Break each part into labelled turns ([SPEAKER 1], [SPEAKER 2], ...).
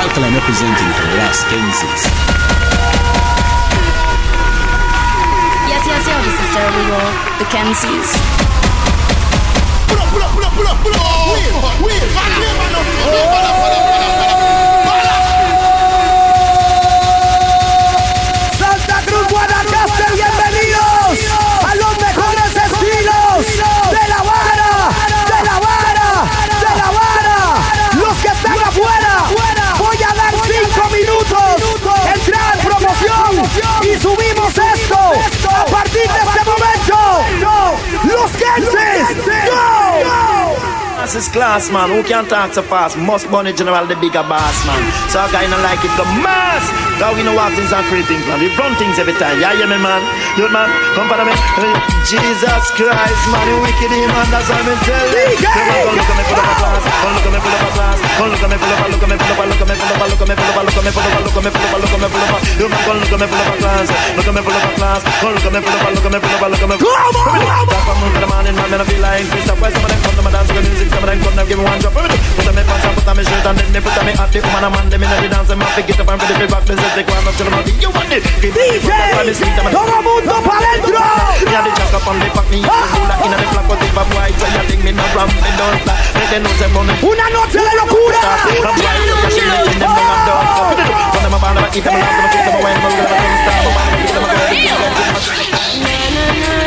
[SPEAKER 1] Alkaline representing for Las Kensis.
[SPEAKER 2] Yes, yes, yes, this is Sarah Legal, the Kensies.
[SPEAKER 3] Pull up, pull up, pull up, pull up, pull up. Wait, wait, man,
[SPEAKER 4] This is class, man. Who can talk so fast? Must bunny general, the bigger boss, man. So I kinda like it, the mass. Now we know what things are free things, man. We run things every time. Yeah, yeah, man. Dude, man, come for me. Jesus Christ, man, you wicked, him, man. That's what I'm telling you. Come on, come look at me, pull up a class. Come look at me, pull up a class. Come look at me, pull up a, look at me, pull up a, look at me, pull up a, look at me, pull up a, look at me, pull up a, look at me, pull up a, look at me, pull up a. You man, come look at me, pull up a class. Look at me, pull up a class. Come look at me, pull up a, look at me, pull up a, look at me. Come on, come on. That's what I'm moving man in, man. No feel like Chris. That's why some of them come to my dance with music. Some of them come now give me one drop. Put on me pants put on me shirt and then they put on me hat. The woman and man, them in the dance. Them have to get up and ready for back. They go and up to the monkey. You want it?
[SPEAKER 5] DJ, mundo para adentro.
[SPEAKER 4] Yeah, the jack up on the pack me. You like in the flap, but if I'm white, so me no ram, me don't fly. Know them money.
[SPEAKER 5] Una noche de locura.
[SPEAKER 4] I'm white, you can me I'm a band, I'm a I'm a keep them I'm a them away, I'm a keep them away, I'm a them away.
[SPEAKER 5] Grande.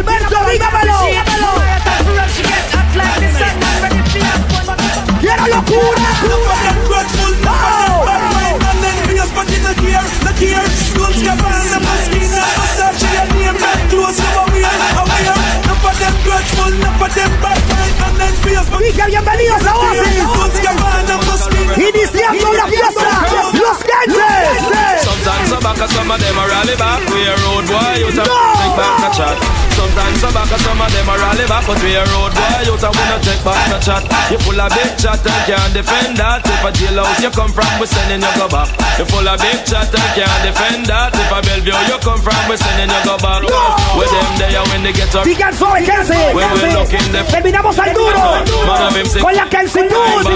[SPEAKER 5] Alberto, Alberto dígamelo. Locura. Bienvenidos a.
[SPEAKER 6] Back some of them a rally back. We a road boy, you take back no chat. Sometimes I back some of them a rally back, but we a road boy, you to wanna take back no chat. You full of big chat and can't defend that. If a jailhouse you come from, we sending you go back. You full of big chat and can't defend that. If a Bellevue you come from, we sending you go back. With them there when they get up.
[SPEAKER 5] Digan.
[SPEAKER 6] When we look in the
[SPEAKER 5] Terminamos al duro.
[SPEAKER 6] Man of him say,
[SPEAKER 5] Con la Kensitud.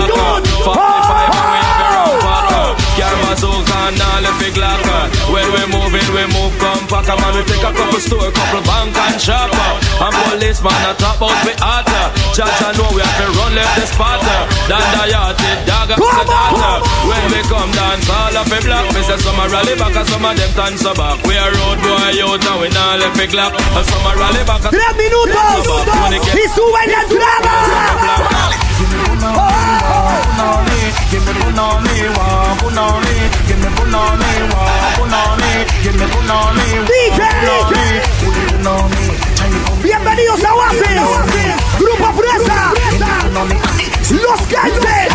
[SPEAKER 6] Forty-five, and we have a round parker. Car bazooka and all the big locker. When we moving, we move compact. Man, we take a couple store, couple bank and shopper. And policeman a top out with hotter. Judge I know we have to run left the spotter. Dan the yachty, dog and the daughter. When we come dance, all of the black. Me say some a rally back and some of them dance so back. We a road boy out and we not left the clock. And some a rally back and
[SPEAKER 5] Tres minutos. Y suben la entrada. Bienvenidos a Oasis. Grupo Presa. Los Kenses.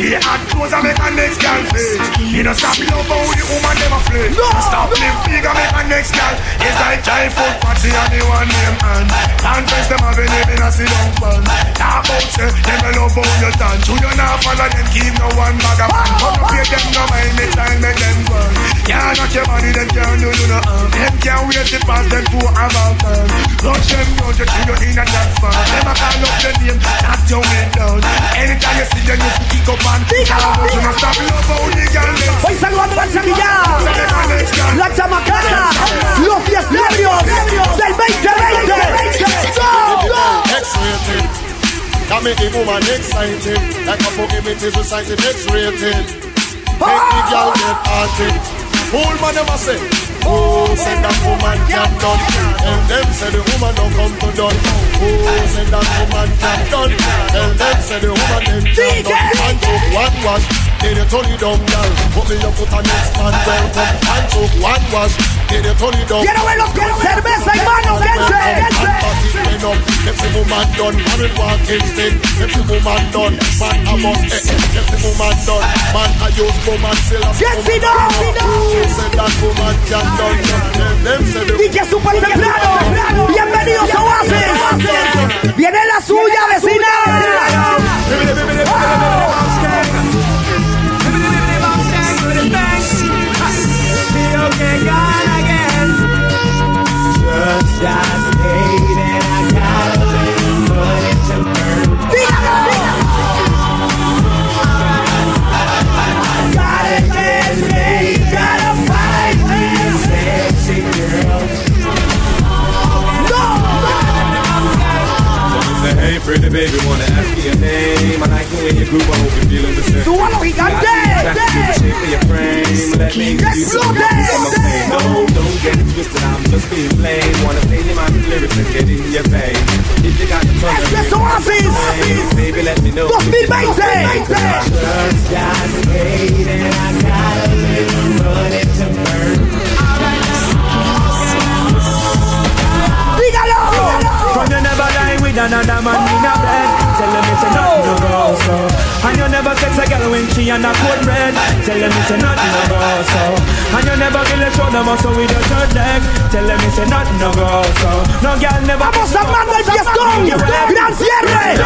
[SPEAKER 3] Big and them flex. The hot clothes I make a next girl flex. You know stop love how the woman never flex. Stop live big and make a next girl. It's like giant food party and the one name man. Can't face them have a name in a sit down fun. Talk about say them a love how you dance. You you not follow them keep no one bag of man. But no pay them no mind me time make them run. Can't knock your body them can't do you no harm. Them can't wait to pass them to about time. Touch them down to you in a dance bar. Them a call up your name, knock your way down. Anytime you see them you to kick up and
[SPEAKER 5] Dígalo.
[SPEAKER 3] You know stop love how the girl live.
[SPEAKER 5] Voy saludando a la chiquilla. La chamacana. Los fiestarios del 2020. Go.
[SPEAKER 3] X-rated. That make the woman excited. Like a prohibited society X-rated. Make the ah. girl get hearted. Fool man never say. Oh, say that woman can done. Tell them say the woman don't come to done. Oh, say that woman can done. Tell them say the woman them can done. And took one wash. Did you turn it down, girl? Put me up with a next man, welcome. And took one wash. Did you turn it down?
[SPEAKER 5] Quiero verlos con cerveza y mano, gente.
[SPEAKER 3] Every woman done, married woman done, man a must eh, eh. Every woman done, man a use woman still a
[SPEAKER 5] Yes, he does.
[SPEAKER 3] Who said that woman can done? Tell them say the
[SPEAKER 5] DJ Super Temprano. Bienvenidos a Oasis. Viene la suya, vecina.
[SPEAKER 6] Say, pretty baby, wanna ask you your name? I like the way you groove, I hope you're feeling the same.
[SPEAKER 5] Súbalo, gigante.
[SPEAKER 6] Trying to do the shape of your frame. Let me introduce you to my. No, don't get it twisted, I'm just being plain. Wanna say your mind lyrics and get in your vein. If you got the tongue,
[SPEAKER 5] Esto es Oasis.
[SPEAKER 6] baby, let me know.
[SPEAKER 5] 2020. Dígalo.
[SPEAKER 7] With another man in a bed. Tell them it's a nothing no go so. And you never sex a girl when she on a cold red. Tell them it's a nothing no go so. And you never kill a shoulder muscle with your third leg. Tell them it's a nothing no go so. No girl never.
[SPEAKER 5] Vamos armando el fiestón. Gran cierre.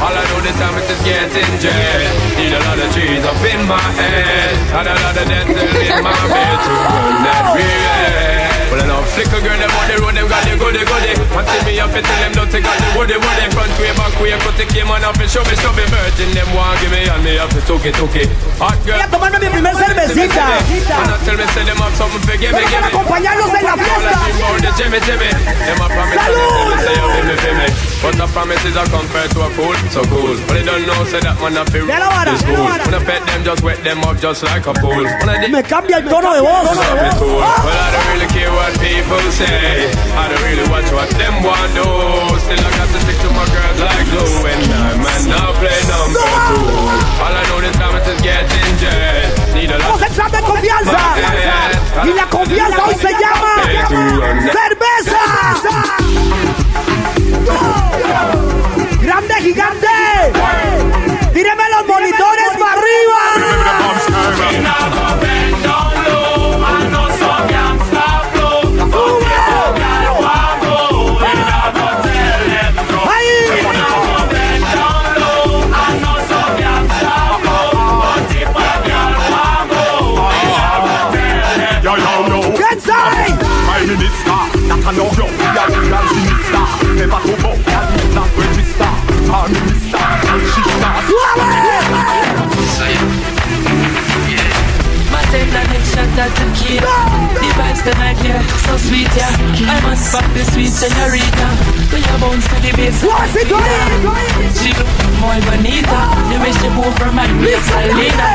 [SPEAKER 6] All I know this time is just getting jet. Need a lot of trees up in my head. And a lot of dental in my bed to run that real. Well, I know flicker girl, them on the road, them got the goody goody. Until me up and tell them don't take out the woody woody. Front way, back way, cut the came on up and show me, show me virgin. Them want give me and me up to took it, took it. Hot girl.
[SPEAKER 5] A tomarme mi primer cervecita.
[SPEAKER 6] I tell me, say them have something for give me, give me.
[SPEAKER 5] acompañarlos en la fiesta.
[SPEAKER 6] Oh, jimmy, Jimmy. Them a promise
[SPEAKER 5] Salud.
[SPEAKER 6] and them say you feel me, feel me. But the promises are compared to a fool, so cool. But they don't know, say that man a feel
[SPEAKER 5] De la vara,
[SPEAKER 6] this cool. When I pet them, just wet them up just like a pool. When I did
[SPEAKER 5] Me cambia el tono de voz.
[SPEAKER 6] Well, I don't really care what people say. I don't really watch what them want do. Still, I got to stick to my girls like glue. And I play number two. All I know this time is getting jet. Need a lot
[SPEAKER 5] Vamos a entrar en confianza. Y la confianza hoy se llama cerveza. Grande, gigante. Tíreme los monitores para arriba.
[SPEAKER 3] Not register. Prime
[SPEAKER 8] next shot at the vibes tonight, yeah, so sweet, yeah. I must pop the sweet senorita. When you bounce to the bass,
[SPEAKER 5] What's it doing?
[SPEAKER 8] she look more bonita. The way she move her man, it's a leader.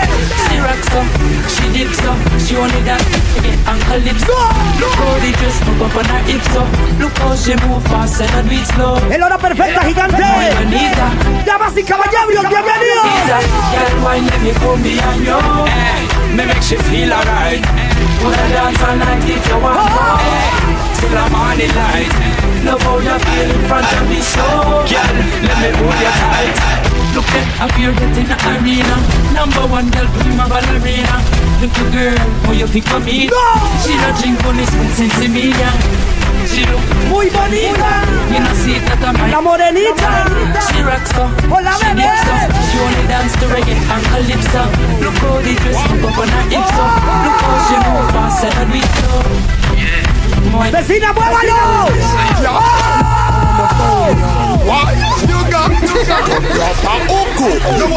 [SPEAKER 8] She rocks up, she dips up, she only that to get ankle lips. Look how the dress hook up on her hips up. Look how she move fast and I do it slow.
[SPEAKER 5] El hora perfecta, gigante. Damas y caballeros, bienvenidos.
[SPEAKER 8] Girl, wine let me come behind you. Me make she feel alright. Put a dance all night if you want. Oh. Till the morning light. Love how you feel in front of me, so girl, let me hold you tight. Look at you're getting the arena. Number one girl, prima ballerina. Look at girl, how you pick for me.
[SPEAKER 5] No.
[SPEAKER 8] She not drink on this sense me,
[SPEAKER 5] muy bonita. La morenita. Hola, bebé.
[SPEAKER 8] She only dance to reggae and calypso. Look how the dress look up on her hips up. Look how she move fast and beat slow.
[SPEAKER 5] Vecina, muévalo.
[SPEAKER 9] Why? You got to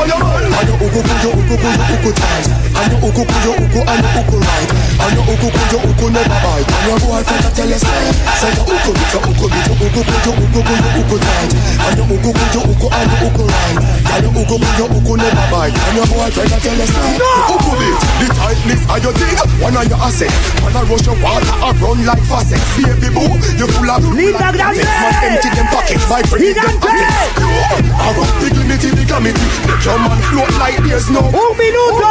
[SPEAKER 9] your man? And your uku kujo uku kujo uku tight. And your uku kujo uku and your uku right. And your uku kujo uku never bite. And your boyfriend a tell you say, say your uku bit your uku bit your uku kujo uku kujo uku tight. And your uku kujo uku and your uku right. And your uku kujo uku never bite. And your boyfriend a tell you say, your uku bit the tightness of your thing. One of your assets. A rush your water a run like faucet. Baby boo, you full of
[SPEAKER 5] Linda Grande.
[SPEAKER 9] Man empty them pockets by bringing them
[SPEAKER 5] Gigante.
[SPEAKER 9] I rock the dignity, the gamity. Make your man float like there's no.
[SPEAKER 5] Un minuto.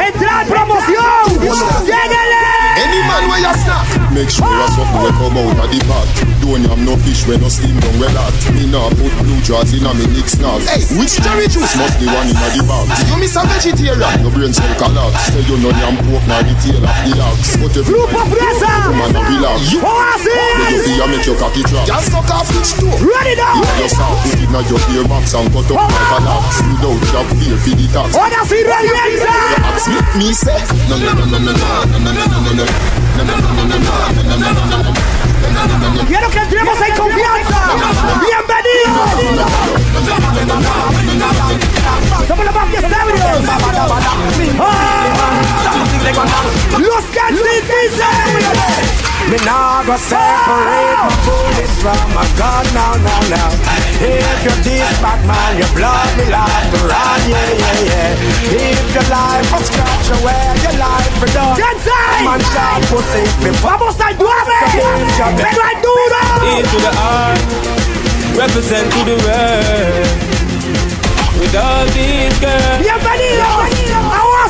[SPEAKER 5] Entrar promoción. Lléguele.
[SPEAKER 9] Any man where you snap. Make sure a something will come out of the pot. Don't have no fish when no steam down well hot. Me nah put blue jaws in a me Nick snacks. Hey, which cherry juice must be one in a the box? You miss a vegetarian, your brain cell collapse. Say you know yam pork nor the tail of the ox. But if you
[SPEAKER 5] Grupo Fresa.
[SPEAKER 9] come on and relax. You
[SPEAKER 5] Oasis.
[SPEAKER 9] you feel make your cocky drop. Just suck off which too.
[SPEAKER 5] Ready now.
[SPEAKER 9] You your start put it in your earbox and cut up like a lax. Without job fear for the tax.
[SPEAKER 5] Ahora sí revienta.
[SPEAKER 9] Ask me, me say No, no, no, no, no, no, no, no, no, no,
[SPEAKER 5] Quiero que entremos en confianza. Bienvenidos. Somos los más ah. Los que dicen.
[SPEAKER 10] Me not gonna separate ah. my bullets from my gun now, now, now. If you're this bad man, your blood will have to run, yeah, yeah, yeah. If your life was scratch away, your life for done.
[SPEAKER 5] Kansas.
[SPEAKER 10] Man shot pussy me
[SPEAKER 5] Vamos al 9. Pero al duro.
[SPEAKER 7] Into the heart, represent to the world. With all these girls.
[SPEAKER 5] Bienvenidos a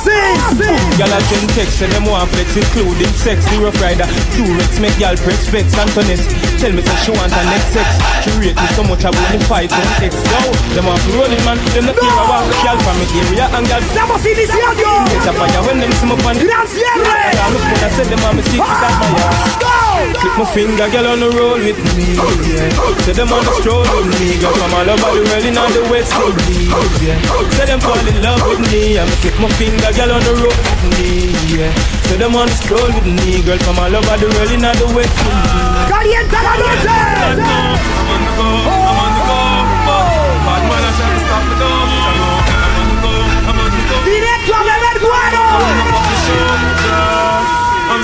[SPEAKER 5] Oasis.
[SPEAKER 7] Y'all a send text and them want flex including sex The rough rider, Durex make y'all press vex Antoinette, tell me say she want her next sex She rate me so much about me fight on text Yo, them want to rolling man, them not care about Y'all from the area and y'all
[SPEAKER 5] Estamos iniciando.
[SPEAKER 7] It's a fire when them see me pan
[SPEAKER 5] Gran cierre.
[SPEAKER 7] Y'all look when I said them want me stick that fire
[SPEAKER 5] Go.
[SPEAKER 7] Click my finger, girl on the roll with me, yeah. Say them on the stroll with me, girl from all over the world in all the west indies, yeah. Say them fall in love with me, I'm click my finger, girl on the roll with me, yeah. Say them on the stroll with me, girl from all over the world in all the west indies.
[SPEAKER 5] Calienta la noche. Directo a beber guaro.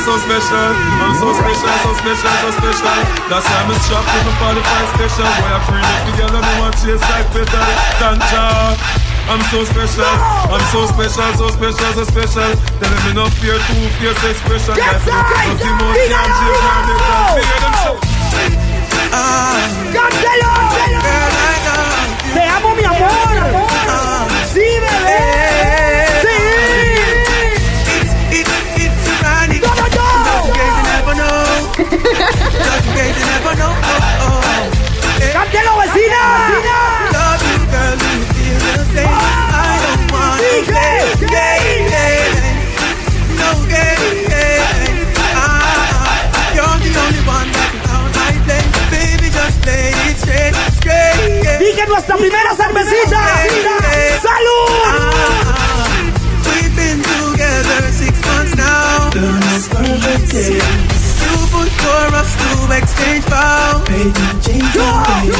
[SPEAKER 7] I'm so special, I'm so special, so special, so special. That's why I'm strapped with my 45 special. Boy, I free up together, me want chase like petal. Tanja. I'm so special, I'm so special, so special, so special. Tell them me no fear, two fierce expression.
[SPEAKER 5] I-
[SPEAKER 7] don't see more chase, now they can't fear them show.
[SPEAKER 5] Cántelo. Te amo, mi amor. Cántelo, vecina. Dije. Dije nuestra primera cervecita. ¡Salud!
[SPEAKER 11] Been together six months now. You put your to exchange vows.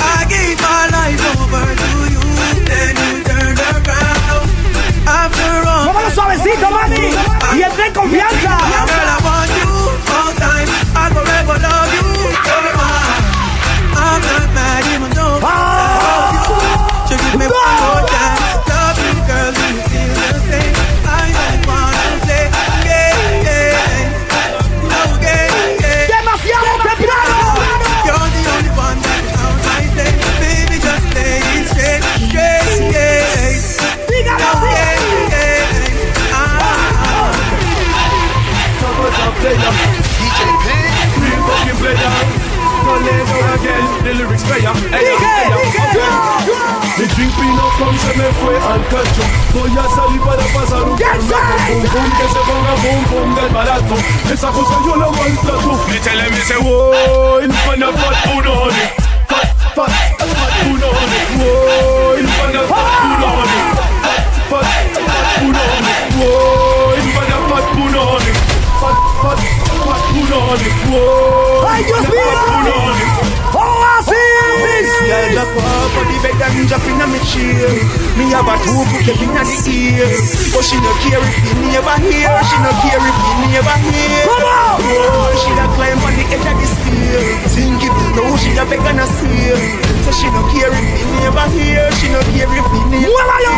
[SPEAKER 11] I gave my life over to you, then you turned around. After all,
[SPEAKER 5] Vámonos suavecito, mami. Y confianza.
[SPEAKER 11] girl, I want you all time. I'll forever love you. You're mine. I'm the
[SPEAKER 7] lyrics player. Hey, se me fue al cacho. Voy a salir para pasar un boom, boom, que se ponga boom, boom del barato. Esa cosa yo la maltrato. Mi tele me dice, wow, fat fat, wow, el fat
[SPEAKER 5] el
[SPEAKER 12] Girl, on the bed and drop in me chair. Me have a two up in the ear. But she no care if the neighbor hear. She no care if the neighbor hear.
[SPEAKER 5] Come on!
[SPEAKER 12] Oh, she a climb on the edge of the stair. Think if you know she a beg and a steer. So she no care if the neighbor hear. She no care if the neighbor
[SPEAKER 5] muévalo.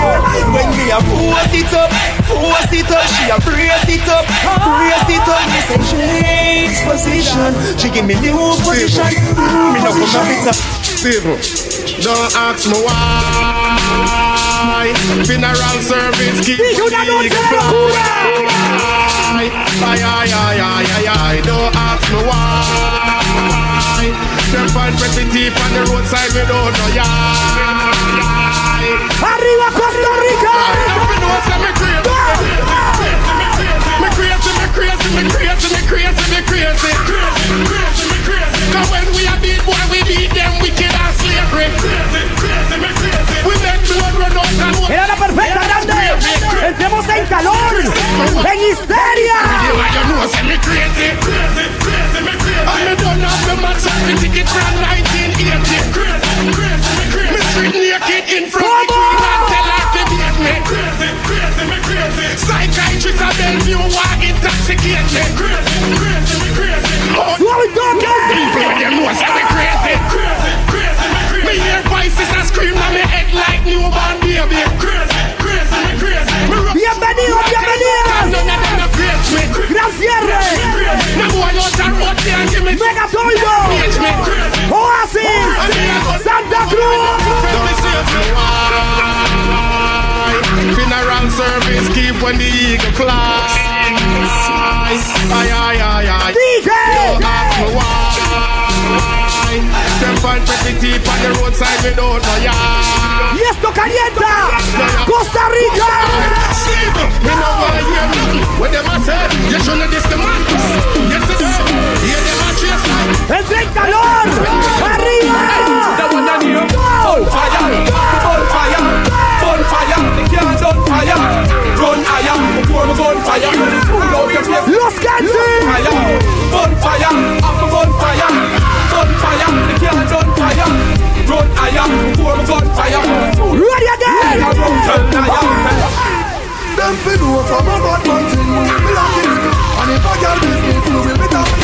[SPEAKER 12] When me a force it up, force it up. She a brace it up, brace it up. Me say change position. She give me new position. Me no come a bit of
[SPEAKER 13] People, don't ask me why. Funeral service keep
[SPEAKER 5] Dije una noche de locura.
[SPEAKER 13] Ay, ay, ay, ay, ay, ay, ay, don't ask me why. Them find pretty teeth on the roadside without no yard.
[SPEAKER 5] ¡Arriba Costa Rica!
[SPEAKER 13] Me crazy, me crazy, me crazy, me crazy, me crazy. Cause when we a beat boy, we beat them wicked and slavery. We make blood run out and what
[SPEAKER 5] Era la perfecta, grande. Entremos en calor, en histeria.
[SPEAKER 13] You know say me crazy. And me done have the max up the ticket from 1980. Me street naked in front of the queen and tell her to date me. Psychiatrist a Bellevue want intoxicate me. Oh,
[SPEAKER 5] ¡Suave toque!
[SPEAKER 13] People when them know say me crazy. Me hear voices and scream on me head like newborn baby. Me rock
[SPEAKER 5] Bienvenidos, bienvenidas.
[SPEAKER 13] none of them no praise me.
[SPEAKER 5] Gran cierre.
[SPEAKER 13] Me boy out and road there and give
[SPEAKER 5] Mega. Oasis. Santa Cruz.
[SPEAKER 13] Funeral service keep when the eagle fly. Ay, ay, ay, ay.
[SPEAKER 5] Dije.
[SPEAKER 13] Don't ask me why. Them find pretty teeth on the roadside without no yard.
[SPEAKER 5] Y esto calienta. Costa Rica.
[SPEAKER 13] Sleep, no wanna hear nothing. What them a say? You shouldn't diss the man. Yes, it is. Hear them a chase man.
[SPEAKER 5] Entra en calor. Arriba.
[SPEAKER 7] That one I need Bonfire, bonfire, bonfire The can't on fire Run higher, before me bonfire. Pull out your face
[SPEAKER 5] Los Gansis.
[SPEAKER 7] Fire, bonfire, I'm a bonfire. Bonfire, the can't on fire Run higher, before me bonfire.
[SPEAKER 5] Ready again.
[SPEAKER 12] Them fi know from a bad man thing We will be locking it. And if a girl business We will be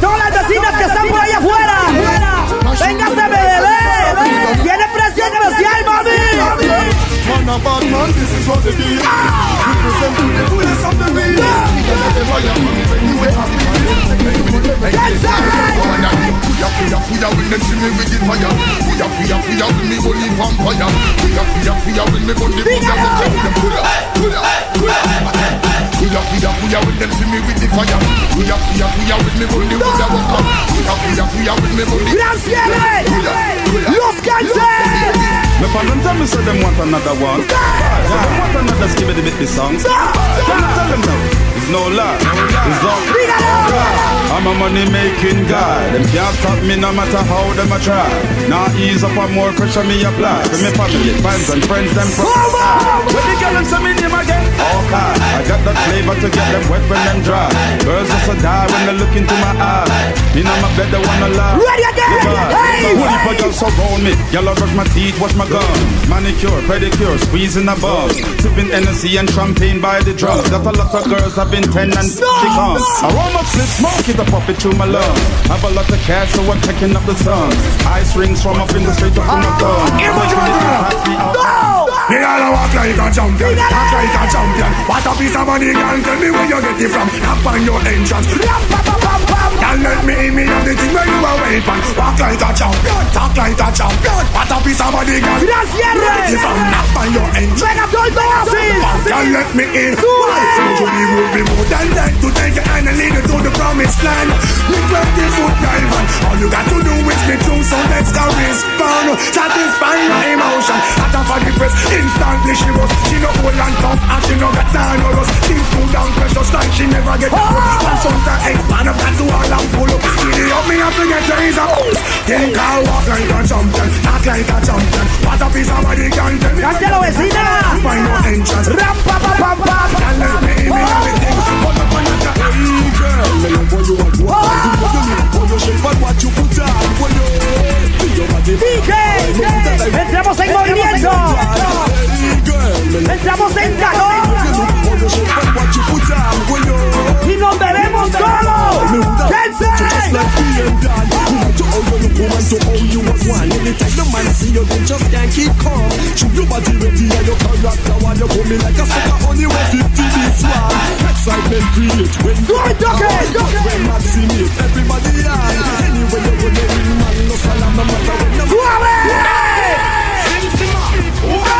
[SPEAKER 5] todas las vecinas que están por allá afuera. Véngase, bebé. Tiene precio especial, mami.
[SPEAKER 12] Is The
[SPEAKER 5] Los.
[SPEAKER 14] Me them tell me say them want another one. So them want another skibidi bit the songs. I tell them now? It's no lie. It's all I'm a money making guy. Them can't stop me no matter how them a try. Now ease up on more pressure me apply. For me family, fans and friends them from When the girl them say me name again. I got that flavor to get them wet when them dry. Girls just a die when they look into my eyes. Me know my bed they wanna lie.
[SPEAKER 5] Ready again. Hey, hey.
[SPEAKER 14] for girls surround me. Y'all I brush my teeth, wash my gum. Manicure, pedicure, squeezing the bum. Sipping Hennessy and champagne by the drums. Got a lot of girls I've been ten and become. I roll my flip, smoke it, I pop it through my lungs. Have a lot of cash, so I'm checking up the sun. Ice rings from my finger straight up to my thumb.
[SPEAKER 13] Me all walk like a champion, act like a champion. What a piece of money, girl, tell me where you get it from. Knock on your entrance. Girl, let me in me have the thing where you are waiting. Walk like a champion, talk like a champion. What a piece of money, girl.
[SPEAKER 5] Gran
[SPEAKER 13] Where you get it from?
[SPEAKER 5] cierre.
[SPEAKER 13] Knock on your entrance.
[SPEAKER 5] Mega Toldo Oasis.
[SPEAKER 3] and let me in. Why? Usually would be more than time to take your hand and lead you to the promised land. Me 20 foot diamond. All you got to do is me true, so let's go respond. Satisfy my emotion. A for the press, instantly she was. She no old and tough, and she no got time no rust. Things cool down precious like she never get up. And sometimes expand up that to all and pull up. Giddy up, me have to get her is a house. Think I'll walk like a champion, not like a champion. What a piece of body can tell me.
[SPEAKER 5] Cántalo, vecina.
[SPEAKER 3] Find no entrance.
[SPEAKER 5] Ram, pa, pa, pam, pam.
[SPEAKER 3] Can't let me in, me things. Put up on the Hey girl, me love what you. What you what you need,
[SPEAKER 5] DJ, entramos en movimiento. Entramos en calor. Y nos veremos todos.
[SPEAKER 3] Just like me and Dan We like to hold you, woman, to hold you as one Anytime the man see you, then just can't keep calm Shoot your body ready and your character While you pull me like a sucker on the way 50 this one Excitement create when
[SPEAKER 5] Do it, duck it, duck it.
[SPEAKER 3] When maximate, everybody on Anyway you go, there man, no salam, no matter when
[SPEAKER 5] Suave.
[SPEAKER 15] Who got the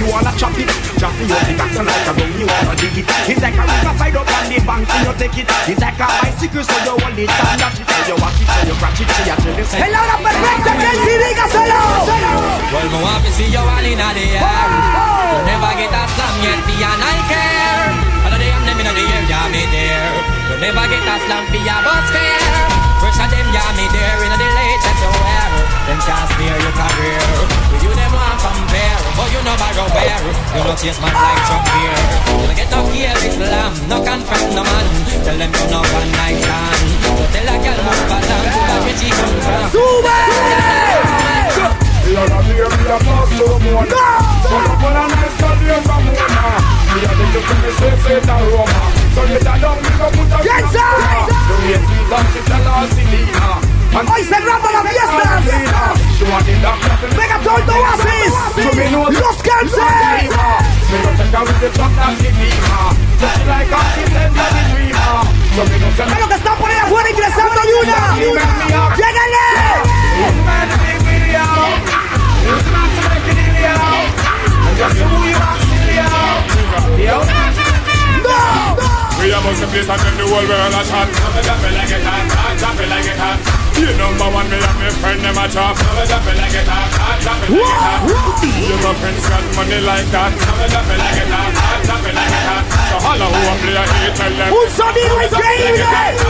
[SPEAKER 15] You wanna chop it. Drop your oxen like a gun, you wanna dig it. It's like a river side up on the bank, you take it. It's like a bicycle, so you hold it and dash it. So you watch it, so you scratch it, so you tell yourself.
[SPEAKER 5] Es hora perfecta, Kenzie, dígaselo.
[SPEAKER 8] Well, me want to see you all in the air. You never get a slam yet, I care. Air, yeah, me there. Get bus fare. Fresh of them, yeah, me there. In the late that you wear. Them can't spare your career. With you, them want compare. But you know borrow bear. You know chase man like Trump here. You get up here, Islam. No confront no man. Tell them you know one night stand. So tell a girl move along to the where she come from.
[SPEAKER 5] Sube.
[SPEAKER 15] We are a beer, we are pass no more. But up on a nice career from Mona. We are the look in the safe, safe and Roma. So you da down, we go put a
[SPEAKER 5] Yes, sir. Hoy
[SPEAKER 15] cerramos la fiesta.
[SPEAKER 5] Venga todo oasis. Los Kansas. Pero que están por ahí afuera ingresando Yuna. ¡Lléguenle!
[SPEAKER 15] ¡No! ¡No! To make video. It's man to make a video. And just who you are, silly, yo. We are most place and the whole world a chat. Drop it like it hot, drop it like it hot. You number one, me and my friend them a chop. Drop it like it hot, drop it like it hot. You my friends got money like that. Drop it like it hot, drop it like it hot. So holla who a play a hit, tell them.
[SPEAKER 5] Un sonido increíble.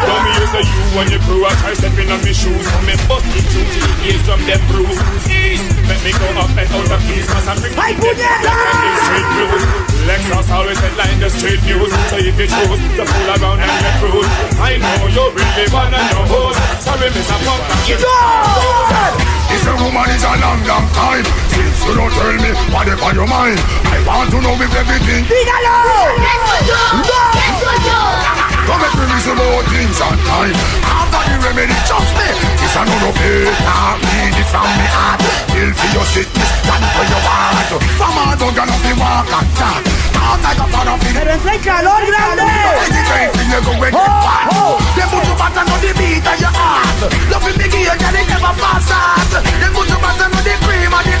[SPEAKER 15] Tell me you say you crew are try stepping on me shoes So me bust it to the ears from them bruise let me go up and out of peace Cause I'm bringing
[SPEAKER 5] Ay,
[SPEAKER 15] them back
[SPEAKER 5] puñeta!
[SPEAKER 15] and street blues Lexus always headline the street news. So if you choose to fool around and you cruise I know you really wanna know who's. Sorry, Mr. Punk, This a woman is a long, long time Since you don't tell me what is on your mind. I want to know if everything
[SPEAKER 5] Dígalo.
[SPEAKER 15] Don't make me reason about things on time After the remedy, trust me This a no no pay, not need it from me heart Feel for your sickness, stand for your heart From all don't gonna be walk and talk All like a fan of it
[SPEAKER 5] Pero entra el calor grande.
[SPEAKER 15] Oh, They put your button on the beat of your ass Love me big ear, and they never pass out They put your button on the cream of the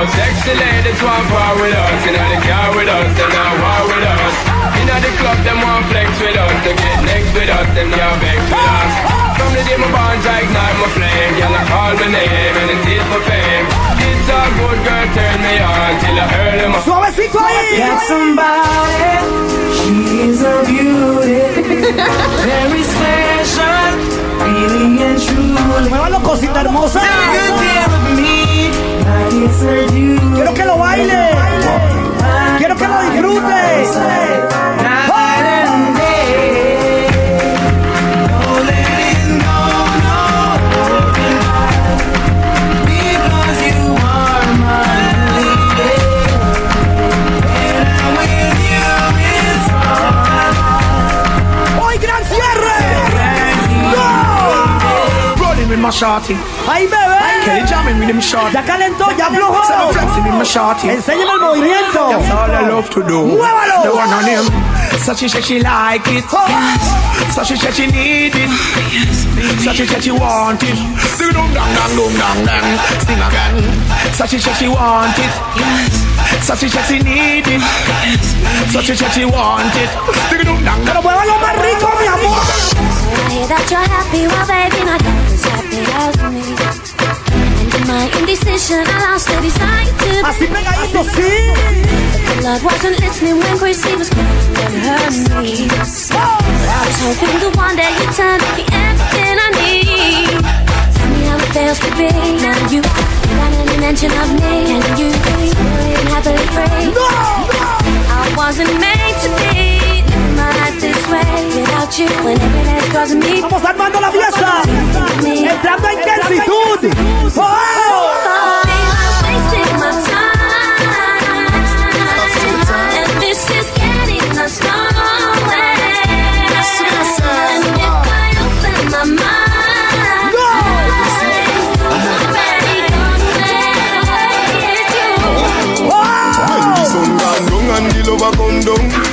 [SPEAKER 6] Yo, sexy ladies want part with us, you know the car with us, they not war with us. Inna the club, them want flex with us, they get next with us, them not vex with us. From the day my bonds I ignite my flame, girl I call my name and it is for fame. It's a good girl, turn me on till I heard them.
[SPEAKER 5] Suavecito ahí.
[SPEAKER 16] Got somebody, she's a beauty, very special, really and truly.
[SPEAKER 5] Muévalo, cosita hermosa.
[SPEAKER 16] Take care of me,
[SPEAKER 5] Quiero que lo baile. Quiero que lo
[SPEAKER 16] disfrutes. my
[SPEAKER 3] shorty.
[SPEAKER 5] Hey, baby!
[SPEAKER 3] Kelly jamming with him shorty.
[SPEAKER 5] Ya calentó, ya aflojó.
[SPEAKER 3] So I'm flexing with my shorty.
[SPEAKER 5] Enséñame el movimiento.
[SPEAKER 3] That's all I love to do.
[SPEAKER 5] Muévalo.
[SPEAKER 3] The one on him. So she said she like it. So she said she need it. So she said she want it. Sing dong dong dong dong dong dong. Sing again. So she said she want it. So she said she need it. So she said she want it. Sing dong dong
[SPEAKER 5] Pero
[SPEAKER 3] dong.
[SPEAKER 5] muévalo más rico, mi amor.
[SPEAKER 17] I hear that you're happy, well, baby, not half as happy as me. And my indecision, I lost the desire to ah,
[SPEAKER 5] Así pegadito, sí.
[SPEAKER 17] The blood wasn't listening when Chrissy was calling her knees. But I was hoping that one day you'd turn the everything I need. Tell me how it feels to be. Now you got any mention of me. Can you be happily free? I wasn't made
[SPEAKER 5] Vamos armando la fiesta. Entrando en intensitud. ¡Oh!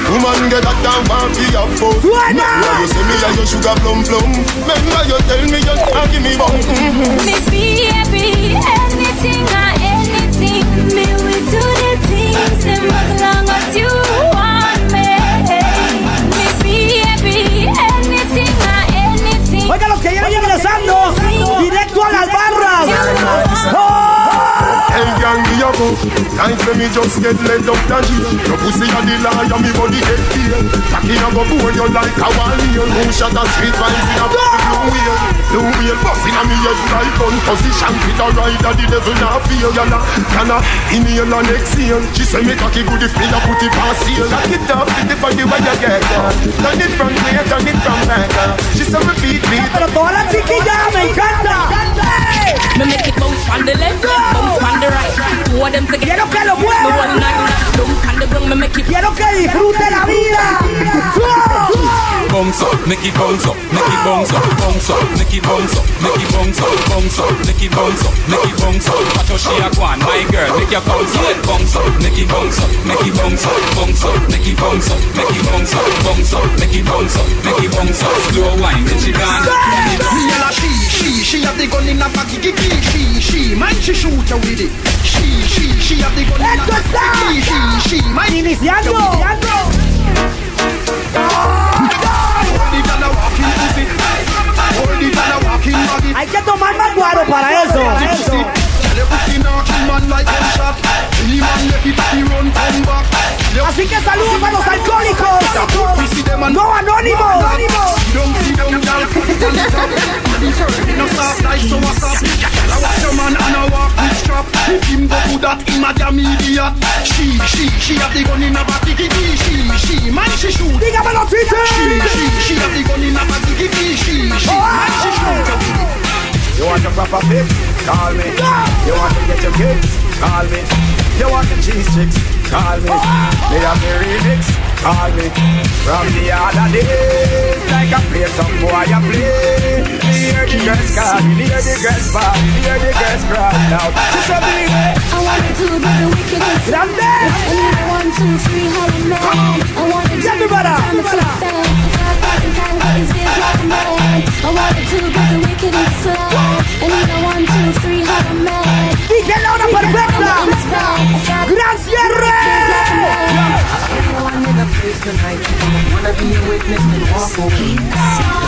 [SPEAKER 9] Woman get that have fun. Why you say me your sugar plum plum Remember you tell me you can't give me bum mm-hmm.
[SPEAKER 17] Me be happy, anything or anything. Me will do the things as long as you want me. Me be happy, anything or anything.
[SPEAKER 5] Oiga, los que vienen ingresando. Directo a las barras. ¡Oh!
[SPEAKER 9] Hey gang me a go. Time for me just get led up the hill Your pussy a the liar me body head feel Cocky a go bore you like a one Who shot a street vibes in a blue wheel? Blue wheel bust in a me head like gun. Position with a rider the devil not feel Yana, yana, inhale and exhale. She say me cocky good if me a put it past seal Cock it up with the body where you get uh. Turn it from way, turn it from back uh. She say me beat me.
[SPEAKER 5] Pero todas las chiquillas me encanta.
[SPEAKER 18] Me make it bounce on the left, bounce on the right. Two of them together.
[SPEAKER 5] Quiero que lo mueva.
[SPEAKER 18] one night, dunk on the ground, me make it
[SPEAKER 5] Quiero que disfrute la vida.
[SPEAKER 19] Bounce up, make it bounce up, make it bounce up, bounce up, make it bounce up, make it bounce up, bounce up, make it bounce up, make it bounce up. Watch how she a go on, my girl, make your bounce up, bounce up, make it bounce up, make it bounce up, bounce up, make it bounce up, make it bounce up, bounce up, make it bounce up, make it bounce up. Slow wine, then she gone.
[SPEAKER 3] Me and a she, she, she have the gun in a baggy kiki, she, she, man she shoot you with it. She, she, she have the gun in a
[SPEAKER 5] Esto
[SPEAKER 3] baggy
[SPEAKER 5] está
[SPEAKER 3] kiki, she, she, man she shoot
[SPEAKER 5] iniciando.
[SPEAKER 3] you with it. Hold
[SPEAKER 5] Hay que tomar más guaro para eso. Así que saludos a los alcohólicos. No anónimos.
[SPEAKER 3] see them girl put it on the top. The first in a soft like so what's up? Girl I watch your man and I walk with strap. If him go do that, him a damn idiot. She, she, she have the gun in a back kiki She, she, man she shoot.
[SPEAKER 5] Dígamelo, Twitter.
[SPEAKER 3] She, she, she have the gun in a back She, she, man she shoot. You want a proper fit? Call me. You want to get your kicks? Call me. You want the cheese sticks? Call me. Me have the remix? Call me. From the other days, like I play some boy I play. Hear the girls calling, hear the girls bawling, hear the girls crying out. She said, "Believe me."
[SPEAKER 17] I wanna do the wickedest.
[SPEAKER 5] Grande.
[SPEAKER 17] I need a one, two, three, holla man. I wanna do i'm mad.
[SPEAKER 20] wanna be a witness and walk for peace.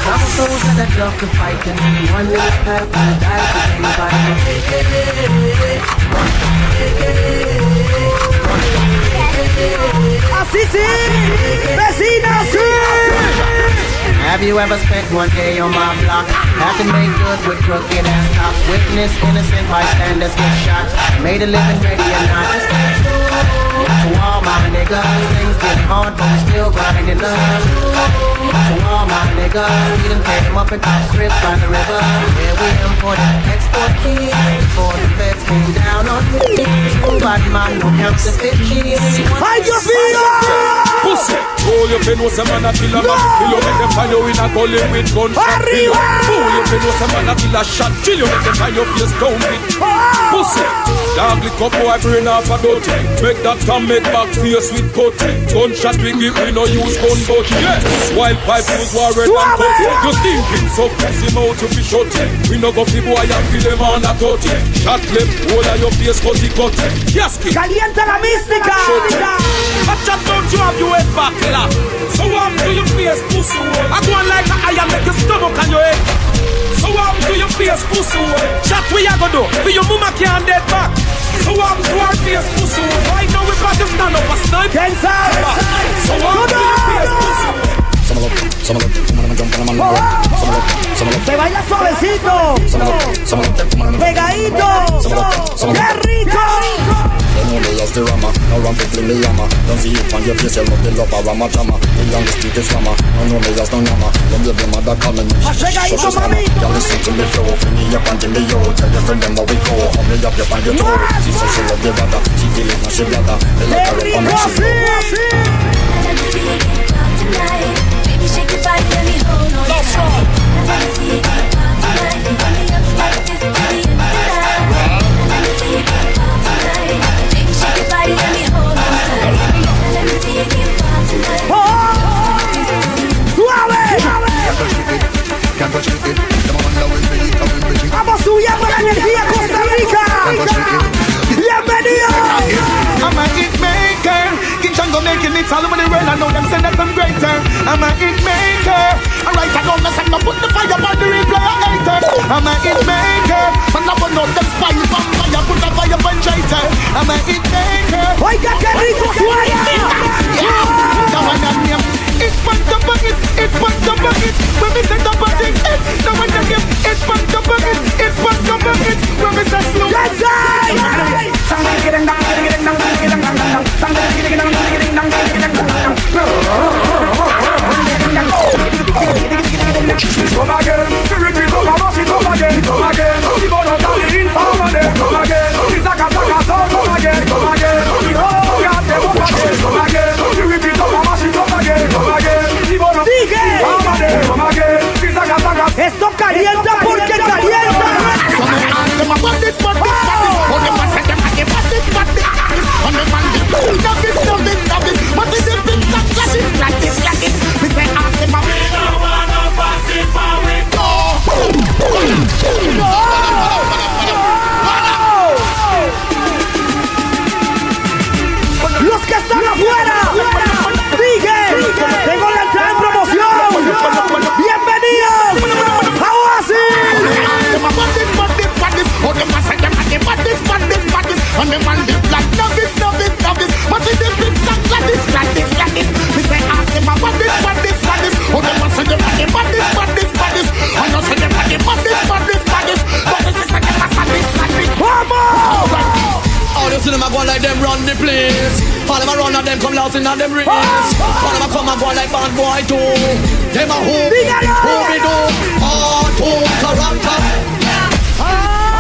[SPEAKER 20] I'm souls that I'd love to fight, and anyone in this path will die for anybody.
[SPEAKER 5] Así sí. Vecina, sí.
[SPEAKER 20] Have you ever spent one day on my block? Had to make good with crooked ass cops. Witness innocent bystanders get shot. Made a living ready or not. To all my niggas, things get hard, but we still grinding love. To all my niggas, we done came up and caught strips by the river. Yeah, we imported export keys before the feds came down on me. Bad man, no counterfeit keys.
[SPEAKER 5] ¡Ay, Dios mío!
[SPEAKER 21] Pussy, oh you fin know some man a kill a man? Kill you make them find you in a gully with gunshot kill you. Oh you fin know some man a kill a shot? Kill you make them find your face down with ah! Pussy, dog lick up boy brain off a dirty Make that time make back face with putty Gunshot we give we no use gun but Yes, wild pipe use war red and cut You thinking so pussy mouth you fi shut We no go fi boy and kill them on a cut Shot left, hold of your face cut it cut Yes, kid
[SPEAKER 5] Calienta la mística.
[SPEAKER 21] I chat about you have your head back lock. So warm to your face, pussy. I go on like a iron, make your stomach and your head. So warm to your face, pussy. Chat we a go do, for your mama can't dead back. So warm to our face, pussy. Right now we got to stand up a snipe. So warm to your face, pussy.
[SPEAKER 5] Se baila suavecito. Pegadito. ¡Qué rico!
[SPEAKER 22] As the now the Don't see it on your face, you love the love of rama drama The youngest street is rama, now know me as no me,
[SPEAKER 5] Achegadito,
[SPEAKER 22] mama Y'all listen to me flow, me up and give me yo Tell your friend them we go, hold me up, you find your toe She says she love the brother, she feeling she They look her up and make she
[SPEAKER 17] Baby, shake your body, let me hold on you tight. I wanna see you get wild tonight. Run me up like this till the end of the night. Let me see you get wild tonight. Baby, shake your body, let me hold on tight. Let me see you get wild tonight.
[SPEAKER 5] Vamos subiendo la energía Costa Rica. Bienvenido.
[SPEAKER 3] I'm a making it all over the world. I know them say that I'm greater. I'm a hit maker. Alright, I don't listen. I put the fire on the replay. I hater. I'm a hit maker. And I will not them spy vampire. Put the fire on traitor. I'm a hit maker.
[SPEAKER 5] Oiga, qué rico suena.
[SPEAKER 3] Yeah. Now I know name. It's fun to bucket. It's fun to bucket. When we say the bucket, it's no one to give. It's fun to bucket. It's fun to bucket. When we say slow.
[SPEAKER 5] Let's
[SPEAKER 3] down. Come again, come again, come again, come again. We gonna tell the informer come again. A saka song, come again, come again. We all got them up again, come again. We repeat, come come again,
[SPEAKER 5] Esto calienta porque calienta.
[SPEAKER 3] Say them a give us this, but this, but this. And I say them a give us this, but but this. Is a give us this, but this.
[SPEAKER 5] Vamos.
[SPEAKER 23] All you see them a go like them run the place. All them a run and them come loud in and them race. All them a come and go like bad boy too. Them a who who we do. All two character. Ah!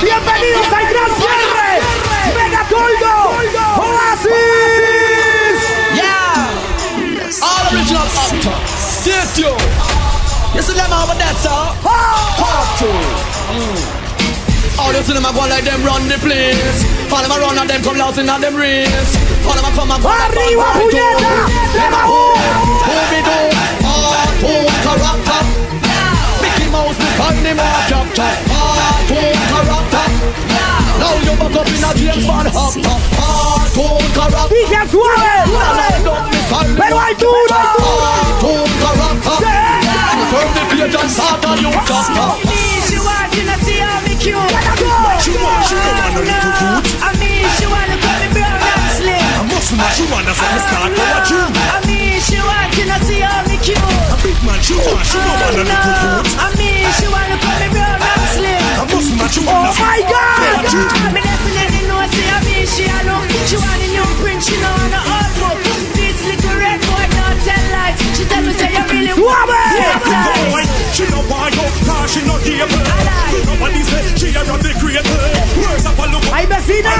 [SPEAKER 5] Bienvenidos al gran cierre. Mega Toldo.
[SPEAKER 23] Tuned. You see them over there, sir? Part two. Mm. All you see them a go like them run the place. All them a run and them come loud in them race. All them a come and go like
[SPEAKER 5] Arriba, puñeta.
[SPEAKER 23] Them a who, who me do? Cartoon character. Mickey Mouse me find him a chapter. Cartoon character. Now you back up in a James Bond hopper. Cartoon character.
[SPEAKER 5] Dije suave. Pero hay duro.
[SPEAKER 23] Cartoon character. Turn the page and start a new chapter.
[SPEAKER 18] She want to see how me cute. What
[SPEAKER 3] you want? Don't want no little dude.
[SPEAKER 18] I mean, she want to call me brown and slim.
[SPEAKER 3] I must not you want I start to you.
[SPEAKER 18] I mean, she want to see how me cute.
[SPEAKER 3] A big man, she want, don't want no little dude.
[SPEAKER 18] I mean, she want to call me brown and slim.
[SPEAKER 3] I must not you
[SPEAKER 5] Oh my God.
[SPEAKER 3] you.
[SPEAKER 18] Me definitely know see I mean she a look She want a new print, she know want a old book tell me say you really
[SPEAKER 5] Suave.
[SPEAKER 3] Yeah, she no want you, cause she no. Nobody say she a run the. Words up a look.
[SPEAKER 5] Ay, vecina.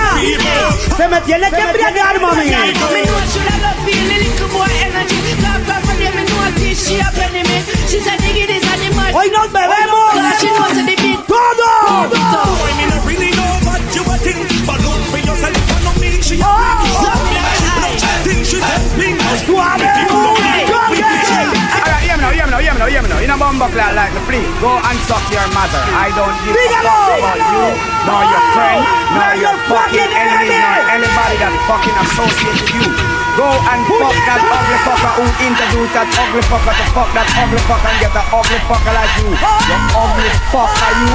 [SPEAKER 5] Se me tiene que embriagar, mami.
[SPEAKER 18] Me know she love feel the little boy energy Love me know she a penny me She said
[SPEAKER 15] cloud like me, please go and suck your mother. I don't give a fuck about you, nor your friend, nor your fucking enemy, nor anybody that fucking associates with you. Go and fuck that ugly fucker who introduced that ugly fucker to fuck that ugly fucker and get an ugly fucker like you. You ugly fucker, you.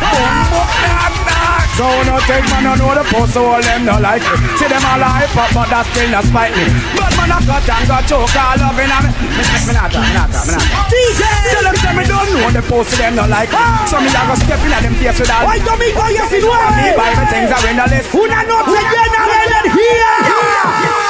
[SPEAKER 15] Bumbo cloud, dog. So no take man, no know the post, so all them no like it. See them all hype up, but that still not spite me. But man, I got and got choke all loving on me. Me me not talk, me not me not.
[SPEAKER 5] DJ.
[SPEAKER 15] Tell them say me don't know the post, them no like it. So me a go step in at them face with all.
[SPEAKER 5] Hoy domingo
[SPEAKER 15] Me
[SPEAKER 5] 19.
[SPEAKER 15] buy me things are in the list.
[SPEAKER 5] Una noche llena de energía. Arriba. Dígalo.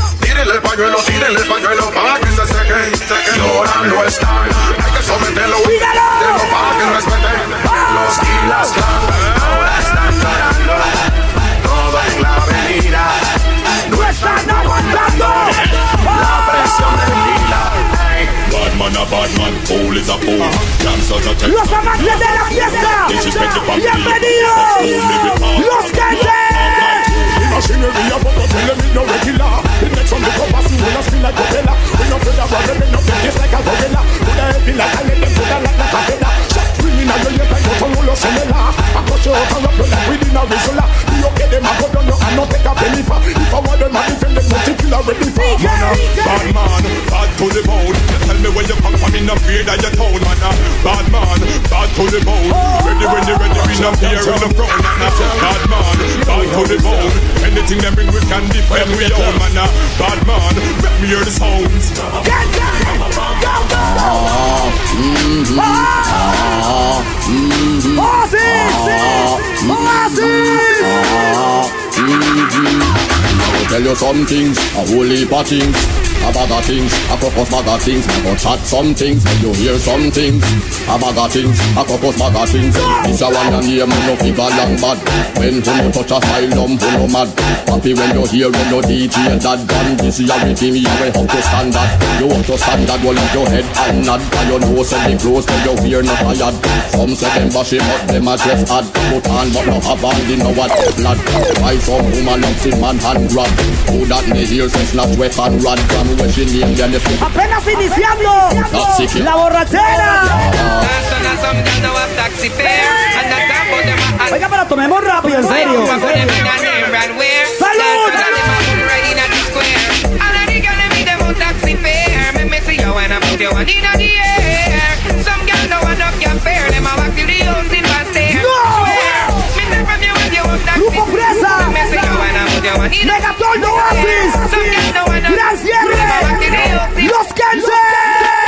[SPEAKER 3] Tírenle el pañuelo, tírenle el pañuelo para que se seque. Llorando están, hay que someterlo, Tengo para que respeten. Los y las ahora están llorando. Todo en la avenida, no están aguantando la presión del lila.
[SPEAKER 21] Bad man a bad man, fool is a fool. Gangsters a
[SPEAKER 5] Los amantes de la fiesta. Bienvenidos. Los que
[SPEAKER 3] Machinery a photo tell them it no regular. The next one look up as you will a spin like propeller. We no afraid of brother, we no face like a gorilla. Put a heavy like a them put a like a feather. Out your ear like you roll your cellular. I cut you out and wrap you like within a rizzler. We okay them a go down you and no take a penny for. If I want them a defend them, nothing kill already for.
[SPEAKER 21] Man, a bad man, bad to the bone. You tell me where you come from, in no fear that you town, man. a Bad man, bad to the bone. Ready when you ready, we no fear in the front, man. a Bad man, bad to the bone. Anything them bring, we can defend we own, man. a Bad man, let me hear the sounds go, go! Mm-hmm. Ah! Oh.
[SPEAKER 24] I'll tell you some things, a whole heap of things. A bag of things, a bag of things. I go chat some things, and you hear some things. A bag of things, a bag of things. This a one and name, no people long bad. When who no touch a asylum, who no mad. Happy when you hear when no DJ that gun. This is rhythm, you will how to stand that. You want to stand that, well your head and nod. Cause you know send the close, when you fear not tired. Some say them bash it, but them a dress hard. Put on, but no have on, they know what blood. Why some woman loves in man hand grab rod Oh, that me here se snatch weapon From where she named them the
[SPEAKER 5] Apenas iniciando. La borrachera. Pero tomemos rápido, en serio. ¡Salud!
[SPEAKER 25] Some girl wanna put your one in the
[SPEAKER 5] Mega Toldo Oasis.
[SPEAKER 25] Some girl no one up.
[SPEAKER 5] Gran cierre. Los Kense.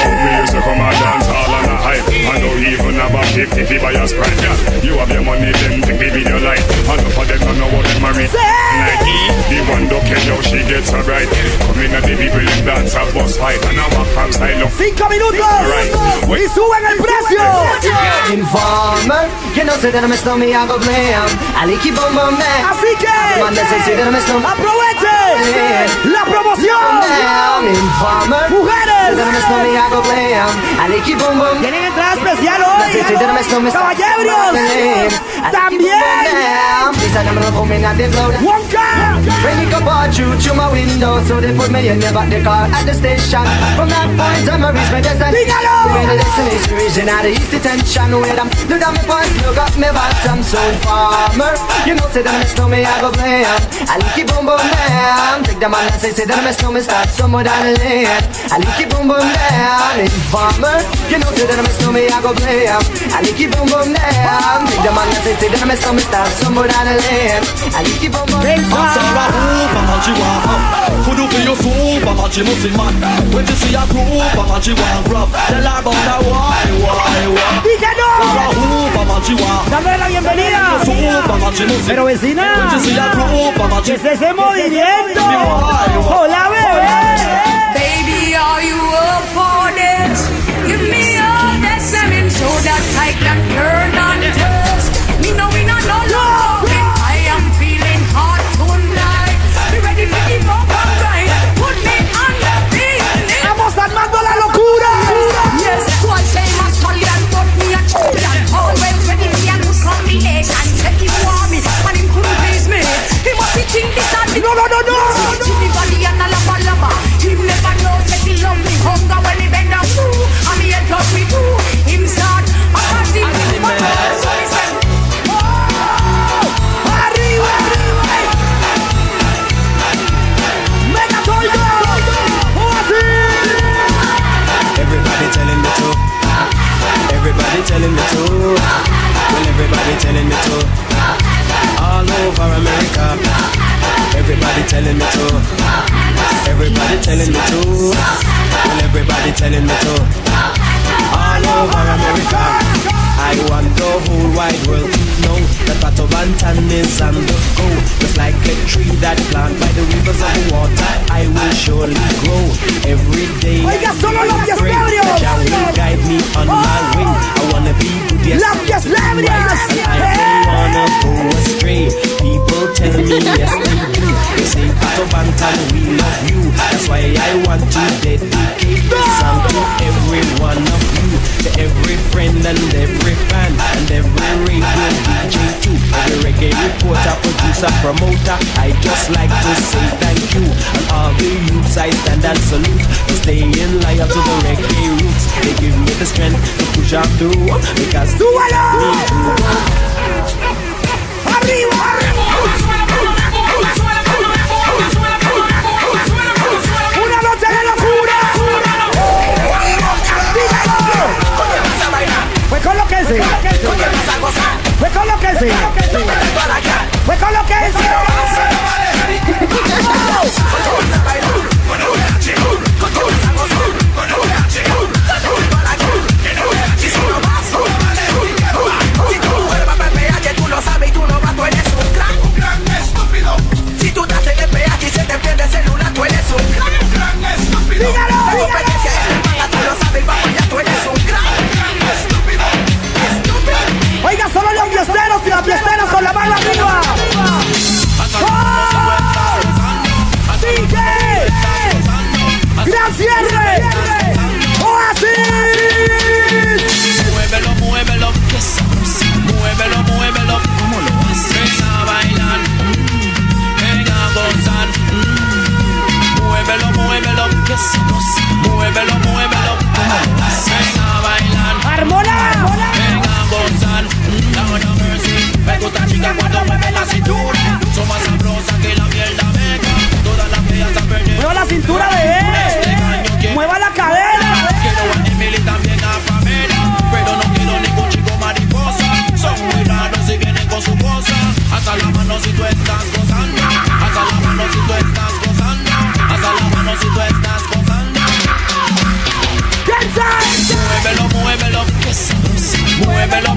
[SPEAKER 21] We used to come and dance all on a hype I know even about 50 people buy a sprite yeah. You have your money, them think they video light And enough of them don't know what them married Nike, the one don't care how she gets her right Come in at the people in dance a boss fight And I walk from style of
[SPEAKER 5] Cinco minutos.
[SPEAKER 21] Right.
[SPEAKER 5] Y suben el precio.
[SPEAKER 20] Informer, you know, say that I'm a snowman, I go blam. I like you.
[SPEAKER 5] Así que aprovechen la promoción.
[SPEAKER 20] Informer,
[SPEAKER 5] Mujeres.
[SPEAKER 20] Say that I'm a snowman, I go blam. I like you, boom, boom.
[SPEAKER 5] Tienen entrada especial hoy.
[SPEAKER 20] Say, say that I'm a snowman.
[SPEAKER 5] Caballeros. También. Wonka.
[SPEAKER 20] When you come out through through my window, so they put me in the back the car at the station. From that point on, I reach my destination. Where the destination region at the east detention. Where them look at me pants, look at me bottom, so farmer. You know, say that I'm a snowman, I go blame. I like it boom boom down. Take the man and say, say that I'm a snowman, start somewhere down the lane. I like it boom boom down. Informer, You know say that I'm a play. I need the man say say that a. I
[SPEAKER 23] keep on a group,
[SPEAKER 5] Pero vecina, ese movimiento? ¡Hola, bebé!
[SPEAKER 18] Baby, are you up? so
[SPEAKER 5] der Zeit lang
[SPEAKER 26] Körner. Telling me to. Well, everybody telling me to. All over America. Everybody telling me to. Everybody telling me to. Well, everybody telling me to. All over America. I want the whole wide world to know that Pato Banton is on the go. Just like a tree that planted by the rivers of water, I will surely grow. Every day
[SPEAKER 5] Oiga, solo los
[SPEAKER 26] I pray that Jah will guide me on my way. I wanna be good, yes.
[SPEAKER 5] Dioscabrios.
[SPEAKER 26] And I don't wanna go astray. People tell me yes they do. They say Pato Banton, we love you. That's why I want to dedicate this song to every one of you, to every friend and every fan and every radio DJ too. Every reggae reporter, producer, promoter. I just like to say thank you. And all the youths I stand and salute for staying loyal to the reggae roots. They give me the strength to push on through because they let me through.
[SPEAKER 5] Una
[SPEAKER 27] colóquense. Me colóquense. Me
[SPEAKER 23] colóquense. Tú estúpido. Si tú estás en el peaje y
[SPEAKER 5] se te pierde
[SPEAKER 28] el celular, tú eres un gran, un estúpido. que se nos muévelo,
[SPEAKER 5] muévelo. Ven
[SPEAKER 28] a
[SPEAKER 29] bailar. ¡Armola! ¡Armola! Ven a gozar. Dame una. Me gusta chica cuando
[SPEAKER 23] mueve la
[SPEAKER 5] cintura.
[SPEAKER 23] Son más sabrosas que
[SPEAKER 30] la mierda. Muévelo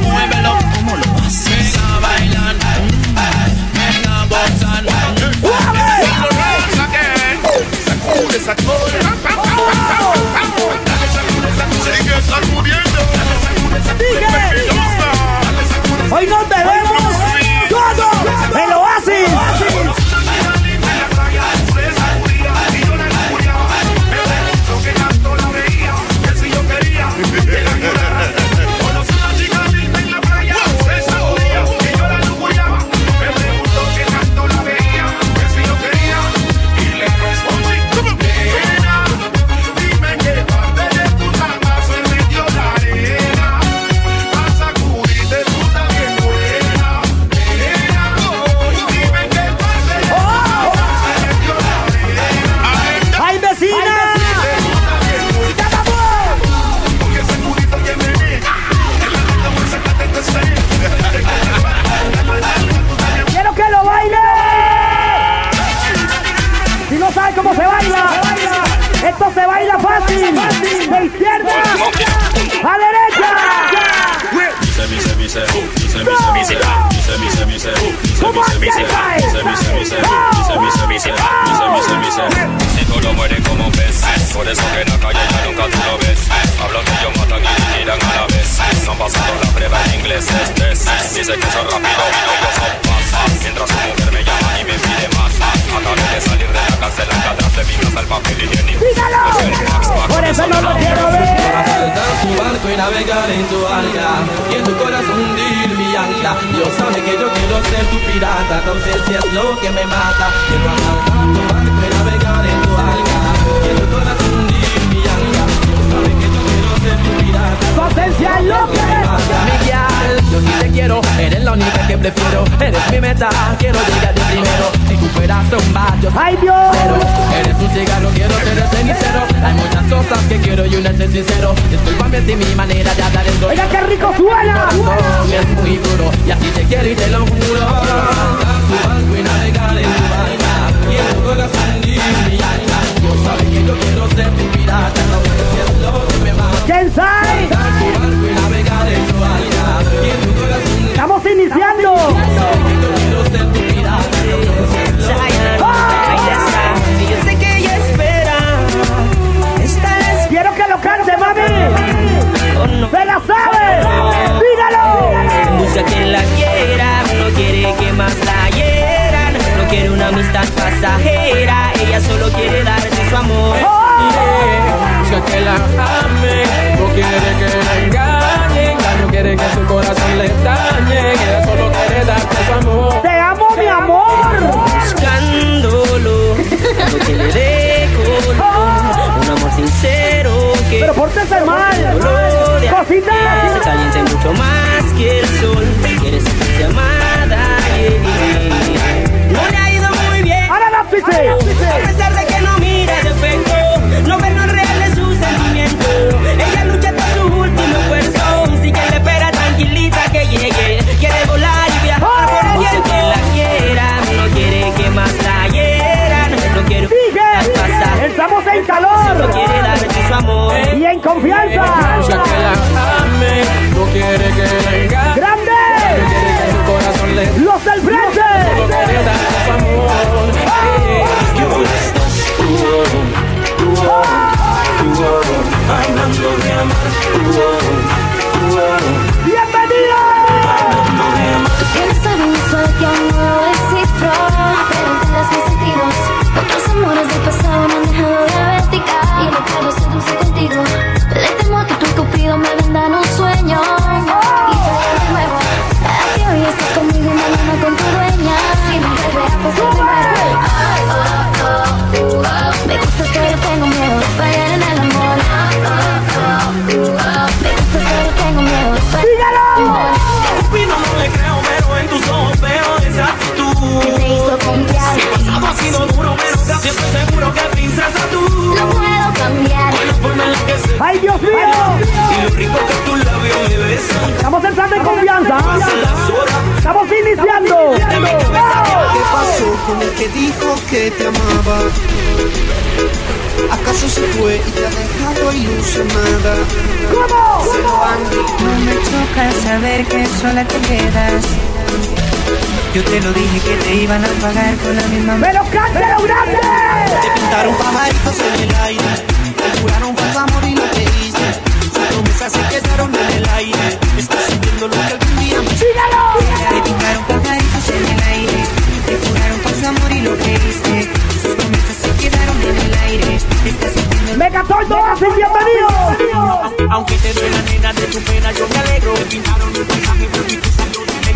[SPEAKER 30] dijo que te amaba. ¿Acaso se fue y te ha dejado ilusionada?
[SPEAKER 5] ¿Cómo? ¿Cómo?
[SPEAKER 31] No me choca saber que sola te quedas. Yo te lo dije que te iban a pagar con la misma
[SPEAKER 5] ¡Pero cántalo grande!
[SPEAKER 30] Te pintaron pajaritos en el aire Te juraron vas a morir lo que hice Sus promesas se quedaron en el aire
[SPEAKER 31] 14 horas y.
[SPEAKER 23] Aunque te duele nena de tu pena, yo me alegro. Me pintaron un paisaje porque tú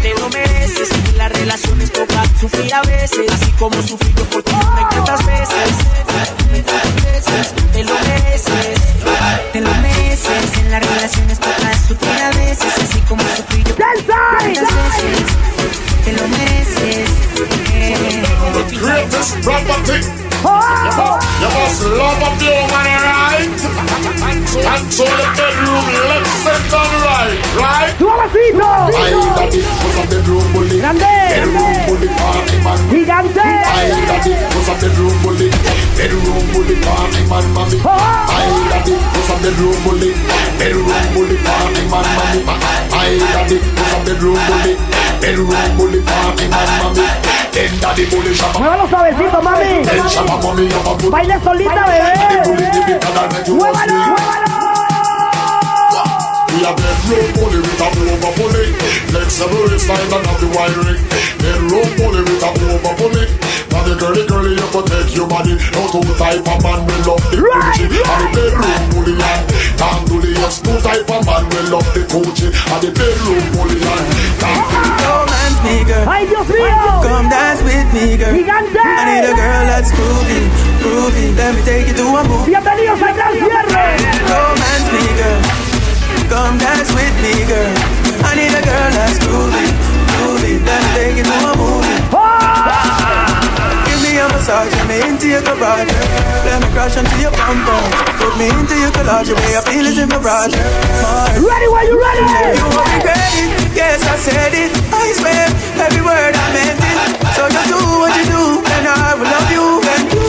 [SPEAKER 23] te lo mereces. En Las relaciones toca sufrir a veces, así como sufrí yo por ti tantas veces. veces. Te lo mereces,
[SPEAKER 31] te lo mereces. En las relaciones toca sufrir a veces, así como sufrí yo por ti tantas veces. Te lo mereces.
[SPEAKER 9] us love up your money, right and to the bedroom left and turn right, right?
[SPEAKER 5] Do all the feet now!
[SPEAKER 9] I got it was a bedroom bully. Bedroom bully party man.
[SPEAKER 5] He got it.
[SPEAKER 9] I got it a bedroom bully. Bedroom bully party man, mommy. I got it was a bedroom bully. Bedroom bully party man, mommy. I got it was a bedroom bully. El room bully
[SPEAKER 5] mami.
[SPEAKER 9] Mami.
[SPEAKER 5] Baile solita, bebé. Muévalo, muévalo.
[SPEAKER 9] a bedroom bully with a over bully.
[SPEAKER 21] Flexible waistline and have the wiring. Bedroom bully with a over bully. Now the girly girly you protect your body. No two type of man will love the coochie. And the bedroom bully and Tandulians. No type of man will love the coochie. And the bedroom bully and
[SPEAKER 11] Tandulians. Me, girl. Come dance with me, girl. I need a girl that's groovy, groovy. Let me take you to a movie.
[SPEAKER 5] Bienvenidos a Gran Cierre.
[SPEAKER 11] Romance me, girl. Come dance with me, girl. I need a girl that's groovy, groovy. Let me take you to a movie. Give me a massage, let me into your garage. Let me crash into your pum pum. Put me into your collage, the way I feel is in my garage.
[SPEAKER 5] Ready, when you ready?
[SPEAKER 11] You won't regret it. Yes, I said it. I swear every word I meant it. So you do what you do, and I will love you. And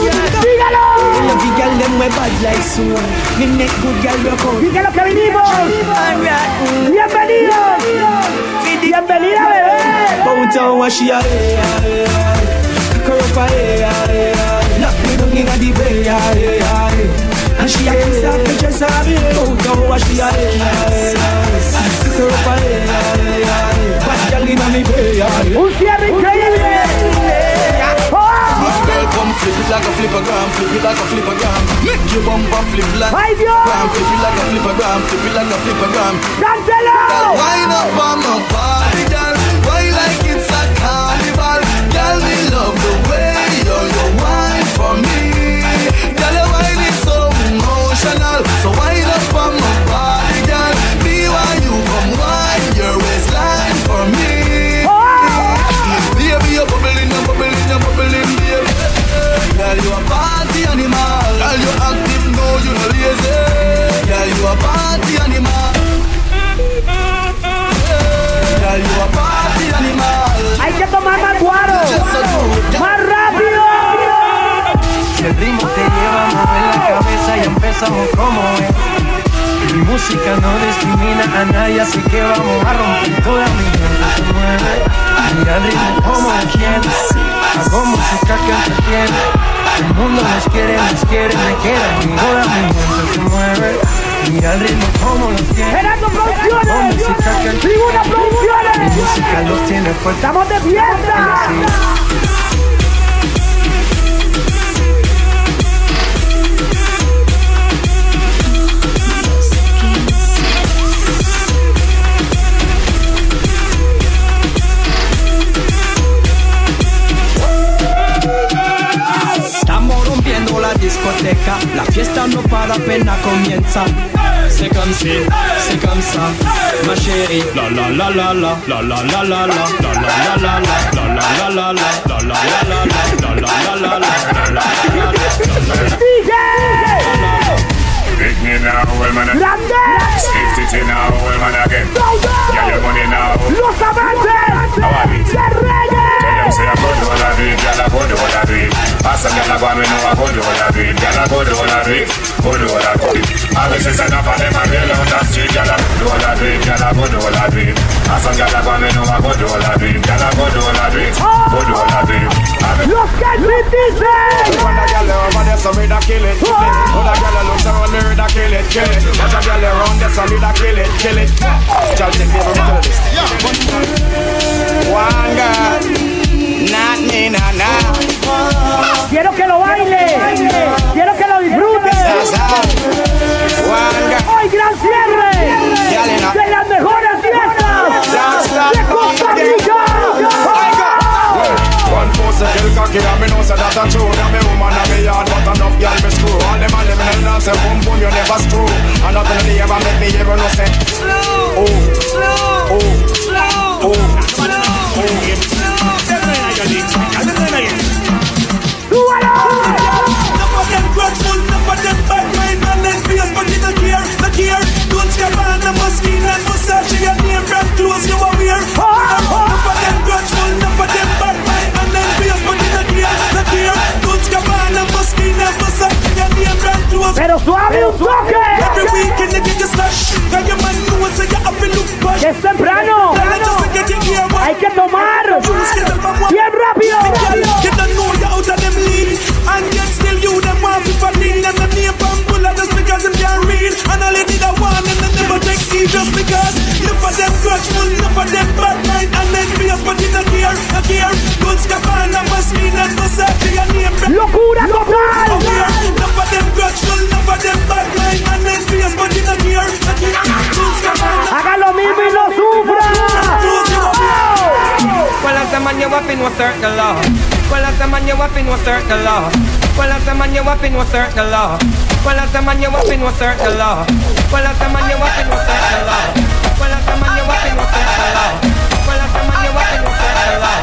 [SPEAKER 11] you
[SPEAKER 32] Love you, girl, them we bad like soon. Me neck good, girl, you come.
[SPEAKER 5] Diga lo que vinimos.
[SPEAKER 32] Alright.
[SPEAKER 5] Bienvenidos. Bienvenida, bebé.
[SPEAKER 32] Bounce on what she a. Curl up a. Lock me down inna the bay. And she a kiss off the dress of me. Bounce on what she a. Curl up a. Bad girl inna me bay, hey.
[SPEAKER 5] Un cierre increíble.
[SPEAKER 11] This girl come flip it like a flipper gram, flip it like a flippergram. Make your bumper flip like
[SPEAKER 5] Dios.
[SPEAKER 11] gram, flip it like a flippergram, flip it like a flippergram.
[SPEAKER 5] ¡Cántelo!
[SPEAKER 11] Wind up on my body, girl. Why like it's a carnival? Girl, me love the way you you wine for me. Girl, your wine is so emotional. So wind up on my Girl, you a party animal. Girl, you active, no, you no lazy. Girl, you a party animal. Girl, you a party animal.
[SPEAKER 5] Hay que tomar más guaro. Más rápido.
[SPEAKER 33] El ritmo te lleva a mover la cabeza y empezamos como es. Mi música no discrimina a nadie, así que vamos a romper toda mi mente se mueve. Mira el ritmo como quien hago música que entretiene. El mundo nos quiere, nos quiere, me quiere. Toda mi mente se mueve. Mira el ritmo como los tiene.
[SPEAKER 5] Gerardo Producciones. Tribuna
[SPEAKER 33] Mi
[SPEAKER 5] Producciones.
[SPEAKER 33] música los tiene fuerte.
[SPEAKER 5] Estamos de fiesta.
[SPEAKER 33] La fiesta no para, apenas comienza. C'est comme si, c'est ma chérie. La la la la la, la la la la la, la la la la la, la la la la la, la la la la la, la la la la la.
[SPEAKER 21] Pick me now, well man. Now, well man again. Your.
[SPEAKER 5] Los amantes.
[SPEAKER 21] Say I go do all I do it, girl I go do all I do it. Ask a girl I go me know I go do all I do it, girl I go do all I do it, go do all I do it. All this is enough of them I real on the street, girl I do all I do it, girl I go do all I do it. Ask a girl I go me know I go do all I do it, girl I go do all I do it, go do all I do it.
[SPEAKER 5] Los que sí dicen.
[SPEAKER 15] When a girl over there, so me da kill it. When a girl looks around me, me da kill it, kill it. Watch a girl around there, so me da kill it, kill it. Shall take me over to this. One girl,
[SPEAKER 5] Quiero que lo baile, quiero que lo disfrute. Hoy gran cierre de las mejores fiestas de Costa Rica.
[SPEAKER 15] A you Africa League. And then I Enough of them grateful, enough of them bad mind, and then fears, but little care, the care. Don't step on the mosquito and mustache, your name, red clothes, you are weird.
[SPEAKER 11] Enough of them grateful, enough of them bad mind, and then fears, but little care, the care. Don't step on the mosquito and mustache, your name, red clothes. Pero suave un toque. Every weekend you get your slash, got your man, you will say you're Que
[SPEAKER 5] es temprano.
[SPEAKER 11] Hay
[SPEAKER 5] que tomar.
[SPEAKER 11] Bien
[SPEAKER 5] rápido.
[SPEAKER 11] Just because look for them grudgeful, look for them bad mind and envious, but in a gear, a gear, don't stop on a must and must say your name. Locura
[SPEAKER 5] total. Look for them
[SPEAKER 11] grudgeful, look
[SPEAKER 25] for them bad mind. in no circle law. Well as a man you up in no circle law. Well as a man you up in no circle law. Well as a man you up in no circle law. Well as a man you up in no circle law. Well as a man you up in no circle law. Well as a man you up in no circle law.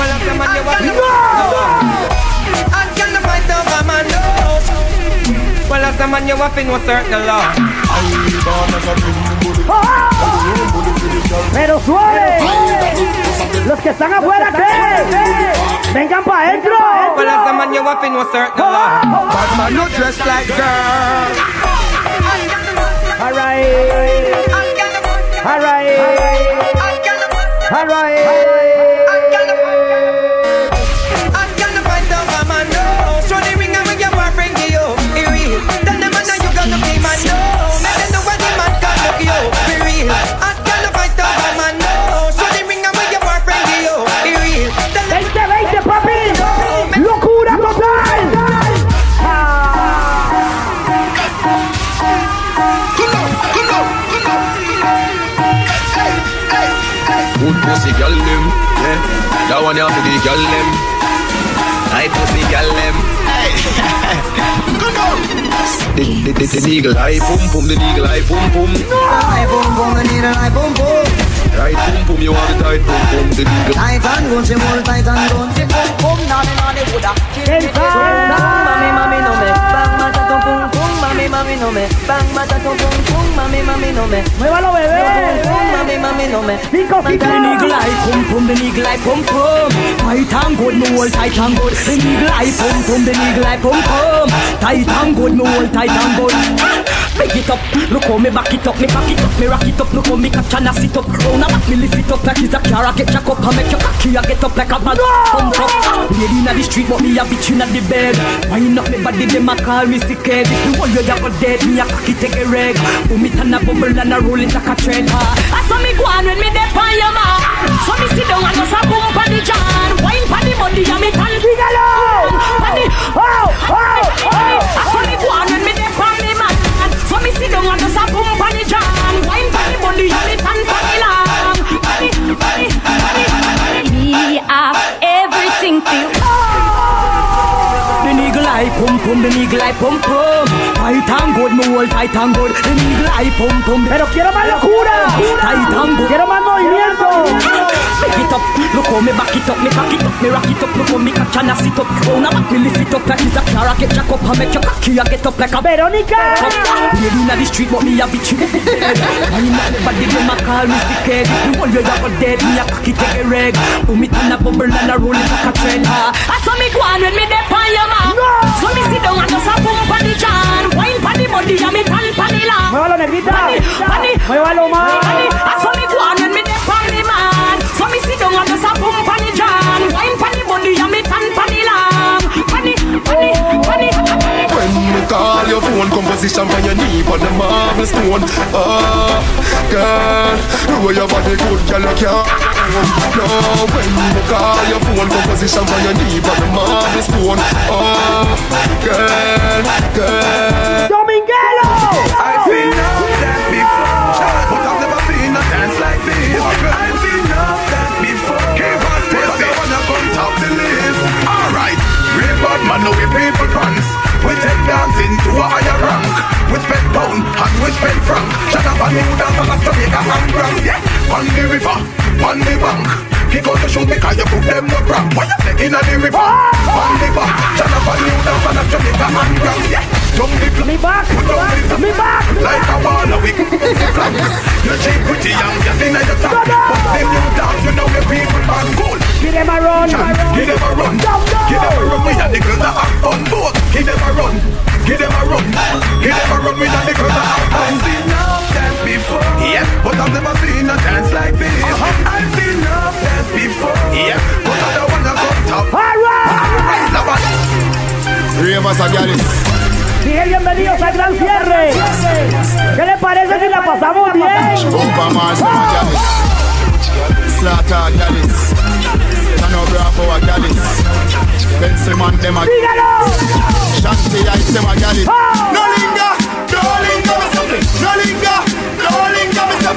[SPEAKER 25] Well as a man you up in no circle law. As a man you up in no circle law.
[SPEAKER 5] Pero suave. Los que están afuera, ¿qué? Vengan para adentro.
[SPEAKER 25] Well as a man you up in no circle law.
[SPEAKER 34] Bad man no dress like girl.
[SPEAKER 5] Alright. Alright. Alright.
[SPEAKER 9] One you have to the girl them. I pussy girl them. Hey. Come on. The, the, the, the eagle eye pum pum, the eagle eye pum pum.
[SPEAKER 35] Eye boom boom, the needle eye boom boom.
[SPEAKER 9] Right pum pum, you want the tight pum pum, the eagle.
[SPEAKER 35] Tight and good, she hold tight and good. She boom boom, naughty naughty woulda.
[SPEAKER 36] Mami, mami, no me, bang, mata, tum, pum, pum, mami, mami, no me, bang, mata, tum, pum, pum, mami, mami, no me.
[SPEAKER 5] Muévalo, bebé.
[SPEAKER 36] Pum, mami, mami, no me.
[SPEAKER 5] Cinco,
[SPEAKER 36] The eagle eye pum pum, the eagle eye pum pum. Tight and good, me hold tight and good. The eagle eye pum pum, the eagle eye pum pum. Tight and good, me hold tight and good. Big it up, look how me back it up, me back it up, me rock it up, look how me catch and I sit up. Round about me lift it up like it's a car, I get jack up and make your cocky, I get up like a bad pump up. Lady inna the street, but me a bitch inna the bed. Wind up me body, them a call me sick head. If you want you go dead, me a cocky take a reg. Boom it and a bubble and a roll it like a tread. Ah. I saw me go on when me dep on your man. So me sit down and just a boom pa the John. Wine pa the body and me tan.
[SPEAKER 5] Dígalo.
[SPEAKER 36] Pa the
[SPEAKER 5] Oh, oh, oh.
[SPEAKER 2] oh, oh
[SPEAKER 36] pompou eagle eye pum pum. Tight and good, me hold tight and good. The eagle eye pum pum.
[SPEAKER 5] Pero quiero más locura.
[SPEAKER 36] Tight and good.
[SPEAKER 5] Quiero más movimiento.
[SPEAKER 36] Back it up, look how me back it up, me back it up, me rock it up, look how me catch and I sit up. Oh, now back me lift it up like it's a car, I get jack up and make your cocky, I get up like a
[SPEAKER 5] Veronica.
[SPEAKER 36] Lady inna the street, but me a bitch in the bed. Why not the body, them a call me stick head. If you want you a go dead, me a cocky take a reg. Boom it and a bubble and a roll it like a trend. I saw me go on when me dep on your man. So me sit down and just a boom pa the John.
[SPEAKER 5] Muévalo, negrita. Muévalo
[SPEAKER 36] I the man. So me sit down and just a boom pa the John. Wine pa the body and me tan pa the lamb. Pani, pani, pani, pani.
[SPEAKER 9] When me call your phone, composition for your knee on the marble stone. Oh, girl, the way your body good, girl, you can't. No, when me call your phone, composition for your knee on the marble stone. Oh, girl, girl.
[SPEAKER 3] I've enough that before, but I've never seen a dance like this. I've wanna the. Alright, people. We take dancing to a higher rank. We spend pound and we spend franc. Up. Yeah, on the river, on the bank. The shoe because you put them no cramp. Why you taking on the river, on the bank. Shut up and move down from Jamaica and Grand. Yeah, jump the block.
[SPEAKER 5] Me back.
[SPEAKER 3] Put down the
[SPEAKER 5] Me back.
[SPEAKER 3] like a wall of wick You're cheap, pretty young, just in your top But them new dogs, you know the people are cool
[SPEAKER 5] Give them a run.
[SPEAKER 3] Give them a run Give them a run, we and the girls that have fun Both, give them a run Give them a run Give them a run, we and the girls that have fun I've that before. Like
[SPEAKER 5] Dije bienvenidos al gran cierre. ¿Qué le parece si la pasamos bien?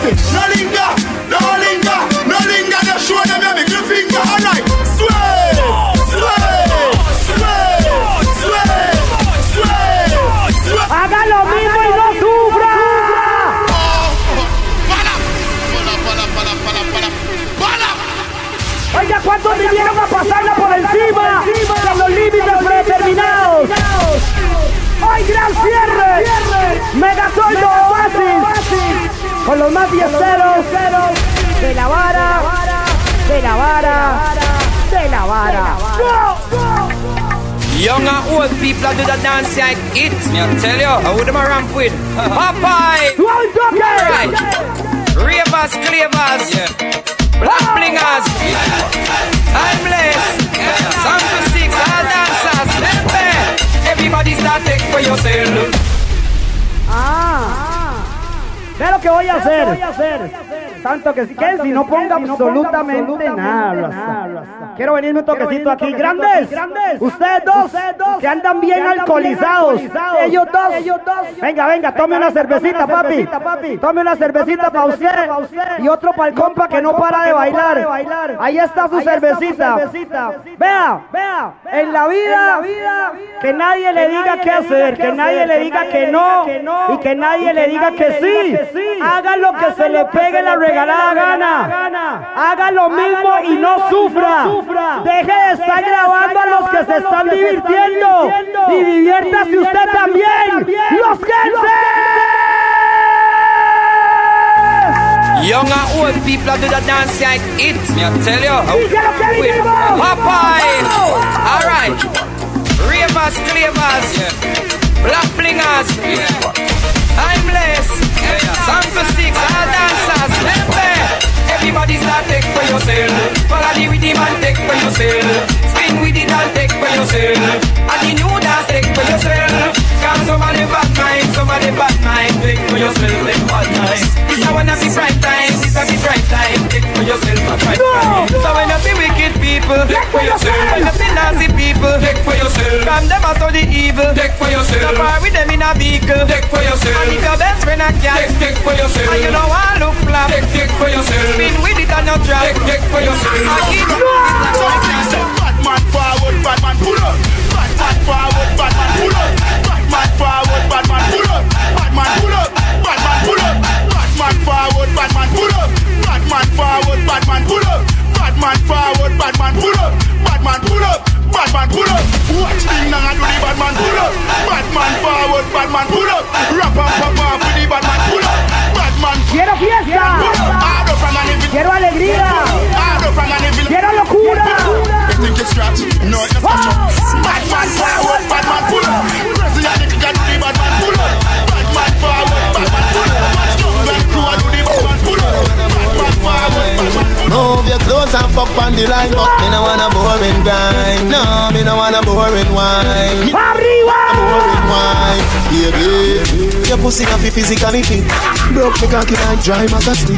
[SPEAKER 14] It No linger, no linger, no linger. Just show them your middle finger. Alright,
[SPEAKER 5] con los más diesteros de la vara, de la vara, de la vara.
[SPEAKER 25] Young and old people do the dance like it. Me I tell you, I would them a ramp with. Popeye. Alright. Ravers, clavers. Black blingers. Timeless. Some to six, all dancers. Everybody start take for yourself.
[SPEAKER 5] Ah. Ve lo que voy a hacer. Tanto que si que si no ponga absolutamente nada. Quiero venirme un toquecito aquí. Grandes, ustedes dos que andan bien alcoholizados. Ellos dos. Venga, venga, tome una cervecita, papi. Tome una cervecita para usted. y otro para el compa que no para de bailar. Ahí está su cervecita. Vea, vea, en la vida que nadie le diga qué hacer, que nadie le diga que no. y que nadie le diga que sí. Haga lo que se le pegue la regalada gana. Haga lo mismo y no sufra. Deje de estar grabando a los que se están divirtiendo. Y diviértase usted también. Los
[SPEAKER 25] Young and old people do the dance like it. Me I tell you. Popeye. Alright. Ravers, clavers. Black blingers. Some for six, all dancers. Lembe. Everybody start take for yourself. Follow the rhythm and take for yourself. Spin with it and take for yourself. And the new dance take for yourself. Cause some of the bad mind, some of the bad mind. Take for yourself, take bad mind. This a one of the bright time, this a the bright time. Take for yourself a bright time. People, take for yourself. You see nasty people, take for yourself. From them out of the evil, take for yourself. So far with them in a vehicle, take for yourself. And if your best friend a cat, take, take for yourself. And you don't want look flap, take, take for yourself. Spin with it on your trap, take, take for yourself. And keep
[SPEAKER 9] Bad man forward, bad man pull up. Bad man forward, bad man pull up. Bad man forward, bad man pull up. Bad man pull up. Bad man pull up. Bad man forward, bad man pull up. Bad man forward, bad man pull up. Man forward, bad man pull up. Bad man pull up. Bad man pull up. Watch the now do the bad man pull up. Bad man forward, bad man pull up. Rap and pop off with the bad man pull up. Bad man
[SPEAKER 5] Quiero fiesta. Quiero alegría. Quiero locura.
[SPEAKER 9] You think it's scratch? No, it's not. Bad man forward, bad man pull up.
[SPEAKER 37] Move your clothes and fuck on the line But me no want a boring grind No, me no want a boring wine.
[SPEAKER 5] Arriba!
[SPEAKER 37] Boring wine. Baby Your pussy not fi physically fit. Broke me cocky like dry magazine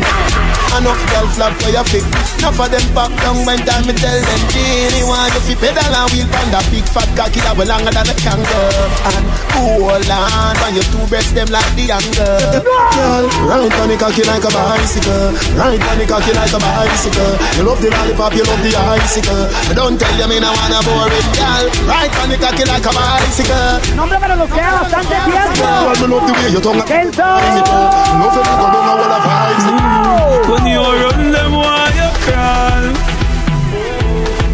[SPEAKER 37] Enough girl flap for your feet Enough of them pop down when time me tell them Genie want you fi pedal and wheel Pan that big fat cocky that way longer than a kangaroo? And hold on When your two breasts them like the angle Girl, ride on the cocky like a bicycle. Ride on the cocky like a bicycle. You love the lollipop, you love the icicle. I don't tell you me no wanna boring girl. Ride on the cocky like a bicycle.
[SPEAKER 5] Nombre pero lo queda bastante tiempo.
[SPEAKER 37] Girl, me love the way you tongue
[SPEAKER 5] Kenzo.
[SPEAKER 37] Love you go down a wall of ice
[SPEAKER 7] When you run them, why you crawl?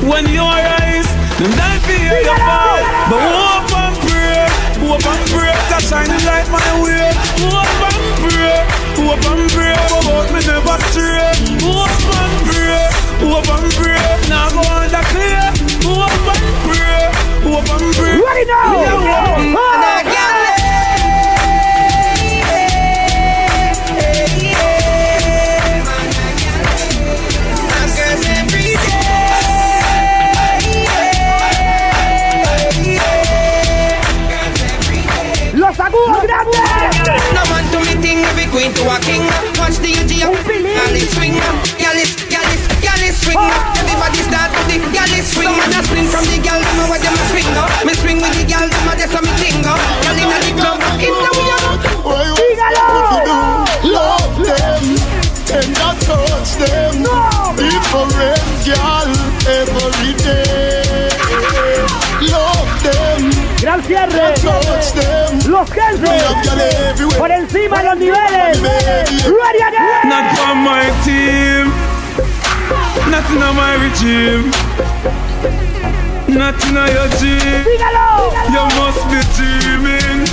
[SPEAKER 7] When you rise, them die for you, you fall. But hope and pray, hope and pray, that shining light my way.
[SPEAKER 25] A king. Watch the UG up, girl is swing up, girl is, girl is, girl is swing up. Everybody start to the girl is swing. Some man a spring from the girl, them a what them a swing up. Me swing with the girl, them a just a me thing up. Girl inna the club, inna we a
[SPEAKER 9] Love them, tender touch them. Different girl every day. Love them.
[SPEAKER 5] Gran cierre.
[SPEAKER 9] Touch them.
[SPEAKER 5] Los Kenzo. Por encima de los niveles. Ready again.
[SPEAKER 7] Not on my team, not in my regime, not in your dream. You must be dreaming.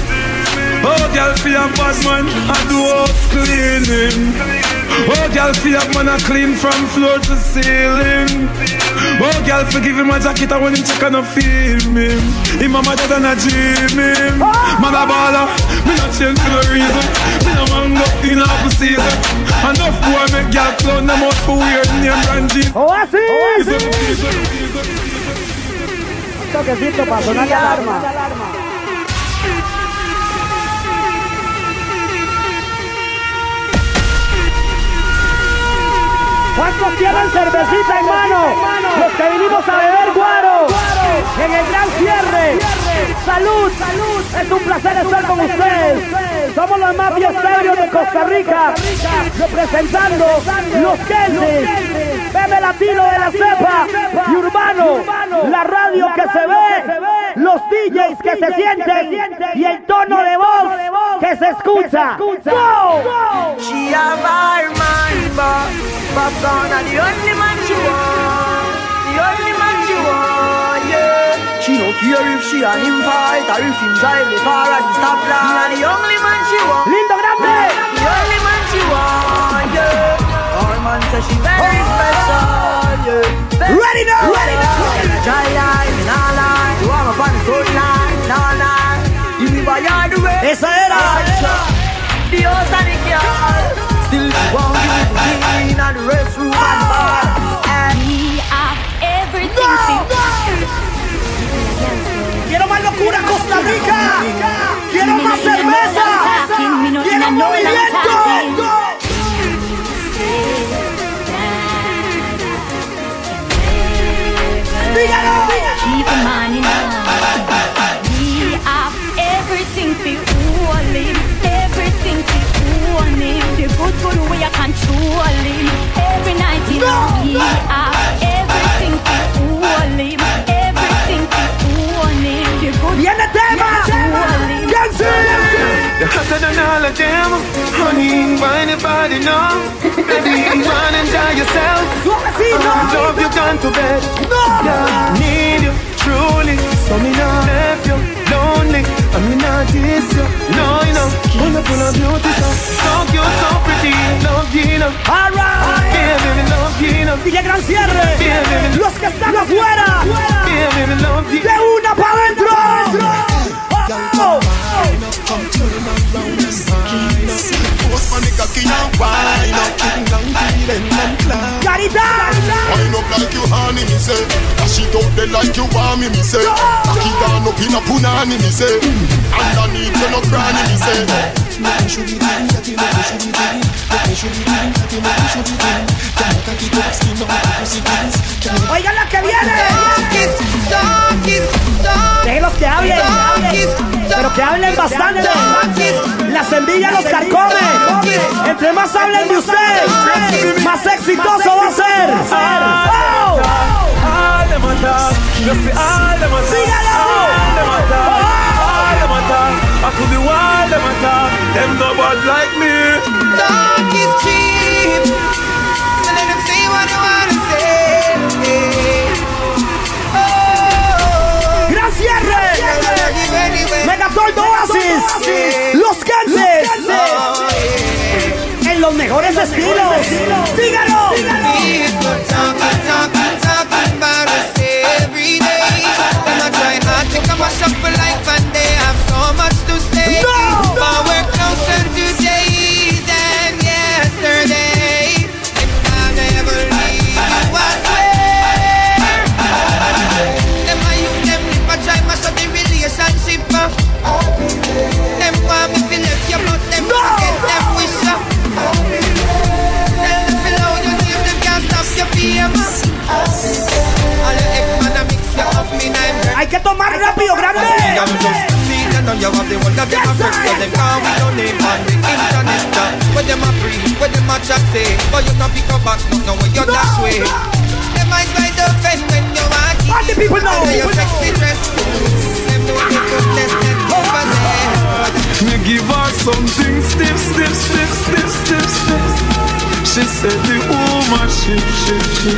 [SPEAKER 7] Oh, girl, for your bad man, I do house cleaning. Oh, girl, feel like man a clean from floor to ceiling. Oh, girl, forgive him my jacket and when him check and feel me. Him mama dead and a dream him. Man a baller, me not change for no reason. Me no man go in a apple season. Enough boy make girl clown them out for weird name brand jeans.
[SPEAKER 5] Oasis. Toquecito para sonar la alarma. ¿Cuántos tienen cervecita en mano? Los que vinimos a beber guaro. En el gran cierre. Salud. Es un placer estar con ustedes. Somos los más ebrios de Costa Rica. Representando los Kenses. Bebe Latino de la Cepa. Y Urbano. La radio que se ve. Los DJs que se sienten. Y el tono de voz que se escucha. ¡Go!
[SPEAKER 25] She don't care if she and him fight or if him drive the car at the stoplight. He the only man she want.
[SPEAKER 5] Lindo grande.
[SPEAKER 25] The only man she want, yeah. Our man says she very
[SPEAKER 5] Rica. Quiero más cerveza. Quiero movimiento. Dígalo.
[SPEAKER 2] Keep in mind, you know, we are everything for only, everything for only. The good, good way I control him. Every night, you know, we are everything for only,
[SPEAKER 7] Hotter than all of them Honey, why nobody know Baby, run and enjoy yourself I love you gone to bed Yeah, need you truly So me not left you lonely I me not diss you No, you know full of beauty so cute, so pretty Love you know
[SPEAKER 5] Alright.
[SPEAKER 7] Yeah, baby, love you know
[SPEAKER 5] DJ Gran Cierre.
[SPEAKER 7] Yeah, baby,
[SPEAKER 5] Los que están afuera.
[SPEAKER 7] Yeah, baby, love you
[SPEAKER 5] De una para adentro. Oh.
[SPEAKER 9] Come turn around and sign up. Post my nigga king and wine up. King and feeling and climb.
[SPEAKER 5] Carita.
[SPEAKER 9] Wind up like you honey, me say. Dash it out there like you want me, me say. Cock it down up in a punani, me say. Underneath you no granny, me say. It
[SPEAKER 5] Oigan la que viene. Déjenlos que hablen. Pero que hablen bastante. La semilla los carcome. Entre más hablen de usted, más exitoso va a ser.
[SPEAKER 7] Ah, ah, ¡Oh! I could be wild and like me.
[SPEAKER 25] What.
[SPEAKER 5] Megatol Oasis. Los Kansas. En los mejores estilos. Dígalo.
[SPEAKER 25] People
[SPEAKER 5] Hay que tomar rápido, grande.
[SPEAKER 25] I'm just see that now you have the one that them a friends So them can't with your name on the internet uh. Where them a free, where them a chat say But you can pick up back, no, no, where you dash way Them eyes by the pen when you want it
[SPEAKER 5] All the people know.
[SPEAKER 25] And your sexy dress. Them know the goodness that over there
[SPEAKER 7] Me give her something stiff, stiff, stiff, stiff, stiff, stiff. She said the woman shit, shit, shit.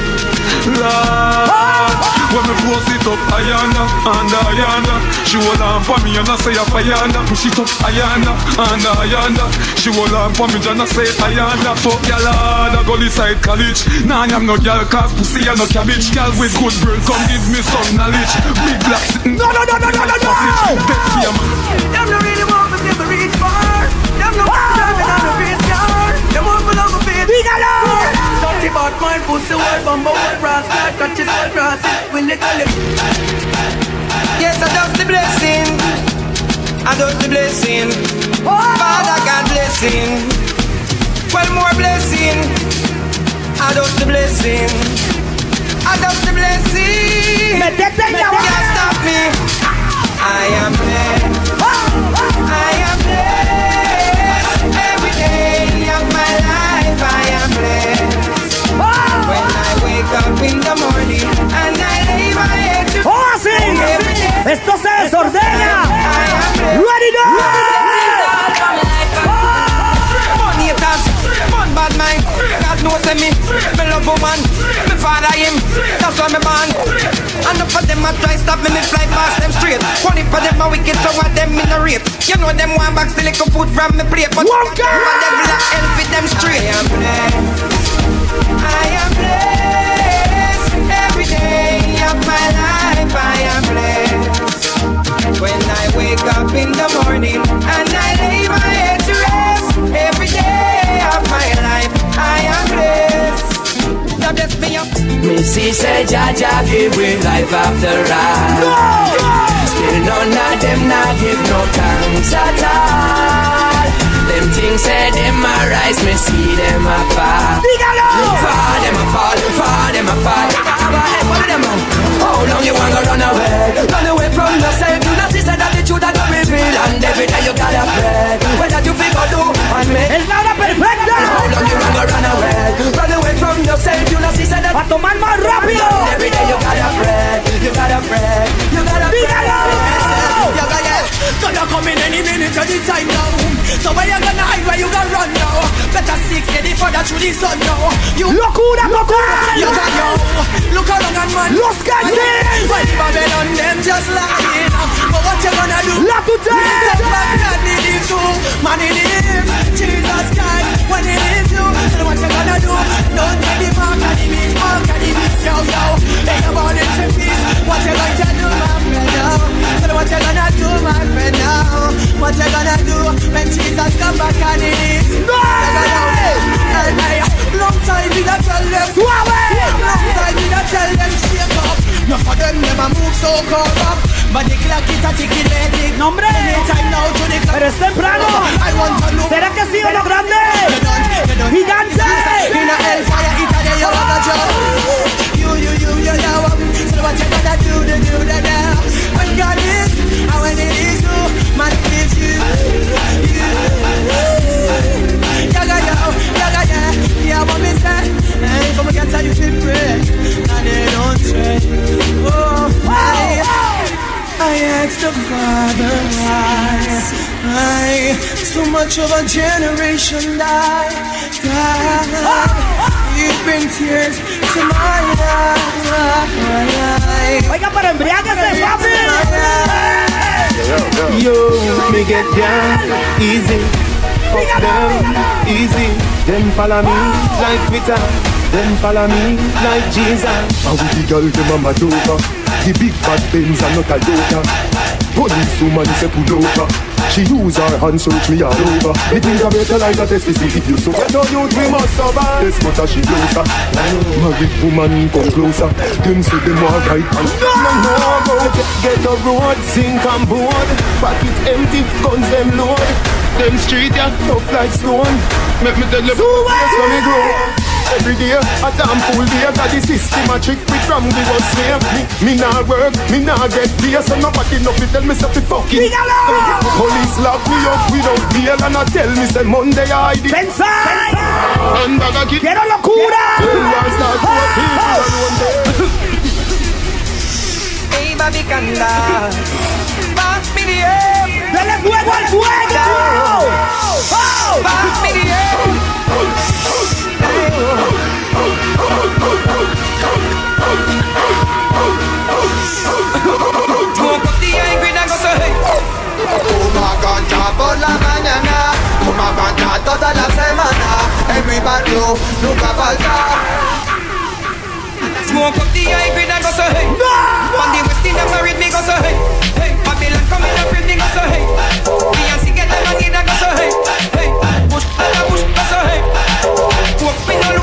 [SPEAKER 7] Lord,
[SPEAKER 14] When me post it up, Ayana, and Ayana. She hold on for me and I say Ayana. Push it up, Ayana, and Ayana. She hold on for me and I say Ayana. Fuck y'all hard, I go inside college. Nah, I'm no girl, cause pussy and no cabbage. Girl with good brain, come give me some knowledge. Big black sitting.
[SPEAKER 5] No, no, no, no, no, no, no.
[SPEAKER 14] Dead fear, man.
[SPEAKER 34] Them no really want me to reach far. Them no want to drive on the Dirty bad mind, pussy, word, bumbo, word, brass, card, touch it, word, brass, will it, will it.
[SPEAKER 25] Yes, I just the blessing. I just the blessing. Father God blessing. Well, more blessing. I just the blessing. I just the blessing.
[SPEAKER 5] Métete en la
[SPEAKER 25] Can't stop me. I am blessed. I in the morning and I lay my head to
[SPEAKER 5] ¡Oh, sí! Esto se desordena. Ready now.
[SPEAKER 25] Money haters, fun bad mind. God knows me, me love woman. Me father him, that's why me born. And up for them a try stop me, me fly past them straight. One for them a wicked, so what them in a rape. You know them one back still little food from me plate, but one them a devil a hell with them straight. I am blessed. I am blessed. Every day of my life, I am blessed. When I wake up in the morning and I lay my head to rest, every day of my life I am blessed. God bless me up.
[SPEAKER 8] Missy said, Jaja give we life after life. Still none of them not give no thanks at all. Them things say them a rise, me see them a fall. Fall them a fall, fall them a fall. Abba, hey, what them on? How long you wanna run away? Run away from yourself. You she said that the truth that you reveal, and every day you gotta pray. What that you figure do and make.
[SPEAKER 5] Es la hora perfecta.
[SPEAKER 8] How long you wanna run away? Run away from yourself. You know, she said that.
[SPEAKER 5] A tomar más rápido.
[SPEAKER 8] Every day you gotta pray, you gotta pray, you gotta pray.
[SPEAKER 34] Gonna come in any minute the time now. So where you gonna hide? Where you gonna run now? Better ready for that through the sun now. You
[SPEAKER 5] locura total.
[SPEAKER 34] You got yo. Look around and man.
[SPEAKER 5] Los Gadgets.
[SPEAKER 34] When Babylon them just lying. But what you gonna do?
[SPEAKER 5] La tutelle.
[SPEAKER 34] Take back he lives. Man he lives. Jesus Christ. When he lives you. So what you gonna do? Don't take the mark of the beast. Mark of the beast. Yo yo. They are born into peace. What you to do, my friend? Now? So what you gonna do, my friend? Now? What you gonna do when Jesus come back and he lives? No! Hey, hey, long time we don't tell them. Long time we don't tell them shake up. No for them never move so corrupt. But the clock it a ticking let
[SPEAKER 5] No, hombre.
[SPEAKER 34] Anytime now to the clock.
[SPEAKER 5] Pero es temprano.
[SPEAKER 34] I want to know.
[SPEAKER 5] ¿Será que sí o no grande? Gigante.
[SPEAKER 34] In a hellfire, it a day you want to jump. You, you, you, you know. So what you gonna do, do, do, do, do. When God is, and when it is you, man, it is you. You. Yaga, yo, yaga, yeah. Yeah, what me say. Hey, come again, tell you to pray. And they don't stray. Oh, I, I asked the Father why, why so much of a generation died, died. You bring tears to my eyes.
[SPEAKER 5] Oiga, pero embriáguese, papi.
[SPEAKER 37] Yo, me get down easy. Fuck them. Easy. Them follow me like Twitter. Them follow me like Jesus.
[SPEAKER 9] And with the girl them a mad over The big bad Benz and not a Toyota Police woman say pull over She use her hand search me all over Me think I better like a test to see if you so When no youth we must survive? This but she closer. Married woman come closer. Them say them want right hand.
[SPEAKER 37] No, no, go get the road, sink and board. Pocket empty, guns them load. Them street yeah, tough like stone. Make me tell you, yes, when me grow. Every day, a damn full day, got the system a trick me from the was slave. Me, me nah work, me nah get pay, so nobody know fi tell me say fi fucking. Police lock me up without bail and I tell me say Monday I did.
[SPEAKER 5] Pensai.
[SPEAKER 37] And bag a kid.
[SPEAKER 5] Quiero locura.
[SPEAKER 37] Start to a people alone there.
[SPEAKER 25] Hey, baby, canta. Pass me the air.
[SPEAKER 5] ¡Dale fuego al fuego! ¡Oh!
[SPEAKER 25] Con tortilla y grinango se por la mañana oh Una banca toda la semana En mi barrio nunca falta Smoke up the high grade and go so hey no! On the west end, I'm married, me go so hey, hey.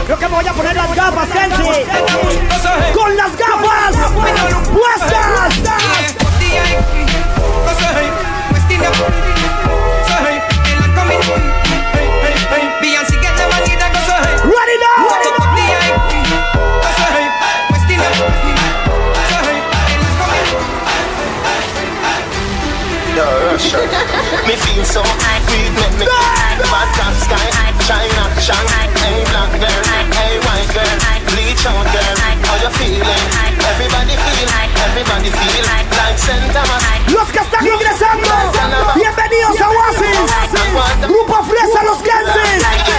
[SPEAKER 5] Yo que me voy a poner las gafas. Con las gafas. puestas.
[SPEAKER 37] Me feel so high, weed make me. Bad top sky, China, Shanghai, hey black girl, hey white girl, bleach out girl. How you feeling? Everybody feel, everybody feel like St. Thomas.
[SPEAKER 5] Los que están ingresando, bienvenidos a Oasis. Grupo Fresa Los Kenses.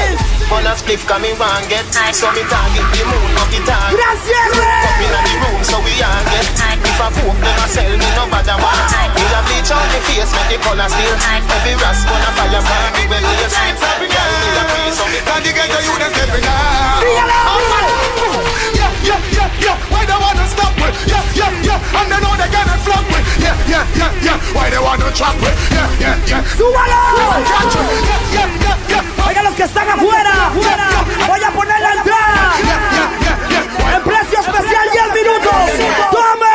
[SPEAKER 37] On a spliff come in one get So me target the moon of the target
[SPEAKER 5] Gracias,
[SPEAKER 37] Up in the room so we all get If I poke them I sell me no bother want Me a bleach on the face make the color still Every rasp on a fire for me when me a sleep Girl me a pray so me
[SPEAKER 3] Can you get the youth stepping out? Yeah, yeah, yeah, yeah. Why they wanna stop me? Yeah, yeah, yeah. And they know they gonna flop me. Yeah, yeah, yeah, yeah. Why they wanna trap me? Yeah, yeah, yeah.
[SPEAKER 5] ¡Súbalo!
[SPEAKER 3] Catch me. Yeah, yeah, yeah, yeah.
[SPEAKER 5] Oigan los que están afuera. Voy a poner la entrada. El precio especial 10 minutos. ¡Tome!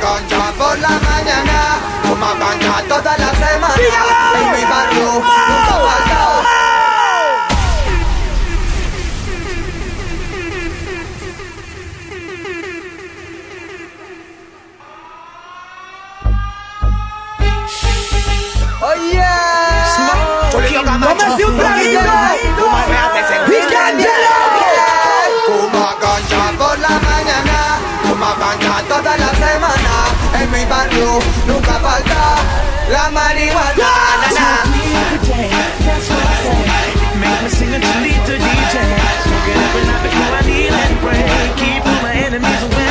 [SPEAKER 16] Ganja por la mañana, fuma ganja toda la semana. En mi barrio nunca falta. Oye,
[SPEAKER 5] ¡Tómese un traguito!
[SPEAKER 16] Fuma ganja por la mañana, fuma toda la semana. En mi barrio nunca falta la marihuana. Na, na.
[SPEAKER 38] Make me sing a delete to DJ. Smoke it every night before I kneel and pray. Keep all my enemies away.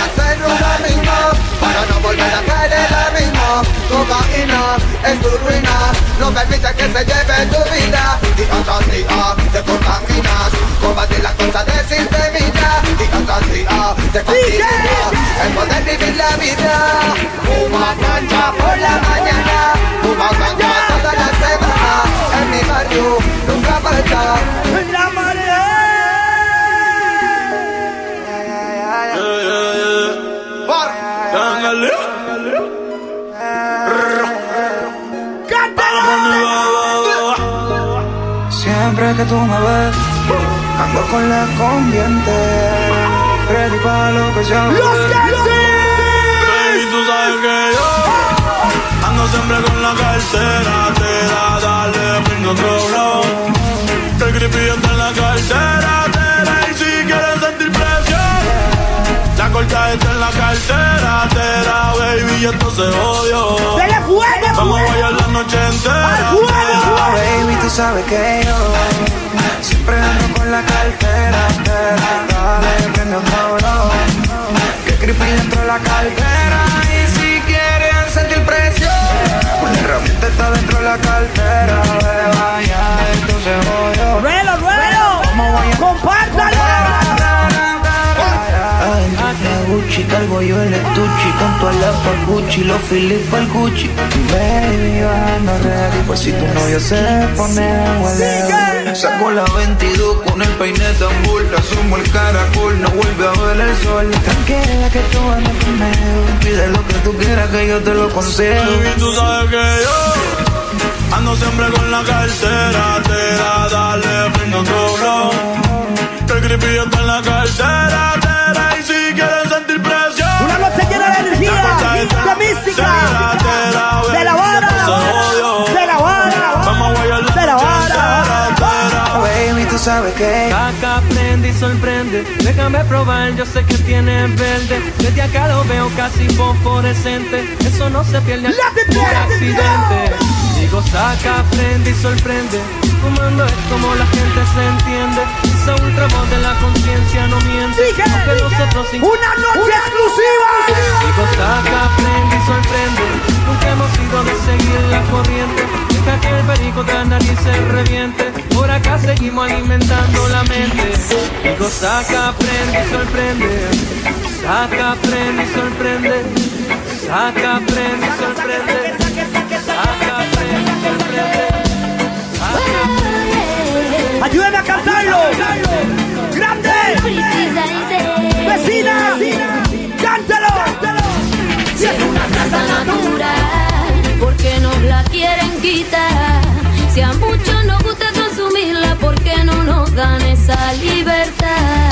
[SPEAKER 16] Hacer más lo mismo Para no volver a Cocaína es tu ruina. No permite que se lleve tu vida. Día tras día te contaminas. Combatir las cosas de sin semilla. Día tras día te contaminas. El poder vivir la vida. Fuma cancha por la mañana. Fuma cancha toda la semana. En mi barrio nunca falta.
[SPEAKER 5] La marea.
[SPEAKER 38] Siempre que tú me ves, ando con la escondiente. Ready para lo que sea.
[SPEAKER 5] ¡Los
[SPEAKER 7] Baby, tú sabes que yo ando siempre con la cartera. Te da, dale, bring otro blow. Que el creepy está en la cartera. Corta está en la cartera. Te da, baby, y esto se jodió.
[SPEAKER 5] ¡Dele fuego!
[SPEAKER 7] Vamos a bailar la noche entera.
[SPEAKER 38] Ah, baby, tú sabes que yo siempre ando con la cartera. Pero dale, prende otro blow. Que creepy dentro de la cartera. Y si quieren sentir presión, una herramienta está dentro de la cartera. Ve, vaya, esto se jodió.
[SPEAKER 5] ¡Ruelo, ruelo! ¡Compártalo!
[SPEAKER 38] Ay, la Gucci, cargo yo el estuchi Con tu alapa Gucci, los Philip al Gucci Baby, yo ando ready Pues si tu novio se pone huele Saco la 22 con el peine tan bull Asumo el caracol, no vuelve a ver el sol Tranquila que tú andas conmigo Pide lo que tú quieras que yo te lo concedo
[SPEAKER 7] Baby, tú sabes que yo ando siempre con la cartera. Te da, dale, bring otro blow. Que el creepy está en la cartera.
[SPEAKER 38] Sabes que
[SPEAKER 39] Acá prende y sorprende, déjame probar, yo sé que tiene verde. Desde acá lo veo casi fosforescente, eso no se pierde por accidente. Digo, saca, prende y sorprende, fumando es como la gente se entiende. Esa ultra voz de la conciencia no miente, aunque nosotros sin...
[SPEAKER 5] ¡Una noche exclusiva!
[SPEAKER 39] Digo, saca, prende y sorprende, nunca hemos sido de seguir la corriente. Que el perico de la nariz se reviente. acá seguimos alimentando la mente. Digo, saca, aprende y sorprende. Saca, aprende y sorprende. Saca, aprende y sorprende. Saca, aprende y sorprende.
[SPEAKER 5] Ayúdame a cantarlo. Grande. Vecina.
[SPEAKER 17] Si a muchos nos gusta consumirla, porque no nos dan esa libertad?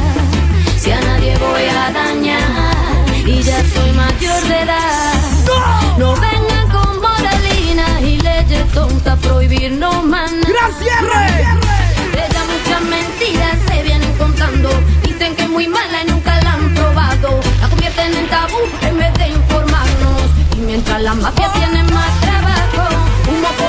[SPEAKER 17] Si a nadie voy a dañar y ya soy mayor de edad, no vengan con moralinas y leyes tontas prohibirnos más.
[SPEAKER 5] ¡Gran cierre!
[SPEAKER 17] Ella muchas mentiras se vienen contando. Dicen que es muy mala y nunca la han probado. La convierten en tabú en vez de informarnos. Y mientras tienen más trabajo,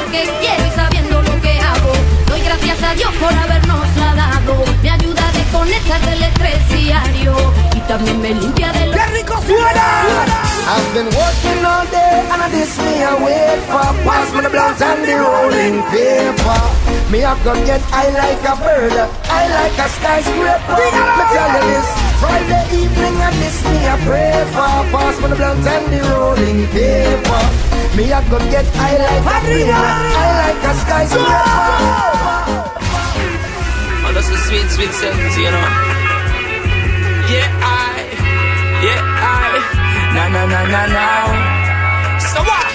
[SPEAKER 17] porque quiero y sabiendo lo que hago. Doy gracias a Dios por habernos la dado. Me ayuda a desconectar del estrés diario. Y también me limpia de lo
[SPEAKER 5] ¡Qué rico suena!
[SPEAKER 37] I've been working all day and I this me a wait for Pass me the blunt and the rolling paper Me a go get high like a bird I like a skyscraper Me tell you this Friday evening and this me a pray for Pass me the blunt and the rolling paper Me a go get high like a bird I like a skyscraper
[SPEAKER 40] Oh, that's a sweet, sweet sentence, you know. Yeah, I, yeah, I. Na na na na na. So what?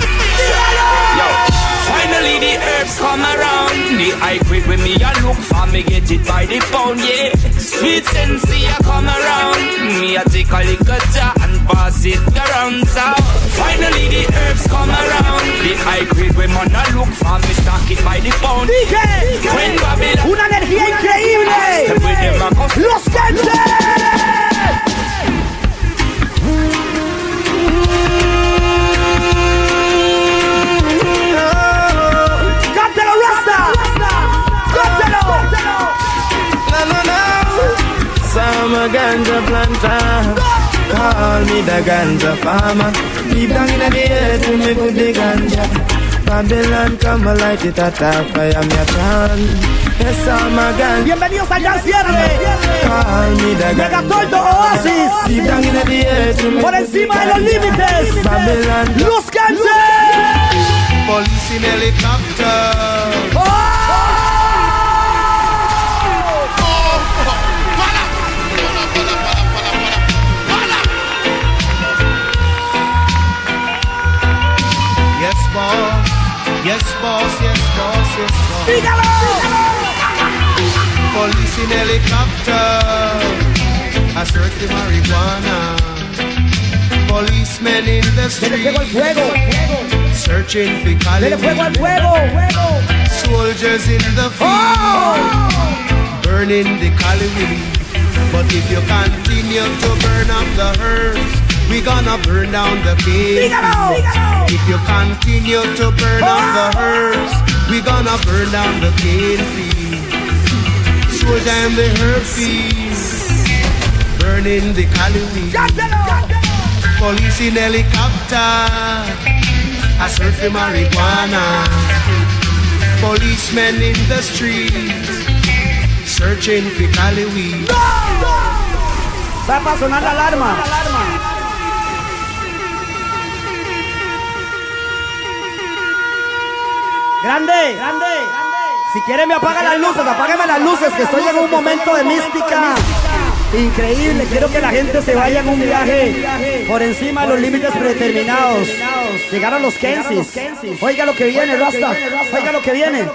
[SPEAKER 40] Yo, finally the herbs come around. The high grade when me a look for me get it by the pound, yeah. Sweet sensei a come around. Me a take a little jar and pass it around. So finally the herbs come around. The high grade when man a look for me stock it by the pound. When Babylon,
[SPEAKER 5] Una energía increíble.
[SPEAKER 40] Step with them a go
[SPEAKER 5] Los Kenses. Cántalo, Rasta. Cántalo.
[SPEAKER 37] No, no, no. Summer ganja planter. Call me the ganja farmer. Deep down in the earth, me put the ganja. Babylon come and light it at a fire, me a turn. Yes, I'm a ganja.
[SPEAKER 5] Bienvenidos al Gran Cierre.
[SPEAKER 37] Call me the ganja.
[SPEAKER 5] Megatoldo Oasis.
[SPEAKER 37] Deep down in the earth, me
[SPEAKER 5] Por encima de los límites.
[SPEAKER 37] Babylon.
[SPEAKER 5] Los Kenses.
[SPEAKER 41] Police in helicopter. Yes, boss. Yes, boss. Yes, boss. Police in helicopter. I search the marijuana. Policemen in the street. Searching for
[SPEAKER 5] Dele fuego al fuego.
[SPEAKER 41] Soldiers in the field. Burning the Cali But if you continue to burn up the herbs, we gonna burn down the cave. If you continue to burn up the herbs, we gonna burn down the cane field. Soldier and the herb fields, burning the Cali Police in helicopter, I search for marijuana. Policemen in the streets, searching for Cali weed.
[SPEAKER 5] Va a sonar la alarma. Grande, grande. Si quiere me apaga las luces, apágame las luces, que estoy en un momento de mística. Increíble, quiero que la gente se vaya en un viaje por encima de los límites predeterminados. Llegaron los Kensis. Oiga lo que viene, Rasta. Oiga lo que viene.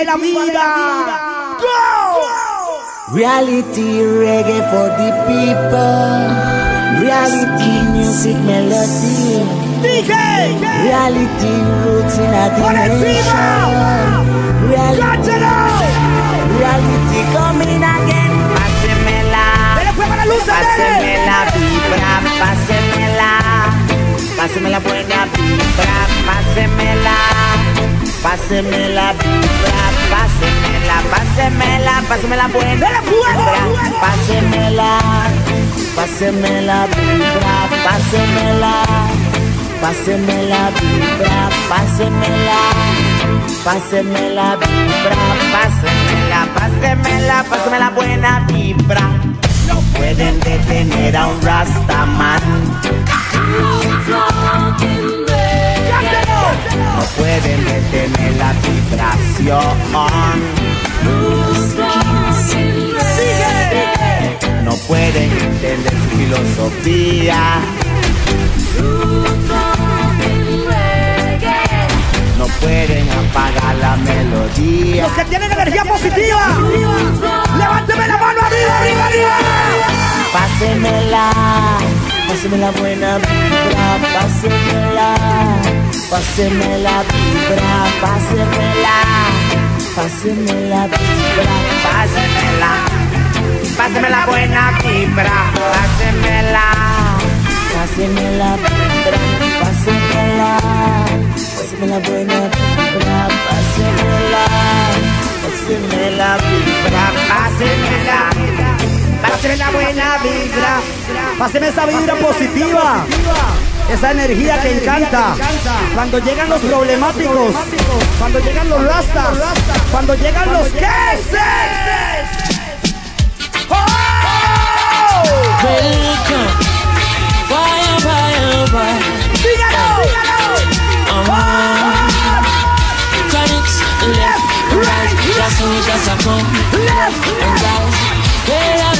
[SPEAKER 5] De la vida.
[SPEAKER 20] Reality reggae for the people. Reality music melody. Reality roots in a nation. Reality, reality coming again. Pásemela. Pásemela vibra, pásemela. Pásemela buena vibra, pásemela. Pásemela vibra, pásemela, pásemela, pásemela buena vibra, pásemela. Pásemela vibra, pásemela. Pásemela vibra, pásemela. Pásemela vibra, pásemela, pásemela, pásemela buena vibra. No pueden detener a un Rastaman. No pueden detener la vibración. No pueden entender su filosofía. No pueden apagar la melodía.
[SPEAKER 5] Los que tienen energía positiva. Levánteme la mano arriba, arriba, arriba.
[SPEAKER 20] Pásemela, pásemela buena vibra, pásemela, pásemela vibra, pásemela, pásemela vibra, pásemela, pásemela buena vibra, pásemela, pásemela vibra, pásemela, pásemela buena vibra, pásemela, pásemela vibra, pásemela.
[SPEAKER 5] Páseme la buena vibra. Páseme esa vibra positiva. Esa energía que encanta. Cuando llegan los problemáticos. Cuando llegan los rastas. Cuando llegan los queses.
[SPEAKER 8] Left, right. Just a come. Left, right. Vera.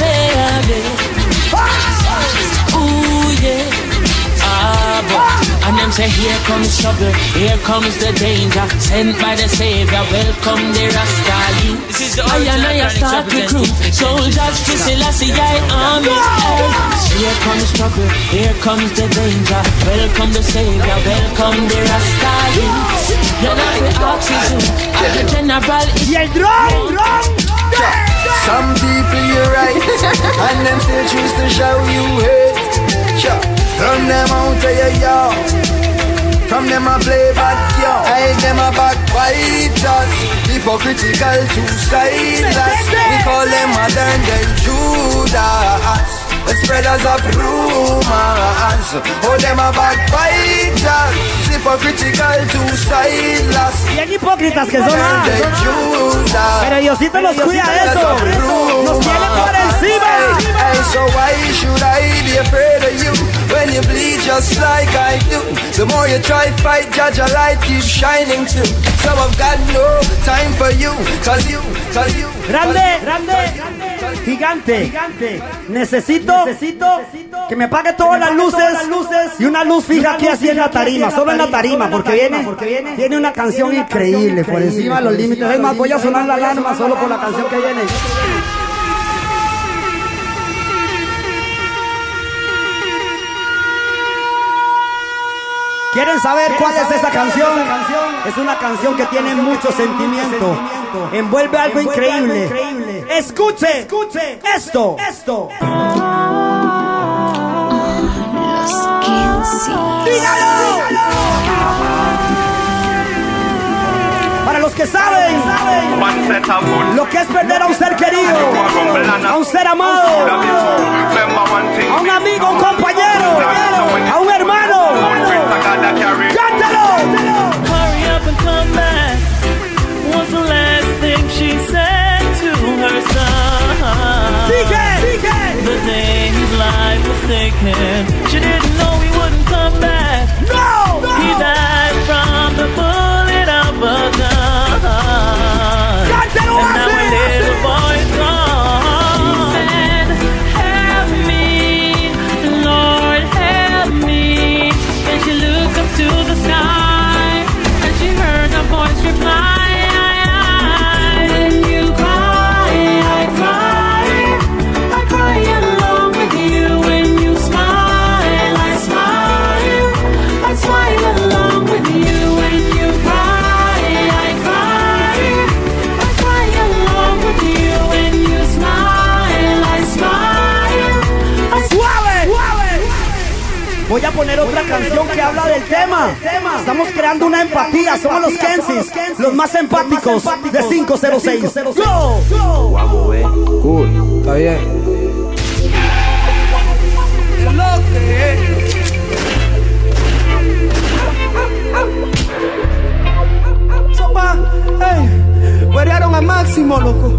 [SPEAKER 8] Ooh, yeah. Ah. And them say, here comes trouble, here comes the danger. Sent by the Savior, welcome the Rastali.
[SPEAKER 6] This is the
[SPEAKER 8] I and I start recruit soldiers to Selassie I army. Here comes trouble, here comes the danger. Welcome the Savior, welcome the Rastali. You're not the oxygen, I'm the general.
[SPEAKER 5] Y el drum,
[SPEAKER 20] Some people you're right, and them still choose to show you hate. Sure. Run them out of your yard. From them I play bad yo. I them a backbiters. Hypocritical, two-sideless. We call them modern day Judas. Spreaders of rumors. Oh, them a backbiters. Hypocritical, two-sideless.
[SPEAKER 5] Bien hipócritas que son. ah.
[SPEAKER 20] Modern day Judas.
[SPEAKER 5] Pero Diosito los cuida
[SPEAKER 20] Spreaders
[SPEAKER 5] eso. Nos tiene por encima.
[SPEAKER 20] Hey, so why should I be afraid of you when you bleed just like I do? The more you try fight, judge a light keeps shining too. So I've got no time for you, cause you, cause you.
[SPEAKER 5] Grande, grande, gigante. Necesito, que me apague todas las luces y una luz fija aquí así en la tarima, solo en la tarima, porque viene, viene una canción increíble por encima de los límites. Es más, voy a sonar la alarma solo por la canción que viene. ¿Quieren saber cuál es esa canción? Es una canción que tiene mucho sentimiento. Envuelve algo increíble. Escuche, escuche esto, esto. Para los que saben, lo que es perder a un ser querido, a un ser amado, a un amigo, un compañero, a un
[SPEAKER 7] was
[SPEAKER 5] canción que habla del tema. Estamos creando una empatía. Somos los Kensis, los más empáticos de 506. ¡Go!
[SPEAKER 16] Eh. Cool. Está bien. Sopa, ey, guarearon a Máximo, loco.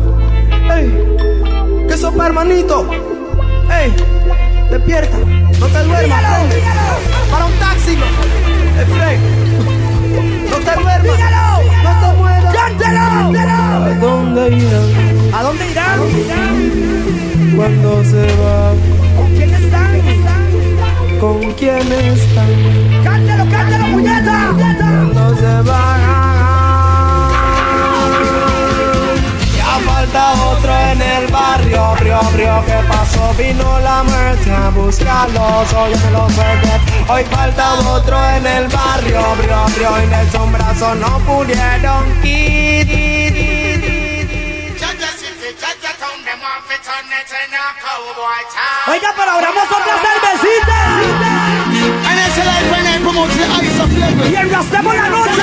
[SPEAKER 16] Ey, ¿qué sopa, hermanito? Ey, despierta, no te duermas. Para un taxi, loco. Frey, no te duermas. No te mueras. ¿A dónde irán?
[SPEAKER 5] ¿A dónde irán?
[SPEAKER 16] Cuando se va.
[SPEAKER 5] ¿Con quién están?
[SPEAKER 16] ¿Con quién están?
[SPEAKER 5] ¡Cántalo, cántalo, puñeta!
[SPEAKER 16] Cuando se va. En el barrio, brio, brio, ¿qué pasó? Vino la muerte a buscarlos, hoy me los perdí. Hoy falta otro en el barrio, brio, brio, y Nelson Brazo no pudieron ir.
[SPEAKER 5] Oiga, pero abramos otra cervecita. Y enrastemos la noche.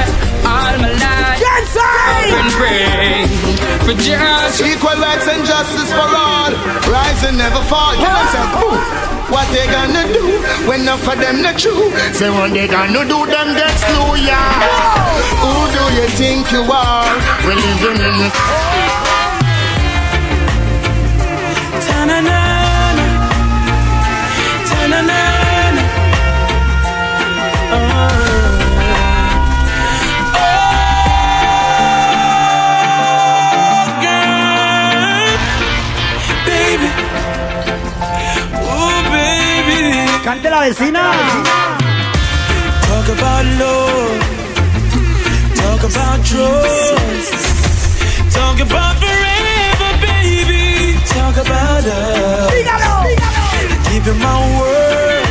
[SPEAKER 6] All my life, I've been praying for just
[SPEAKER 42] Equal rights and justice for all. Rise and never fall. You know, say, ooh, what they gonna do when enough of them not true? Say what they gonna do, them get slow, yeah. Who do you think you are? We're living in this.
[SPEAKER 7] Ta-na-na-na.
[SPEAKER 5] Vecina.
[SPEAKER 7] Talk about love. Talk about trust. Talk about forever, baby. Talk about us. Keeping my word.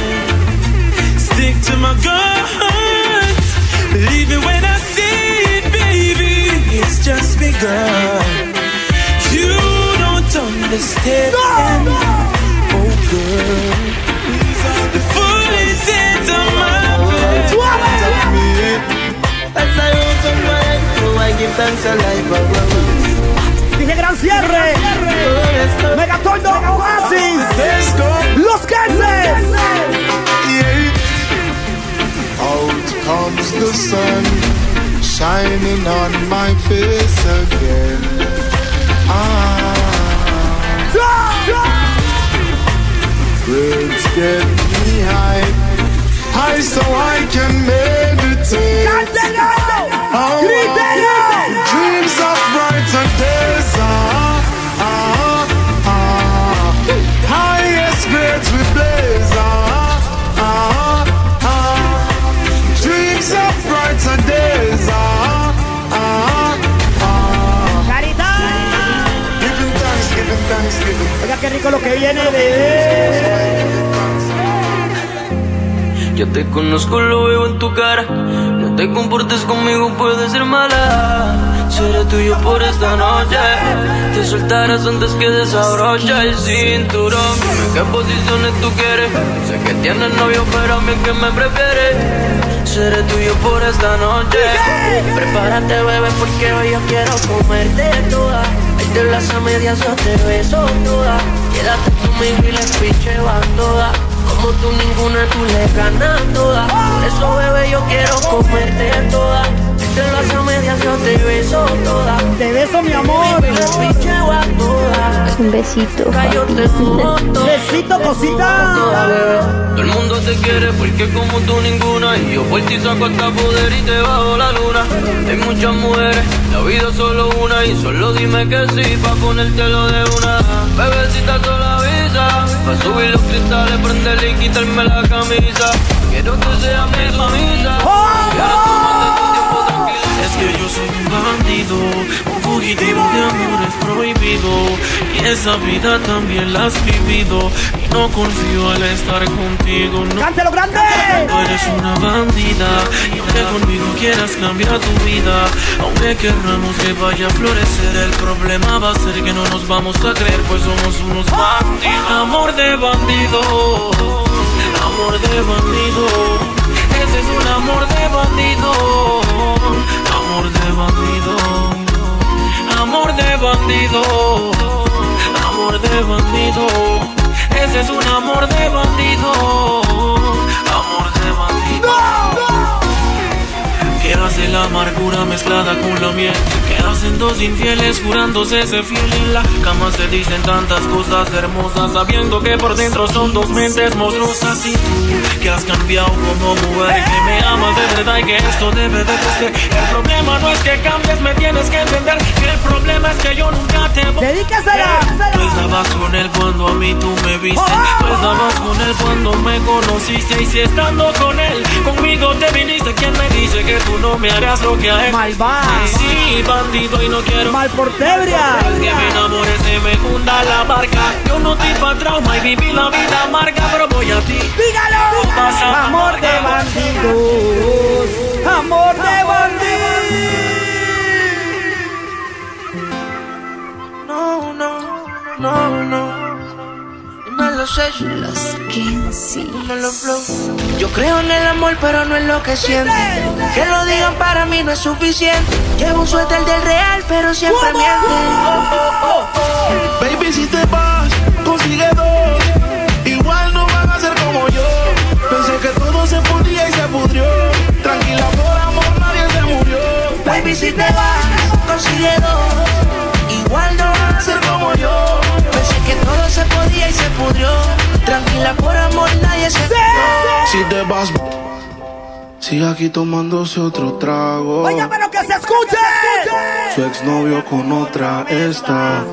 [SPEAKER 7] Stick to my guns. Believe me when I see it, baby. It's just begun. You don't understand. Oh,
[SPEAKER 16] give thanks to life. Oh.
[SPEAKER 5] Dije gran cierre. Megatondo Oasis. Los Kenses.
[SPEAKER 42] Out comes the sun, shining on my face again. Ah, words get me high, high so I can meditate. Oh, we Oiga,
[SPEAKER 5] qué rico lo que viene de.
[SPEAKER 16] Ya te conozco, lo veo en tu cara. No te comportes conmigo, puedes ser mala. Seré tuyo por esta noche. Te soltarás antes que desabroche el cinturón. Dime qué posiciones tú quieres. Sé que tienes novio, pero a mí que me prefieres. Seré tuyo por esta noche. Prepárate, bebé, porque hoy yo quiero comerte toda. Ahí te las a medias, yo te beso toda. Quédate conmigo y les piche van todas. Como tú ninguna, tú le ganas toda. Por eso, bebé, yo quiero comerte toda. Te las a medias, yo te beso toda.
[SPEAKER 5] Te beso, mi amor.
[SPEAKER 17] Un besito.
[SPEAKER 5] Besito, cosita.
[SPEAKER 16] Todo el mundo te quiere porque como tú ninguna Y yo por ti saco hasta poder y te bajo la luna Hay muchas mujeres, la vida es solo una Y solo dime que sí pa' ponértelo de una Bebecita solo avisa Pa' subir los cristales, prenderle y quitarme la camisa Quiero que seas mi sumisa
[SPEAKER 39] que yo soy un bandido, un fugitivo de amores prohibido. Y esa vida también la has vivido. Y no confío al estar contigo, no.
[SPEAKER 5] ¡Cántelo grande!
[SPEAKER 39] Tú eres una bandida. Y aunque conmigo quieras cambiar tu vida Aunque querramos que vaya a florecer El problema va a ser que no nos vamos a creer Pues somos unos bandidos. Amor de bandido. Amor de bandido Ese es un amor de bandido Amor de bandido Amor de bandido Amor de bandido Ese es un amor de bandido Amor de bandido ¿Qué hace la amargura mezclada con la miel? ¿Qué hacen dos infieles jurándose ser fiel en la cama? Se dicen tantas cosas hermosas Sabiendo que por dentro son dos mentes monstruosas Y tú, que has cambiado como mujer Que me amas de verdad y que esto debe de crecer El problema no es que cambies, me tienes que entender Que el problema es que yo nunca te voy
[SPEAKER 5] Dedícasela.
[SPEAKER 39] Tú estabas con él cuando a mí tú me viste Tú estabas con él cuando me conociste Y si estando con él, conmigo te viniste ¿Quién me dice que tú no me harás lo que a él?
[SPEAKER 5] Malvado.
[SPEAKER 39] Sí, bandido y no quiero
[SPEAKER 5] Mal por tebria.
[SPEAKER 39] que me enamore se me hunda la barca Yo no te pa' trauma y viví la vida amarga Pero voy a ti
[SPEAKER 5] Dígalo.
[SPEAKER 39] No pasa
[SPEAKER 5] Amor de bandidos. Amor de bandidos.
[SPEAKER 39] No, no, no, no.
[SPEAKER 17] Los 15.
[SPEAKER 39] Dímelo, Flow. Yo creo en el amor, pero no en lo que siento. Que lo digan para mí no es suficiente. Llevo un suéter del real, pero siempre miente.
[SPEAKER 43] Baby, si te vas, consigue dos. Igual no van a ser como yo. Pensé que todo se podía y se pudrió. Tranquila, por amor, nadie se murió.
[SPEAKER 39] Baby, si te vas, consigue dos. Igual no van a ser como yo. Pensé que todo se podía y se pudrió. Tranquila, por amor, nadie se murió.
[SPEAKER 43] Si te vas, sigue aquí tomándose otro trago.
[SPEAKER 5] Que se escuche.
[SPEAKER 43] Su exnovio con otra está.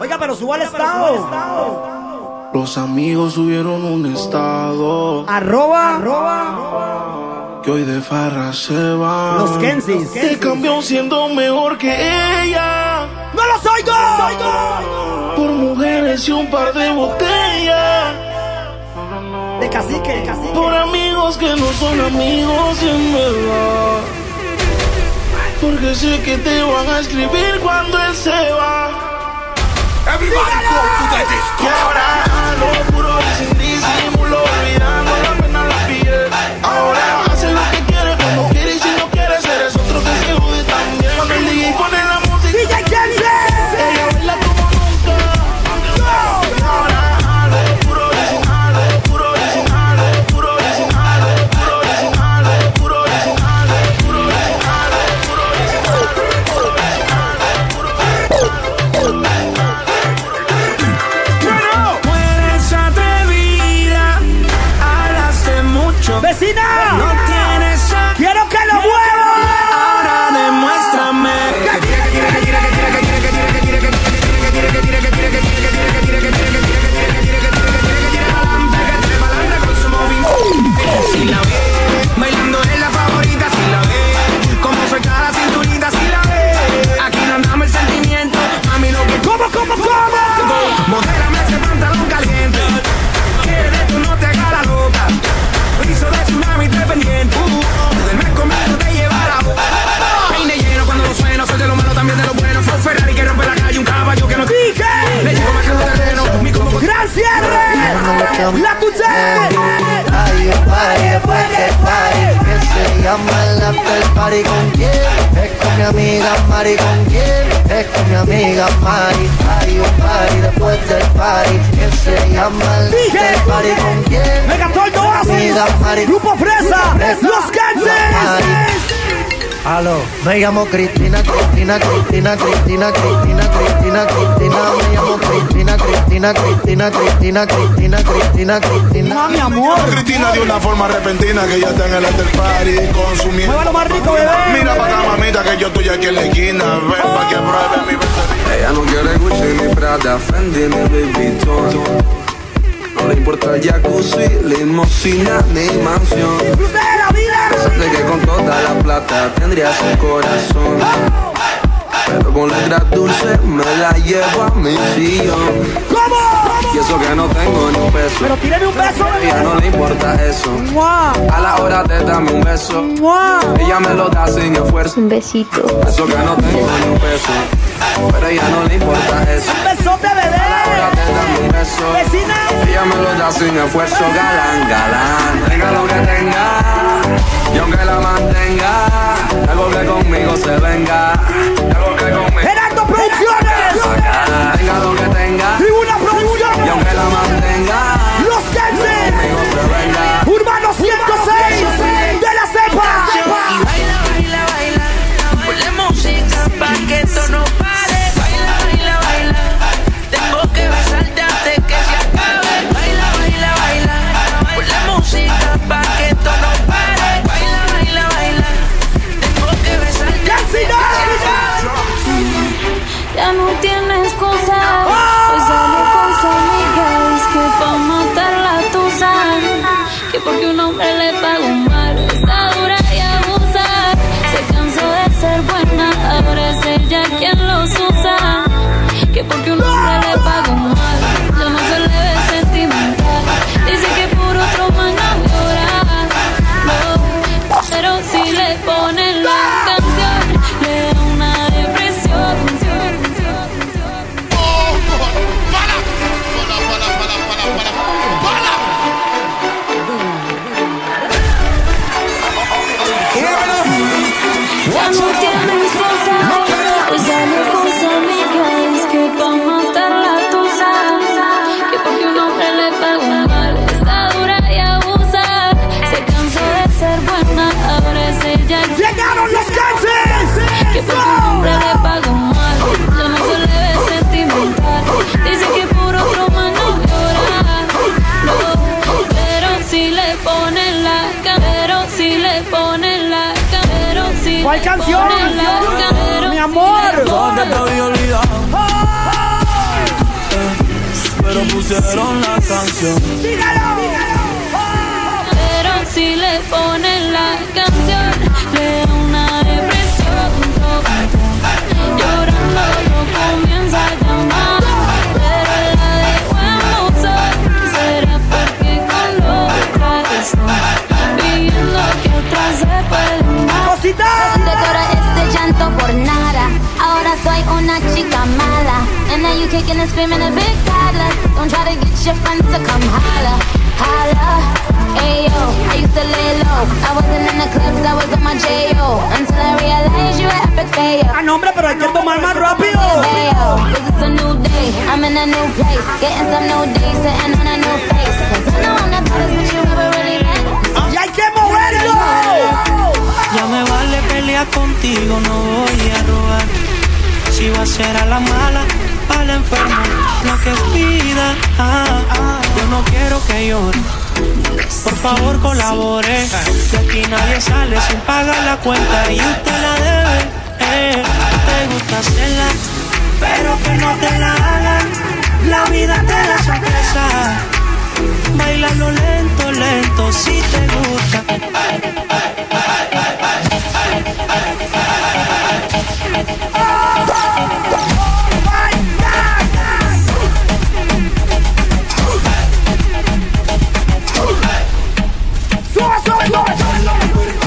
[SPEAKER 5] Oiga, pero suba al estado.
[SPEAKER 43] Los amigos subieron un estado.
[SPEAKER 5] Arroba. Arroba.
[SPEAKER 43] Que hoy de farra se va.
[SPEAKER 5] Los Kensis.
[SPEAKER 43] Te cambió siendo mejor que ella.
[SPEAKER 5] ¡No los oigo!
[SPEAKER 43] Por mujeres y un par de botellas.
[SPEAKER 5] De cacique, de cacique.
[SPEAKER 43] Por amigos que no son amigos en verdad. Porque sé que te van a escribir cuando él se va.
[SPEAKER 3] Everybody go to the disco.
[SPEAKER 43] Y ahora lo puro y sin disimulo, olvidando la pena la piel. Ahora La
[SPEAKER 5] escuché.
[SPEAKER 20] Hay un party después del party que se llama el after party con quién? Es con mi amiga Mari con quién? Es con mi amiga Mari. Hay un party después del party que se llama el after party con quién?
[SPEAKER 5] Megatol. Grupo Fresa. Los Kansas.
[SPEAKER 20] Aló, me llamo Cristina, Cristina, Cristina, Cristina, Cristina, Cristina, Cristina, me llamo Cristina, Cristina, Cristina, Cristina, Cristina, Cristina, Cristina.
[SPEAKER 5] mi amor.
[SPEAKER 41] Cristina de una forma repentina que ya está en el after party consumiendo.
[SPEAKER 5] Mueva lo más rico, bebé.
[SPEAKER 41] Mira para acá, mamita, que yo estoy aquí en la esquina. Ven pa' que pruebe mi beso.
[SPEAKER 16] Ella no quiere Gucci ni Prada, Fendi ni Louis Vuitton. No le importa el jacuzzi, limosina ni mansión. Pensaste que con toda la plata tendría su corazón. Pero con letras dulces me la llevo a mi sillón. Y eso que no tengo ni un peso.
[SPEAKER 5] Pero tírame un beso,
[SPEAKER 16] A ella no le importa eso. A la hora de darme un beso. Ella me lo da sin esfuerzo.
[SPEAKER 44] Un besito.
[SPEAKER 16] Eso que no tengo ni un peso. Pero a ella no le importa eso.
[SPEAKER 5] Un besote,
[SPEAKER 16] A la hora
[SPEAKER 5] bebé.
[SPEAKER 16] de darme un beso.
[SPEAKER 5] Vecina.
[SPEAKER 16] Ella me lo da sin esfuerzo. Galán, galán. Tenga lo que tenga. Y aunque la mantenga. Algo que conmigo se venga. Algo que conmigo.
[SPEAKER 5] Gerardo Producciones.
[SPEAKER 16] Tenga lo que tenga.
[SPEAKER 5] Tribuna Producciones.
[SPEAKER 16] Y aunque la mantenga.
[SPEAKER 5] al poner la
[SPEAKER 45] canción. Pero si le ponen la
[SPEAKER 5] canción,
[SPEAKER 45] le da una depresión. Llorando lo comienza a llamar, pero la buzón. Será porque con lo otra está pidiendo que otra se puede más.
[SPEAKER 17] De todo este llanto por nada. Ahora soy una chica mala. And now you kicking and screaming a big toddler. Don't try to get your friends to come holla. Holla. Ayo, I used to lay low. I wasn't in the clubs, I was on my J.O. Until I realized you were epic fail.
[SPEAKER 5] Ah, no, hombre, pero hay que tomar más rápido.
[SPEAKER 17] Cause it's a new day, I'm in a new place. Getting some new days, sitting on a
[SPEAKER 46] Ya me vale pelear contigo, no voy a robar. Si va a ser a la mala, a la enferma, lo que pida. Ah, ah, yo no quiero que llore. Por favor colabore. De aquí nadie sale sin pagar la cuenta y usted la debe. Eh, te gusta hacerla, pero que no te la hagan. La vida te da sorpresa. Bailando lento, lento, si te gusta.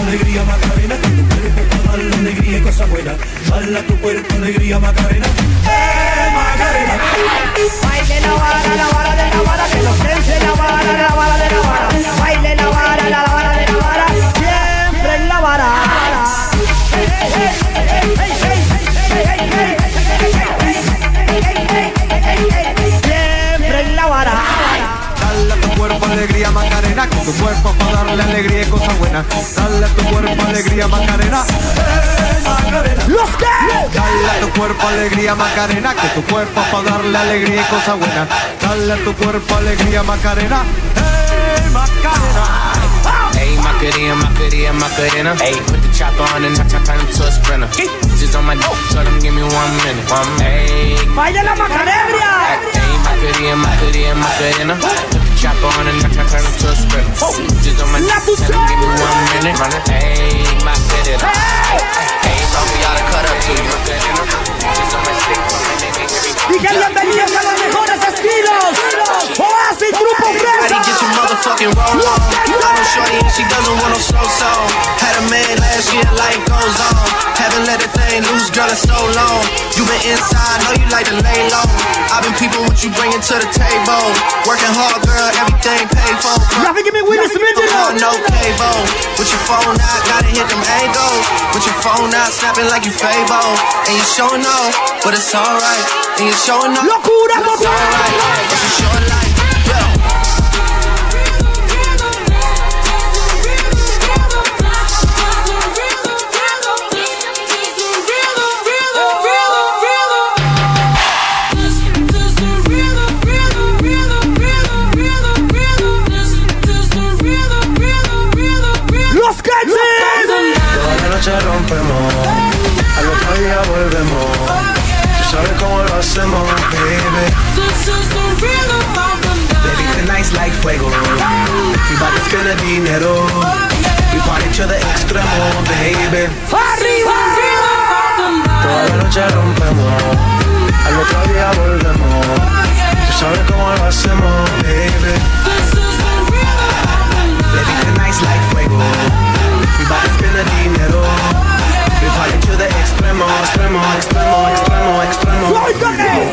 [SPEAKER 47] Alegría Macarena, que la alegría y cosa buena. Dale tu cuerpo alegría, Macarena. ¡Eh, Macarena!
[SPEAKER 5] Baile la vara, la vara de la vara, que nos la vara, la vara de la vara. Baile la vara, la vara de la vara, siempre en la vara. Siempre en la vara
[SPEAKER 48] cuerpo alegría Macarena, que tu cuerpo para darle alegría y cosas buenas. Dale a tu cuerpo alegría Macarena. Eh, Macarena.
[SPEAKER 5] Los que
[SPEAKER 48] Dale a tu cuerpo alegría Macarena, que tu cuerpo para darle alegría y cosas buenas. Dale a tu cuerpo alegría Macarena. Eh, Macarena.
[SPEAKER 39] Hey, Macarena, Macarena, Macarena. Hey, put the chopper on and I turn him to a sprinter. Just on my dope, tell him give me one minute. One minute. Hey,
[SPEAKER 5] Vaya la macanebria.
[SPEAKER 39] hey, Macarena, Macarena, Macarena. Put the chopper on and I turn him to a sprinter. Just on my dope, tell him give me one minute. Hey, Macarena. Hey, Sophie, y'all to cut up to you. Macarena. Just on my stick, on my neck, every
[SPEAKER 5] Y que bienvenidos a los mejores estilos. Oasis Grupo
[SPEAKER 39] Everybody get your motherfucking roll on. Got no shorty and she doesn't want no slow song. Had a man last year, life goes on. Haven't let the thing loose, girl, it's so long. You been inside, know you like to lay low. I've been people what you bringing to the table. Working hard, girl, everything paid for.
[SPEAKER 5] Y'all give me Willie Smith, you know.
[SPEAKER 39] No cable. With your phone out, gotta hit them angles. With your phone out, snapping like you Fable. And you showing but it's alright. And you're showing up.
[SPEAKER 5] Locura
[SPEAKER 39] but it's
[SPEAKER 49] Sabes cómo lo hacemos, baby. Baby, tonight's like fuego. We bout to spend the dinero. We party to the extremo, baby.
[SPEAKER 5] ¡Arriba!
[SPEAKER 49] Toda la noche rompemos, al otro día volvemos. Tú sabes cómo lo hacemos, baby. Baby, tonight's like fuego. We bout to spend the dinero. We party to the extremo, extremo, extremo, extremo, extremo.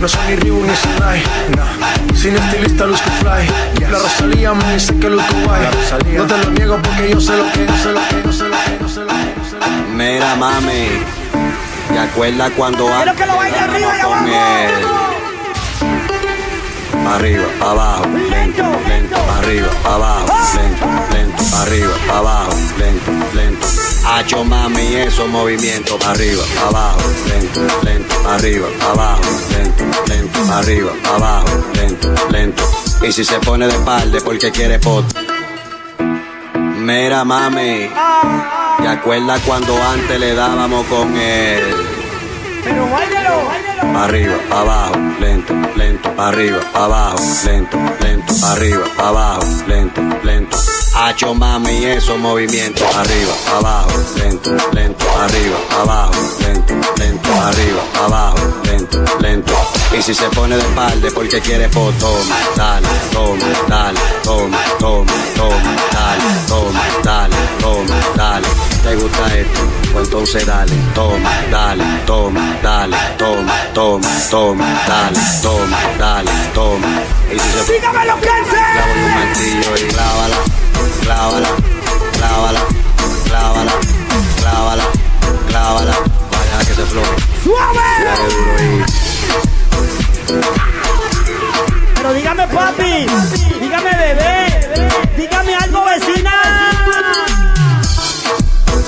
[SPEAKER 49] No soy ni Ryu ni Sanai, no. Sin estilista luzco fly. La Rosalía me dice que luzco guay. No te lo niego porque yo sé lo que, yo sé lo que, yo sé lo que, yo sé lo que.
[SPEAKER 50] Mira, mami, ¿te acuerdas cuando
[SPEAKER 5] Quiero que lo baile arriba y
[SPEAKER 50] con
[SPEAKER 5] abajo.
[SPEAKER 50] Arriba, abajo, lento, lento, arriba, abajo, lento, lento, arriba, abajo, lento, lento. Hacho mami, esos movimientos, arriba, abajo, lento, lento, arriba, abajo, lento, lento, arriba, abajo, lento, lento. Y si se pone de espalda es porque quiere pot. Mira, mami, ¿te acuerdas cuando antes le dábamos con él?
[SPEAKER 5] Pero bailalo, bailalo.
[SPEAKER 50] Arriba, abajo, lento, lento, arriba, abajo, lento, lento, arriba, abajo, lento, lento. Hacho mami, esos movimientos, arriba, abajo, lento, lento, arriba, abajo, lento, lento, arriba, abajo, lento, lento. Y si se pone de espalda es porque quiere po, toma, dale, toma, dale, toma, toma, toma, dale, toma, dale, toma, dale. ¿Te gusta esto? Pues entonces dale, toma, dale, toma, dale, toma, toma, toma, dale, toma, dale, toma. Y si se un martillo y clávala, clávala, clávala, clávala, clávala, clávala, vaya que se floje. Y
[SPEAKER 5] Pero dígame papi, dígame bebé, dígame algo vecina.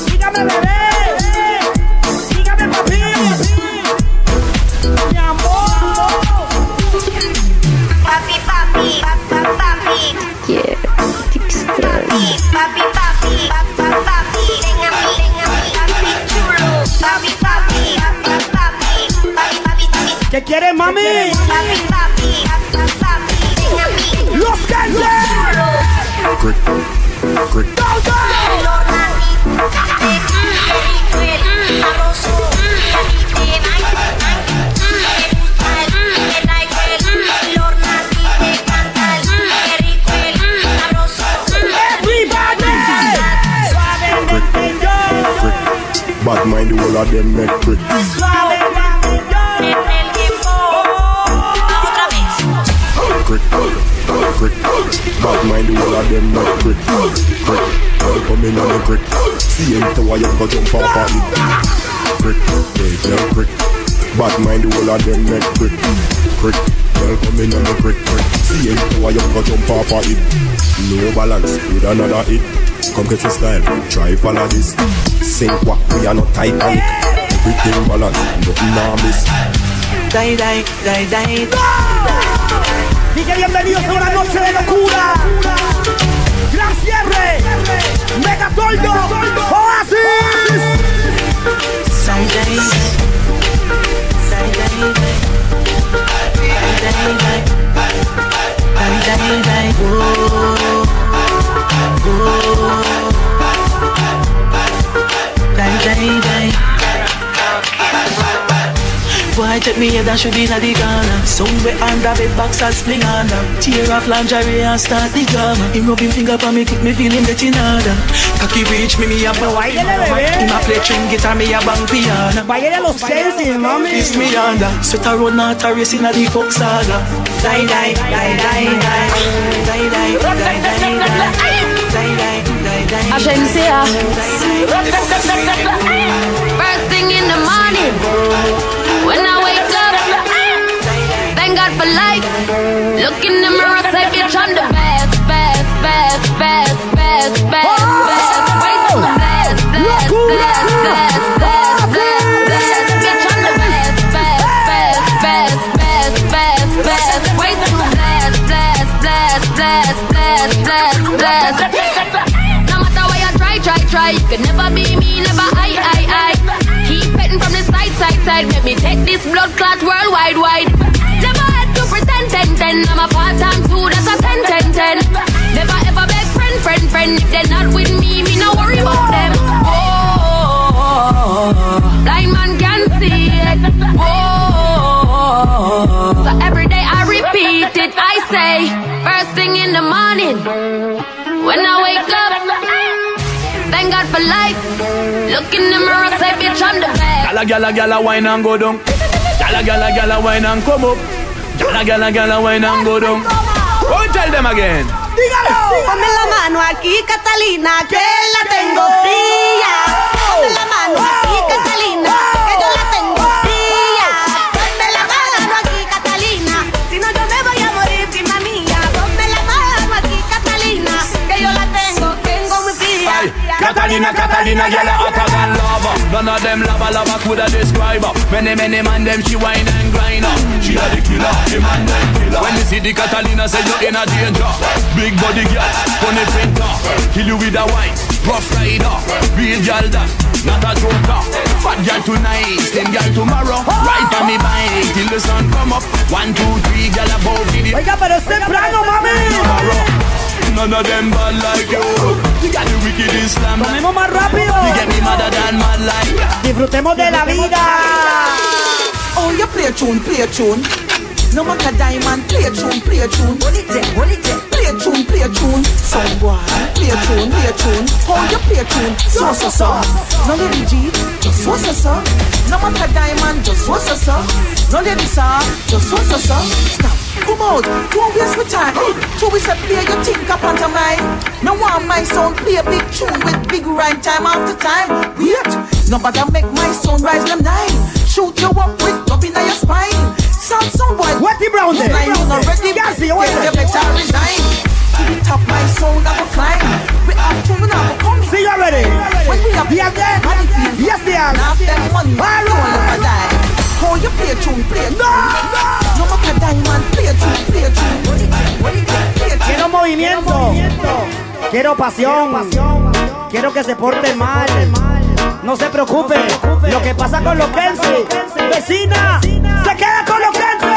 [SPEAKER 5] Dígame bebé, ¿Qué quieres mami? Los
[SPEAKER 9] Bad mind, the whole of them make. Crick. Bad mind the whole of them not crick, crick. Girl come in on the crick. See him to why you go jump off of it. Crick, yeah, girl crick. Bad mind the whole of them not crick, crick. Girl come in on the crick, crick. See him to why you go jump off of it. No balance with another hit. Come get your style, try follow this. Sink what we are not Titanic. Everything balance, nothing nah miss.
[SPEAKER 34] Die, die, die, die.
[SPEAKER 5] Y que bienvenidos a una noche de locura. Gran cierre. Mega Toldo. Oasis.
[SPEAKER 34] Die, die. Die, Boy, take me head and shoot in a the corner Somewhere under the box and sling under Tear off lingerie and start the drama Him rub him finger for me, keep me feeling getting harder Cocky reach me, me a
[SPEAKER 5] bebé.
[SPEAKER 34] Him a play string guitar, me a bang piano
[SPEAKER 5] Báilele los Chelsea, mami.
[SPEAKER 34] Kiss me under Sweat a road, not a race in a the fuck saga Die, die, die, die, die Die, die, die, die, die Die, die, die, die
[SPEAKER 17] Agencia. First thing in the morning, Look in the mirror, say, bitch, I'm the best, best, best, best, best, best, best. Wait till the. Bitch, I'm the best, best, best, best, best, best, best. Wait till the. No matter you try, try, try, you could never be me, never I, I, I. Keep petting from the side, side, side. Let me take this blood clot worldwide, wide. Ten. I'm a part time two, that's a ten, ten, ten. Never ever beg friend, friend, friend. If they're not with me, me no worry about them. Oh, blind man can see it. Oh, so every day I repeat it. I say, first thing in the morning, when I wake up. Thank God for life. Look in the mirror, say, bitch, I'm the best.
[SPEAKER 39] Gala, gala, gala, wine and go down. Gala, gala, gala, wine and come up. Gala, gala, gala, wine and go down. And tell them again.
[SPEAKER 5] Ponme la mano aquí, Catalina, que la tengo fría. Ponme la mano aquí, Catalina, Catalina, Catalina,
[SPEAKER 39] girl, a hotter than lava. None of them lava, lava could have describe her. Many, many man, them she wine and grind her. She a the killer, the man them killer. When you see the Catalina, say you in a danger. Big body girl, funny printer. Kill you with a white, rough rider. Real girl that, not a joker. Fat girl tonight, slim girl tomorrow. Ride on me bike till the sun come up. One, two, three, girl above the
[SPEAKER 5] Oiga, pero es temprano, mami.
[SPEAKER 39] None of them bad like you. You got the wickedest slam like
[SPEAKER 5] Comemos más rápido.
[SPEAKER 39] You get me madder than mad like
[SPEAKER 5] Disfrutemos de la vida.
[SPEAKER 34] Oh, you play a tune, play a tune. No matter diamond, play a tune, play a tune. Hold it there, hold it there. Play a tune, play a tune. Some boy, play a tune, play a tune. Oh, you play a tune, so so so. No lady G, just so so so. No matter diamond, just so so so. No lady sir, just so so so. Stop. Come out, don't waste my time. Two weeks I play, you think up on mine. No one my sound play a big tune with big rhyme time after time. Wait, nobody make my sound rise them nine. Shoot you up with up in your spine. Sound sound boy.
[SPEAKER 5] What the brown there?
[SPEAKER 34] Nine, you not ready.
[SPEAKER 5] Yes, you
[SPEAKER 34] better resign. To the top, my sound I will climb. We have to, we never come.
[SPEAKER 5] See you ready?
[SPEAKER 34] When we have
[SPEAKER 5] They are there. Yes, they are.
[SPEAKER 34] Now them money.
[SPEAKER 5] All
[SPEAKER 34] Don't
[SPEAKER 5] right.
[SPEAKER 34] Play tune, play tune. No matter diamond, play a tune, play tune. Play.
[SPEAKER 5] Quiero movimiento. Quiero pasión. Quiero que se porte mal. No se preocupe. Lo que pasa con los Kenzie. Vecina. Se queda con los Kenzie.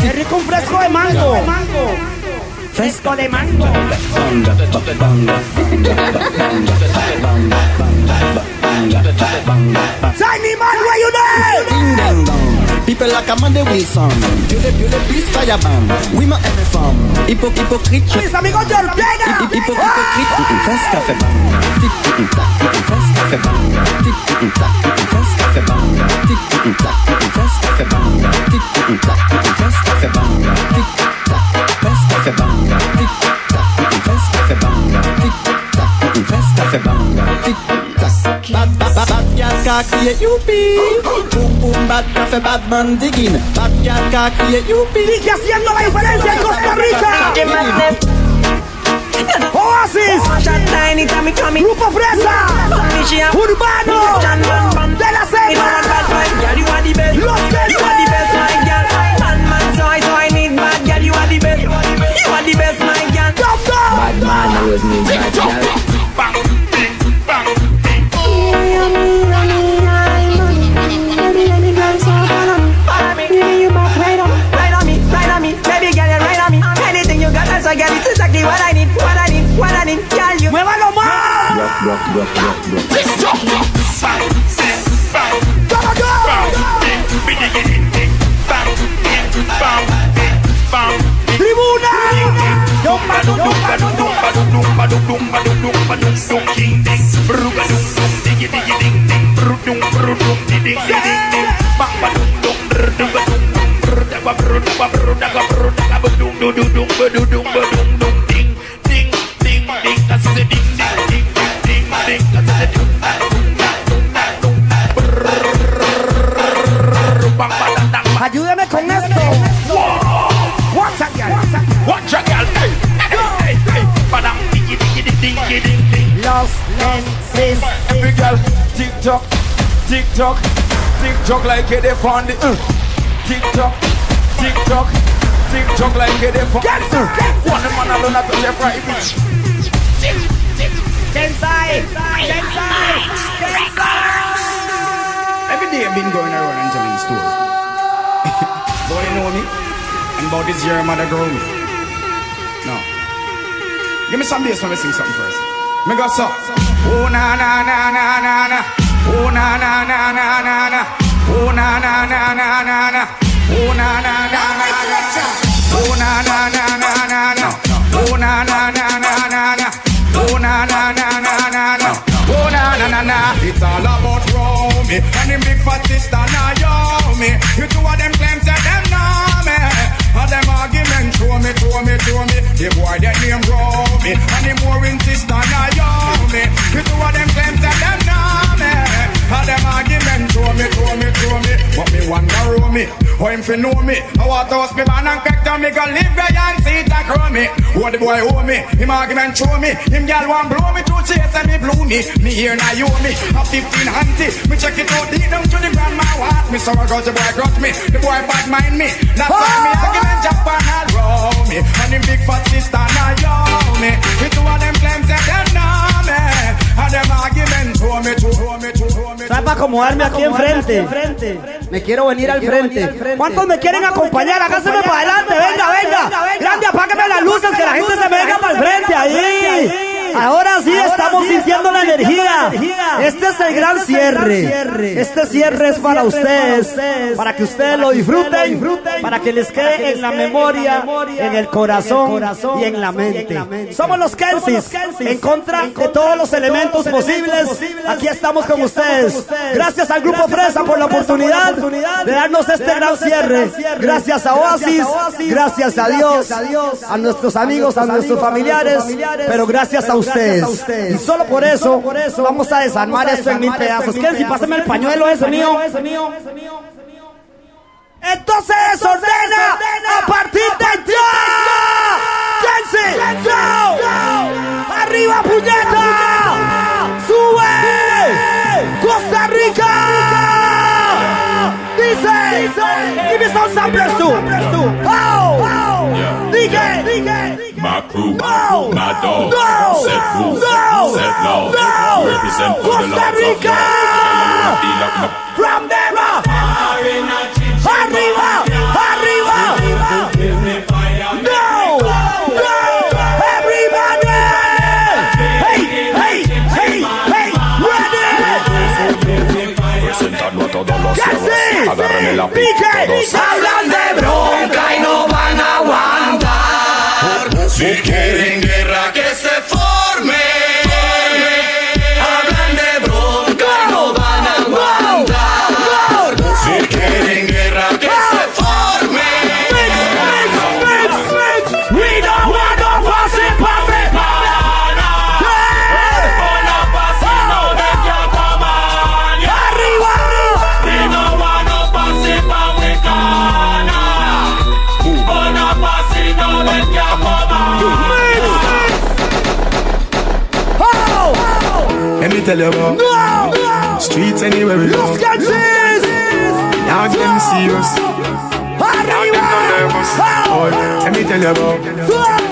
[SPEAKER 5] Qué rico un fresco de mango. Fresco de mango. Tiny man, where you there?
[SPEAKER 20] People like Amanda Wilson. Viole, viole, please fire. Oui, ma every femme. Hypo, hypocrite.
[SPEAKER 5] Mis amigos de Ortega.
[SPEAKER 20] Hypo, hypocrite. Fes café ban. Tic, tic, tac, café ban. Tic, tic, tac, café ban. Tic, tic, tac, tic, fes café ban. Tic, tic, tac, tic, fes café ban. Tic, can create youpi. Boom, boom, bad café, bad man digging. Bad girl can create youpi.
[SPEAKER 5] Y que haciendo la diferencia en Costa Rica. Oasis. Grupo Fresa. Urbano. De la selva. Los
[SPEAKER 34] Bad man always means bad girl.
[SPEAKER 51] and tell you.
[SPEAKER 5] ¡Muévalo más!
[SPEAKER 15] No!
[SPEAKER 5] ¡Tribuna! Lenses.
[SPEAKER 15] Every girl, tick tock, tick tock, tick tock like it if on the uh. tick tock, tick tock, tick tock like it if on the uh. One man alone at the right bitch.
[SPEAKER 5] Tensai. Tensai.
[SPEAKER 15] Every day I've been going around and telling stories. Boy, you know me, and about this year mother grow me. No. Give me some bass when we sing something first. Me go so. Oh na na na na na na. Oh na na na na na na. Oh na na na na na na. Oh na na na na na na. Oh na na na na na na. Oh na na na na na na. Oh na na na na na na. Oh na na na na. It's all about Romy and the big fat sister me. You two of them claims that me, show me. The boy that name Romy and the more insist on now yo me. You two of them But me wonder row me, how him fi know me. I want to house me man and crack down me go live there and see it and me. What the boy owe me, him argument show me. Him gal want blow me to chase and me blew me. Me here now you me, a 15 auntie. Me check it out deep down to the grandma what me. So I got the boy got me, the boy bad mind me. That's why me ah! argument Japan all row me. And him big fat sister now yo me. We two of them claims that them know me. And them argument show me, show me, show me.
[SPEAKER 5] ¿Sabes para acomodarme aquí enfrente? Me quiero venir al frente. ¿Cuántos me quieren acompañar? Háganse para adelante. Venga, venga. Grande, apágame las luces, que la gente se me venga para el frente. Ahí. Ahora sí estamos sintiendo la energía. Este es el gran cierre. Este cierre es para ustedes. Para que ustedes lo disfruten. Para que les quede en la memoria, en el corazón y en la mente. Somos los Kelsis. En contra de todos los elementos posibles. Aquí estamos con ustedes. Gracias al Grupo Fresa por la oportunidad de darnos este gran cierre. Gracias a Oasis. Gracias a Dios. A nuestros amigos, a nuestros familiares. Pero gracias a ustedes. Y solo por eso vamos a desarmar esto en mil pedazos. Kenzie, pásame el pañuelo ese mío. Entonces ordena a partir de ya. Go. Arriba puñeta. Sube. Costa Rica. Dice. Give me some samplers too. Oh. DJ. DJ.
[SPEAKER 21] Crew,
[SPEAKER 5] No!
[SPEAKER 21] my dog,
[SPEAKER 5] No!
[SPEAKER 21] set rules,
[SPEAKER 5] No!
[SPEAKER 21] set laws,
[SPEAKER 5] No!
[SPEAKER 21] represent for the
[SPEAKER 5] Costa Rica! From them up. Arriba. Arriba. No. No. Everybody. Hey. Hey. Hey. Hey. Ready.
[SPEAKER 21] Presentando a todos los la pista. Todos
[SPEAKER 37] Hablan de bronca y no. Si quieren que
[SPEAKER 3] tell you about
[SPEAKER 5] No!
[SPEAKER 3] streets anywhere we go.
[SPEAKER 5] Los Ganses!
[SPEAKER 3] Now them serious. Now them no nervous. Boy, let me tell you about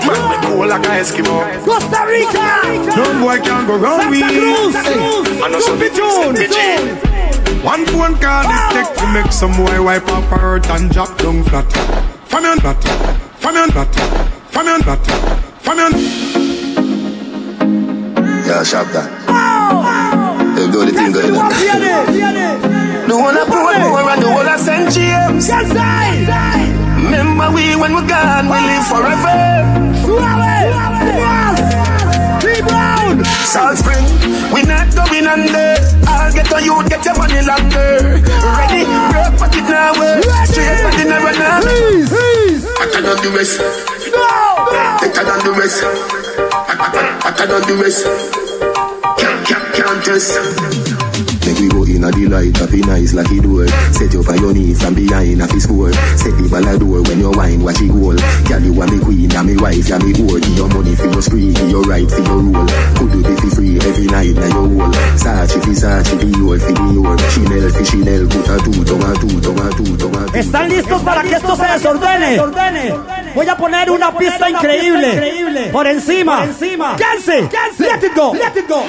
[SPEAKER 3] man we cool like a Eskimo.
[SPEAKER 5] Costa Rica!
[SPEAKER 3] No boy can go round
[SPEAKER 5] Santa. Cruz!
[SPEAKER 3] I know some
[SPEAKER 5] Tune!
[SPEAKER 3] bitches One phone call it take to make some boy wipe up her hurt and drop down flat. From on flat, from on flat, from on flat, from on.
[SPEAKER 52] Yeah, sharp that. They do the thing going on.
[SPEAKER 37] The whole of Portmore and the whole of St. James. Remember we when we gone, we live forever. Salt Spring, we not going under. I'll get on you, get your money longer. Ready, break but it now way. Straight but it never now. I cannot do this. I cannot do this. I, I, I cannot do this. Test.
[SPEAKER 52] Make we go in a delight, up in eyes like it door. Set you on your knees from behind a fi score. Set the ball a door when you wine, watch it goal. Girl, you are me queen, and me wife, you me whore. Give your money for your spree, give your right for your rule. Could do this for free every night, now your whole. Sachi fi Sachi, be your fi your. Chanel fi Chanel, put a two, tongue a two, tongue a two, tongue a two.
[SPEAKER 5] ¿Están listos para que esto se desordene? Voy a poner una pista increíble. Por encima. Quédense. Let it go. Let it go.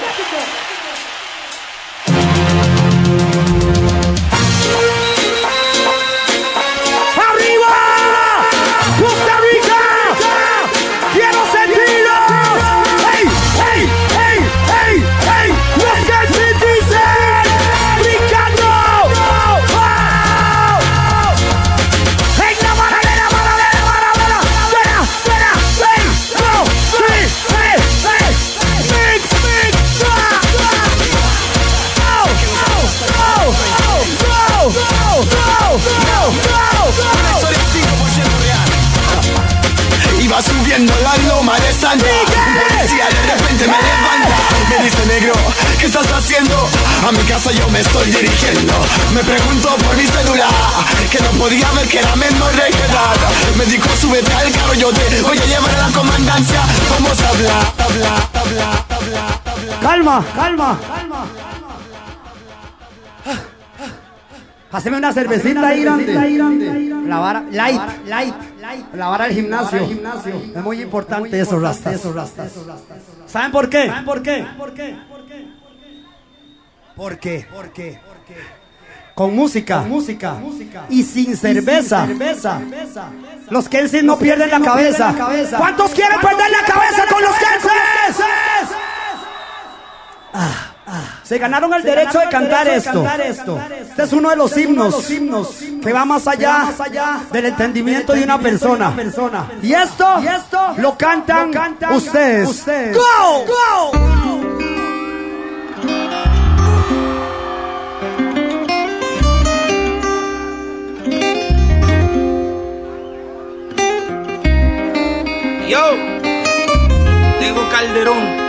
[SPEAKER 37] A mi casa yo me estoy dirigiendo Me preguntó por mi celular Que no podía ver que era menor de edad Me dijo súbete al carro yo te voy a llevar a la comandancia Vamos a hablar, hablar, hablar, hablar, hablar
[SPEAKER 5] Calma, calma, calma. Haceme una cervecita ahí grande. La vara, light, light, la vara del gimnasio. Es muy importante eso, rastas. ¿Saben por qué? ¿Saben por qué? ¿Por qué? ¿Por qué? ¿Por qué? Con música, Con música, y sin cerveza. Y sin cerveza. Los Kelsis no, pierden, la, cabeza. ¿Cuántos quieren perder la cabeza con los Kelsis? Ah, ah. Se ganaron el, derecho, de cantar esto. Este es uno de los, este himnos, que va más allá, del entendimiento, de, una persona. Y esto, lo cantan, ustedes. ustedes. Go, go.
[SPEAKER 25] Yo, Tego Calderón,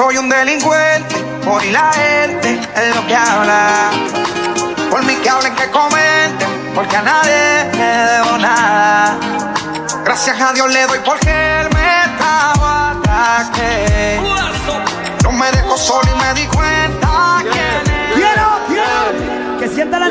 [SPEAKER 25] soy
[SPEAKER 37] un
[SPEAKER 25] delincuente, por y la gente es lo que habla. por mí que hablen, que comenten, porque a nadie le debo nada. Gracias a Dios le doy porque él me estaba ataque. No me dejó solo y me di cuenta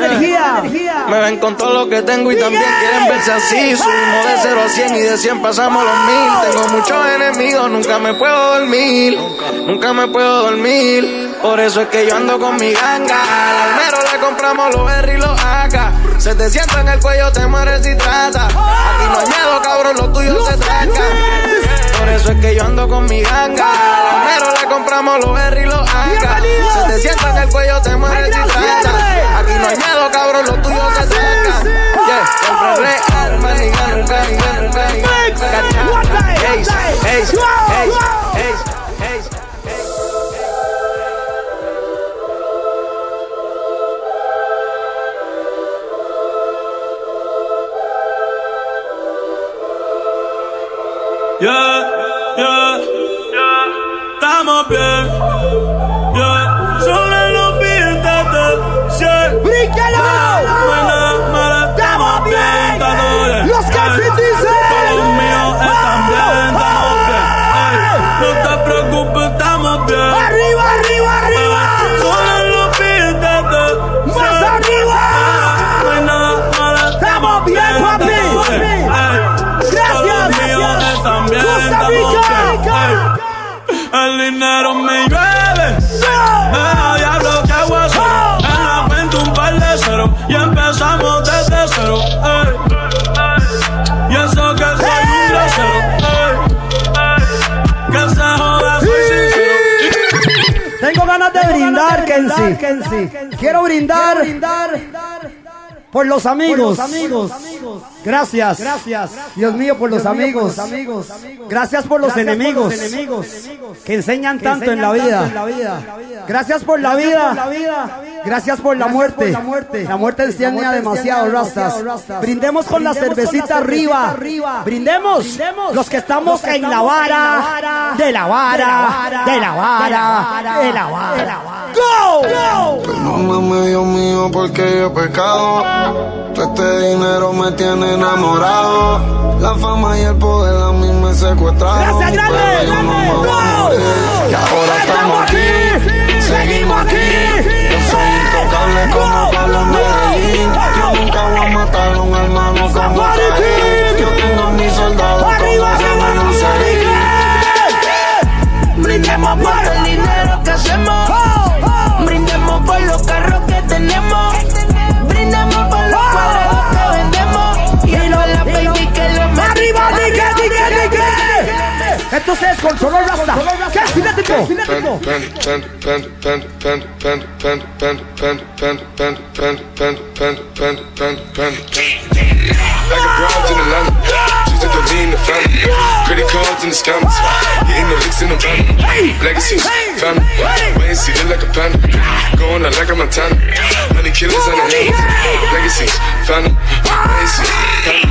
[SPEAKER 41] energía.
[SPEAKER 7] Me ven con todo lo que tengo y también quieren verse así. Subimos de 0 a 100 y de 100 pasamos los mil. Tengo muchos enemigos, nunca me puedo dormir. Nunca me puedo dormir. Por eso es que yo ando con mi ganga. Al almero le compramos los R y los AK. Se te sienta en el cuello, te mueres si trata. Aquí no hay miedo, cabrón, lo tuyo se tranca. Por eso es que yo ando con mi ganga. Almero le compramos los y los AK. Se te sienta en el cuello, te mueres si trata. Aquí no hay miedo, cabrón, lo tuyo se tranca.
[SPEAKER 41] Brindar por los amigos. Gracias. Gracias. Dios mío, por los amigos. Gracias por los enemigos que enseñan tanto en la vida. Gracias por la vida. Gracias por la muerte. La muerte enseña demasiado, rastas. Brindemos con la cervecita arriba. Brindemos los que estamos en la vara, de la vara, de la vara, de la vara. ¡Go!
[SPEAKER 37] Perdóname, Dios mío, porque yo he pecado. Todo este dinero me tiene enamorado. La fama y el poder a mí me secuestraron.
[SPEAKER 41] Gracias, grande,
[SPEAKER 37] pero yo no me
[SPEAKER 41] grande.
[SPEAKER 37] morir. Y ahora estamos aquí, seguimos aquí. Yo soy intocable como Pablo Medellín. Yo nunca voy a matar a un hermano como
[SPEAKER 41] Controló Rasta. ¿Qué es cinético? Cinético.
[SPEAKER 53] Like a bride in Atlanta. Just took the lean, the family. Credit cards and the scammers. Hitting the licks in the van. Legacies, family. Wait and see, look like a panda. Going out like a Montana. Honey killers on the hands. Legacies, family. Wait and see, family.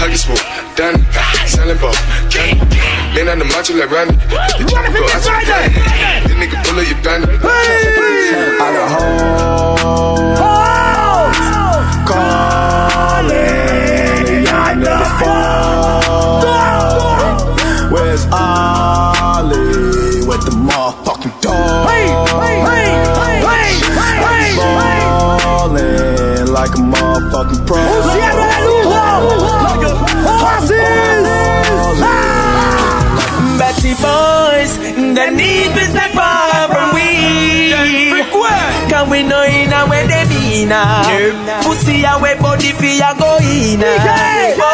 [SPEAKER 53] Pockets full, Danny. Selling ball, candy. Man on the macho like Randy. The chopper go out to the planet. The nigga pull up your bandit.
[SPEAKER 37] I got hoes calling on the phone. Where's Ollie with the motherfucking dog? Ballin' like a motherfucking pro.
[SPEAKER 26] Betty now? Pussy away body for ya go in.
[SPEAKER 5] I'm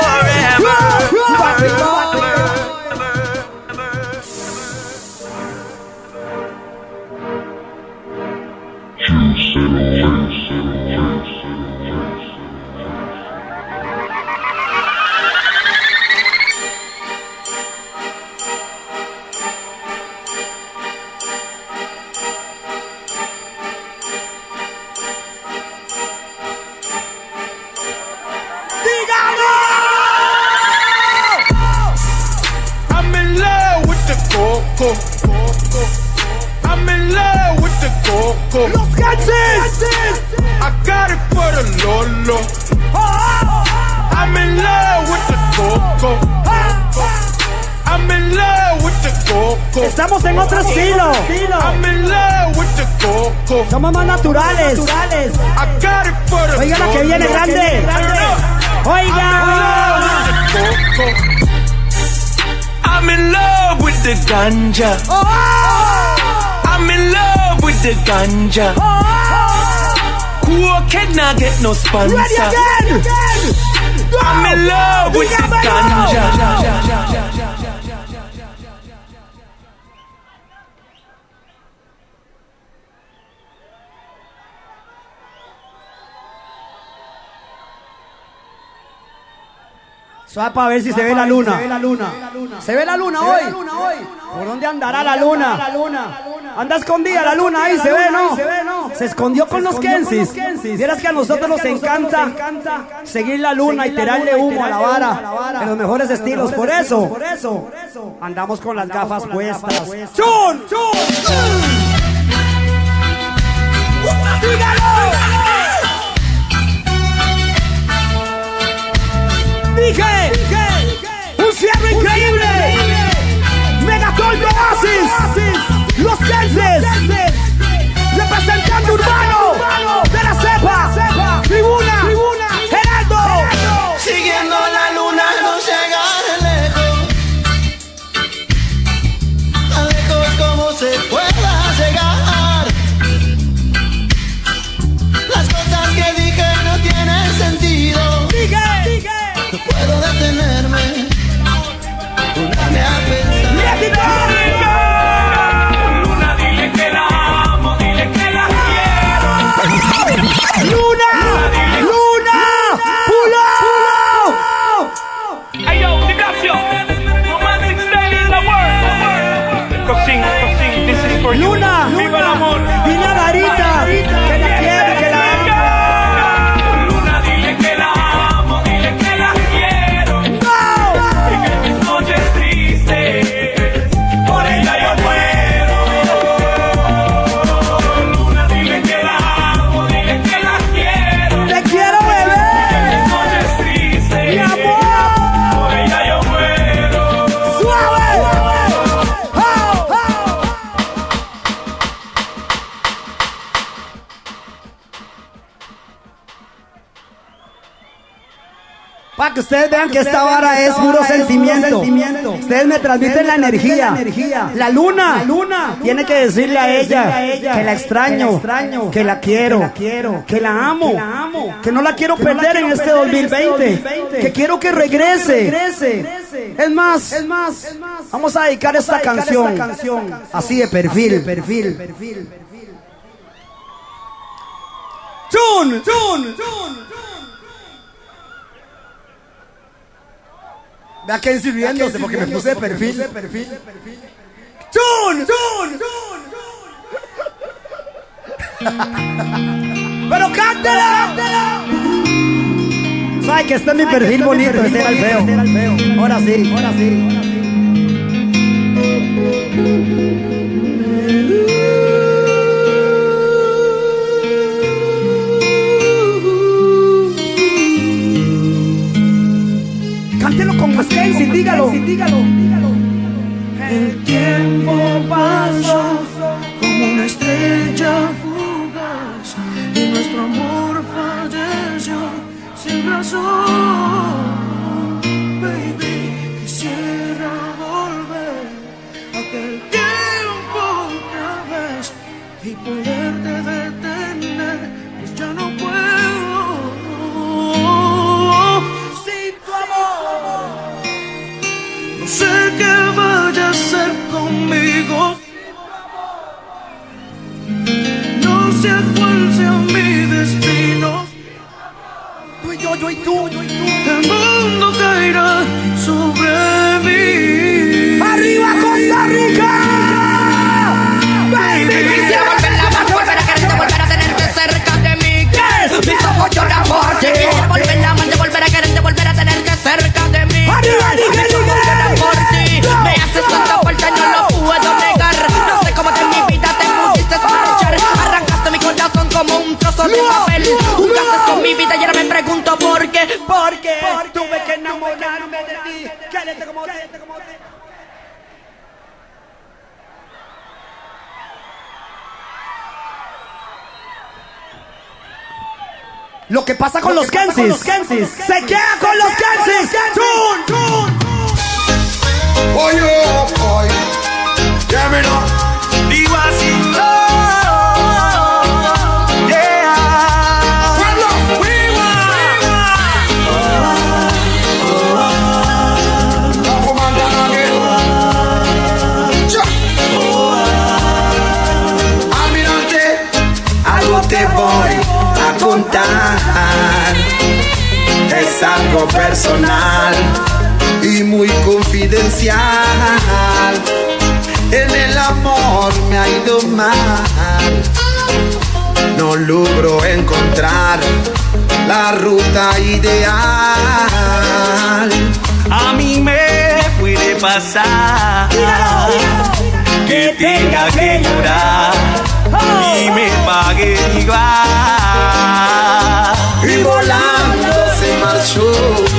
[SPEAKER 5] That's. I got it for the Lolo. I'm in love with the Coco.
[SPEAKER 41] I'm
[SPEAKER 5] in love with the
[SPEAKER 41] Coco.
[SPEAKER 5] Estamos en otro estilo.
[SPEAKER 41] I'm in love with the Coco.
[SPEAKER 5] Somos más naturales.
[SPEAKER 41] I got it for the
[SPEAKER 5] Oiga la que viene grande. Oiga.
[SPEAKER 39] I'm in love with the ganja. Oh. I'm in love with the ganja. Cocaine not get no sponsor.
[SPEAKER 5] Ready again.
[SPEAKER 39] I'm in love with the ganja.
[SPEAKER 5] Suave para ver si se ve la luna. Se ve la luna hoy. ¿Por dónde andará la luna? Anda escondida la luna ahí, se ve, ¿no? Se escondió con los Kensis. Vieras que a nosotros nos encanta seguir la luna y tirarle humo a la vara. En los mejores estilos. Por eso, andamos con las gafas puestas. ¡Chun! Dije, un cierre increíble. Megatol de Oasis, los Kenses, representante urbano Para que ustedes vean que esta vara es puro sentimiento. Ustedes me transmiten la energía. La luna, tiene que decirle a ella que la extraño, que la quiero, que la amo, que no la quiero perder en este 2020, que quiero que regrese. Es más, vamos a dedicar esta canción. así de perfil. Chun, chun, Vea que riéndose porque me puse de perfil. ¡Chun! ¡Chun! ¡Pero cántela! ¿Sabe que este es mi perfil bonito? Este era el feo. Ahora sí, ahora sí. Cántelo con Mackenzie, dígalo.
[SPEAKER 18] El tiempo pasa como una estrella fugaz y nuestro amor falleció sin razón. Baby, quisiera volver a aquel tiempo otra vez y poderte detener, sé qué vaya a hacer conmigo. No sé cuál sea mi destino.
[SPEAKER 5] Tú yo, yo yo y tú.
[SPEAKER 18] El mundo caerá sobre mí.
[SPEAKER 54] corazón de papel. Jugaste con mi vida y ahora me pregunto por qué,
[SPEAKER 5] por qué. Tuve que enamorarme de ti. Cállate como cállate como
[SPEAKER 41] Lo que pasa con, los, Kensis. Se queda con los Kensis.
[SPEAKER 20] ¡Tun! ¡Tun! Oye, oye. Es algo personal y muy confidencial. En el amor me ha ido mal. No logro encontrar la ruta ideal.
[SPEAKER 26] A mí me puede pasar que tenga que llorar y me pague igual.
[SPEAKER 20] Y volando
[SPEAKER 41] marchou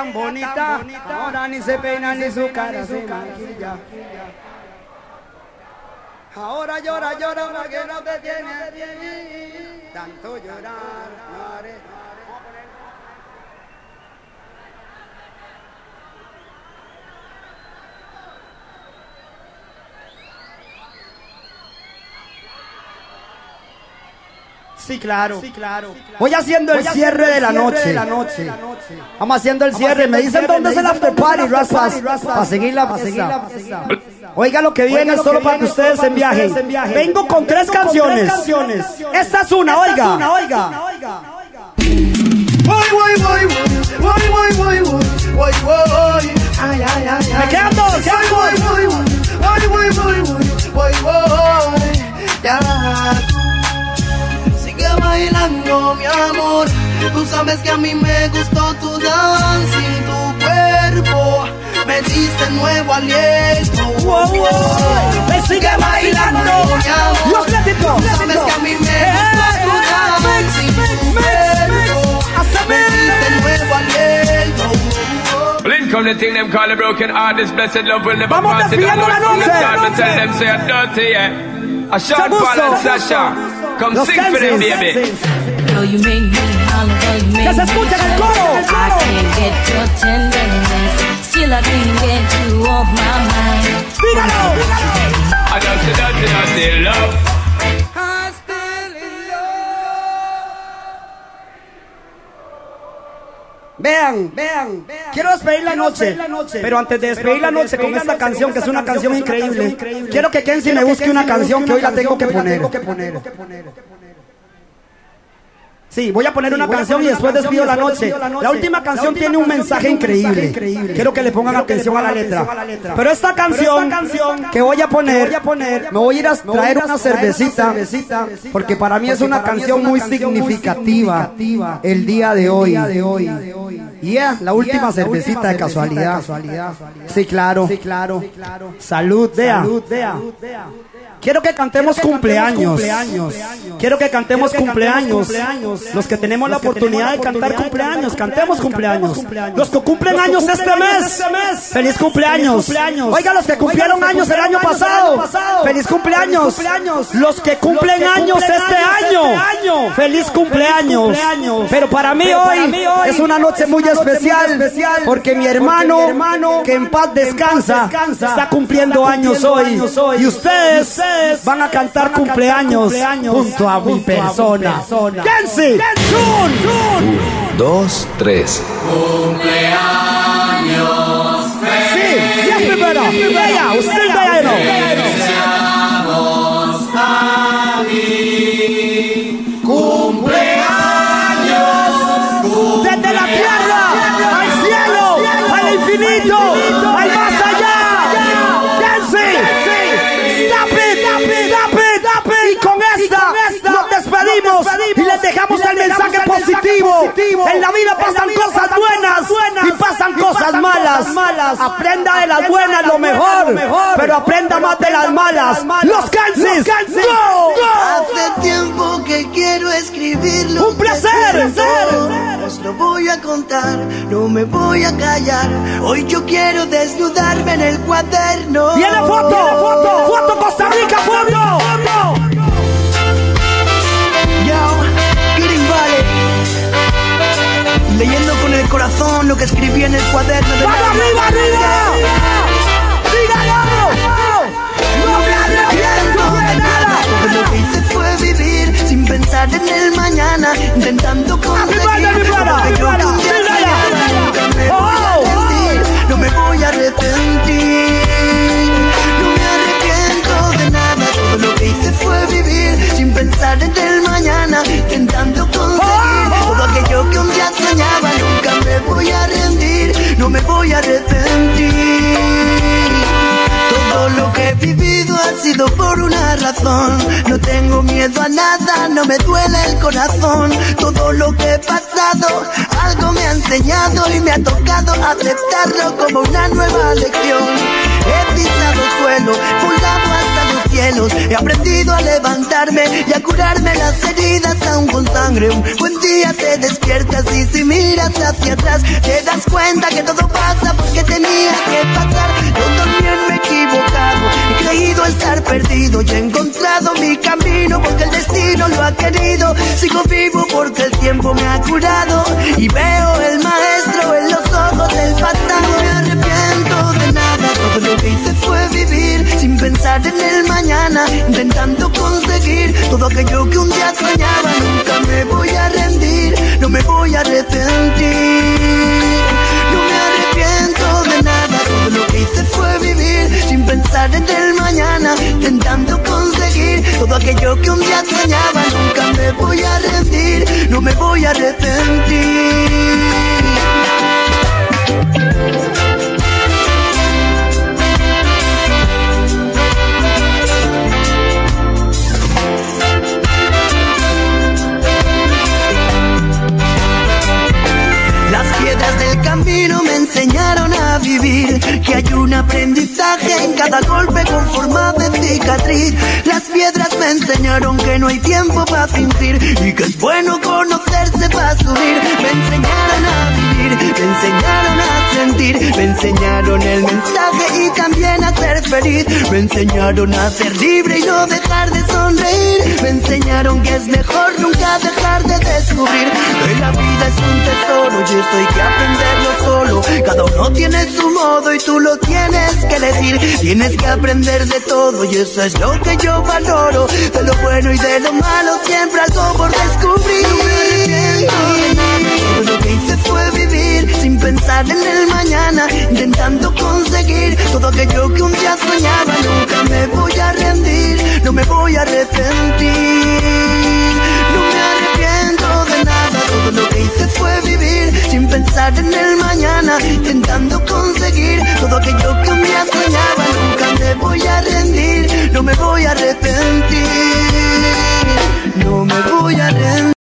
[SPEAKER 41] tan bonita, ahora ni se peina ni su cara se maquilla. Ahora llora, llora porque no te tiene tanto llorar. no haré- Sí, claro. Sí, claro. Voy haciendo el cierre de la noche. Vamos haciendo el cierre. Me dicen dónde es el after party, Raspas. Para seguirla, para seguirla. Oiga lo que viene solo para que ustedes en viaje. Vengo con tres canciones. Esta es una, oiga.
[SPEAKER 16] oiga.
[SPEAKER 41] Me quedan dos.
[SPEAKER 16] Me sigue bailando, mi amor. Tú sabes que a mí me gustó tu danza y tu cuerpo. Me diste nuevo aliento.
[SPEAKER 41] Wow, wow. Me sigue bailando.
[SPEAKER 16] mi amor. Tú sabes que a mí me gustó tu danza y tu cuerpo. Me diste nuevo aliento.
[SPEAKER 6] Blink come the thing them call a broken heart. This blessed love will never
[SPEAKER 41] Vamos
[SPEAKER 6] pass. It
[SPEAKER 41] despidiendo
[SPEAKER 6] don't
[SPEAKER 41] la
[SPEAKER 6] know
[SPEAKER 41] noche.
[SPEAKER 6] tell them say I'm dirty, yeah. A and Sasha. Come
[SPEAKER 41] Los
[SPEAKER 6] sing for them,
[SPEAKER 41] Kansas.
[SPEAKER 6] baby.
[SPEAKER 17] Girl, you make me holler, girl, you make
[SPEAKER 41] Que se
[SPEAKER 17] me
[SPEAKER 41] escuche en el coro,
[SPEAKER 17] I can't get your tenderness. Still I can't get you off my mind.
[SPEAKER 41] Dígalo.
[SPEAKER 6] I dirty, dirty, dirty love.
[SPEAKER 41] Vean, vean, quiero despedir la noche, pero antes de despedir la noche con esta canción que es una canción increíble, quiero que Kenzie me busque una canción que hoy la tengo que poner. Sí, voy a poner una canción y después despido la noche. La última canción tiene un mensaje increíble. Quiero que le pongan atención a la letra. Pero esta canción que voy a poner, me voy a ir a traer una cervecita, porque para mí es una canción muy significativa el día de hoy. Y yeah, la última cervecita de casualidad. Sí, claro. Salud, Dea. Quiero que cantemos cumpleaños. Quiero que cantemos cumpleaños. Los que tenemos la oportunidad de cantar cumpleaños, cantemos cumpleaños. Los que cumplen años este mes, feliz cumpleaños. Oiga, los que cumplieron años el año pasado, feliz cumpleaños. Los que cumplen años este año, feliz cumpleaños. Pero para mí hoy es una noche muy especial porque mi hermano, que en paz descansa, está cumpliendo años hoy. Y ustedes van a cantar, cumpleaños, junto a mi persona. A mi
[SPEAKER 53] dos, tres.
[SPEAKER 41] Cumpleaños. Sí, siempre, pero. Bella, usted bella, no. Positivo.
[SPEAKER 5] positivo. En la vida pasan cosas buenas y pasan cosas malas. Aprenda de las buenas lo mejor, pero aprenda más de las malas. Los Kansas, go.
[SPEAKER 16] Hace tiempo que quiero escribirlo.
[SPEAKER 5] Un placer.
[SPEAKER 16] Os lo voy a contar, no me voy a callar. Hoy yo quiero desnudarme en el cuaderno.
[SPEAKER 5] Viene foto, foto, foto Costa Rica, foto.
[SPEAKER 16] Yo, Leyendo con el corazón lo que escribí en el cuaderno de
[SPEAKER 5] ¡Vamos arriba, arriba! ¡Dígalo! ¡No me arrepiento de nada!
[SPEAKER 16] Lo que hice fue vivir sin pensar en el mañana, intentando conseguir lo que yo un día. Nunca me voy a
[SPEAKER 5] Oh,
[SPEAKER 16] rendir, no me voy a arrepentir. Lo que hice fue vivir sin pensar en el mañana, intentando conseguir todo aquello que un día soñaba. Nunca me voy a rendir, no me voy a arrepentir. Todo lo que he vivido ha sido por una razón. No tengo miedo a nada, no me duele el corazón. Todo lo que he pasado, algo me ha enseñado y me ha tocado aceptarlo como una nueva lección. He pisado suelo, hasta los He aprendido a levantarme y a curarme las heridas aún con sangre. Un buen día te despiertas y si miras hacia atrás, te das cuenta que todo pasa porque tenía que pasar. Yo también me he equivocado, he creído estar perdido y he encontrado mi camino porque el destino lo ha querido. Sigo vivo porque el tiempo me ha curado y veo el maestro en los ojos del pasado. Me arrepiento de nada, todo lo que hice fue pensar en el mañana, intentando conseguir todo aquello que un día soñaba. Nunca me voy a rendir, no me voy a arrepentir. No me arrepiento de nada, todo lo que hice fue vivir sin pensar en el mañana, intentando conseguir todo aquello que un día soñaba. Nunca me voy a rendir, no me voy a arrepentir. Camino me enseñaron a vivir, que hay un aprendizaje en cada golpe con forma de cicatriz. Las piedras me enseñaron que no hay tiempo para fingir y que es bueno conocerse para subir. Me enseñaron a vivir, me enseñaron a sentir, me enseñaron el mensaje y también a ser feliz. Me enseñaron a ser libre y no dejar de sonreír. Me enseñaron que es mejor nunca dejar de descubrir que la vida es un tesoro y esto hay que aprenderlo solo. Cada uno tiene su modo y tú lo tienes que elegir. Tienes que aprender de todo y eso es lo que yo valoro. De lo bueno y de lo malo siempre algo por descubrir sin pensar en el mañana, intentando conseguir todo aquello que un día soñaba. Nunca me voy a rendir, no me voy a arrepentir. No me arrepiento de nada, todo lo que hice fue vivir sin pensar en el mañana, intentando conseguir todo aquello que un día soñaba. Nunca me voy a rendir, no me voy a arrepentir. No me voy a rendir.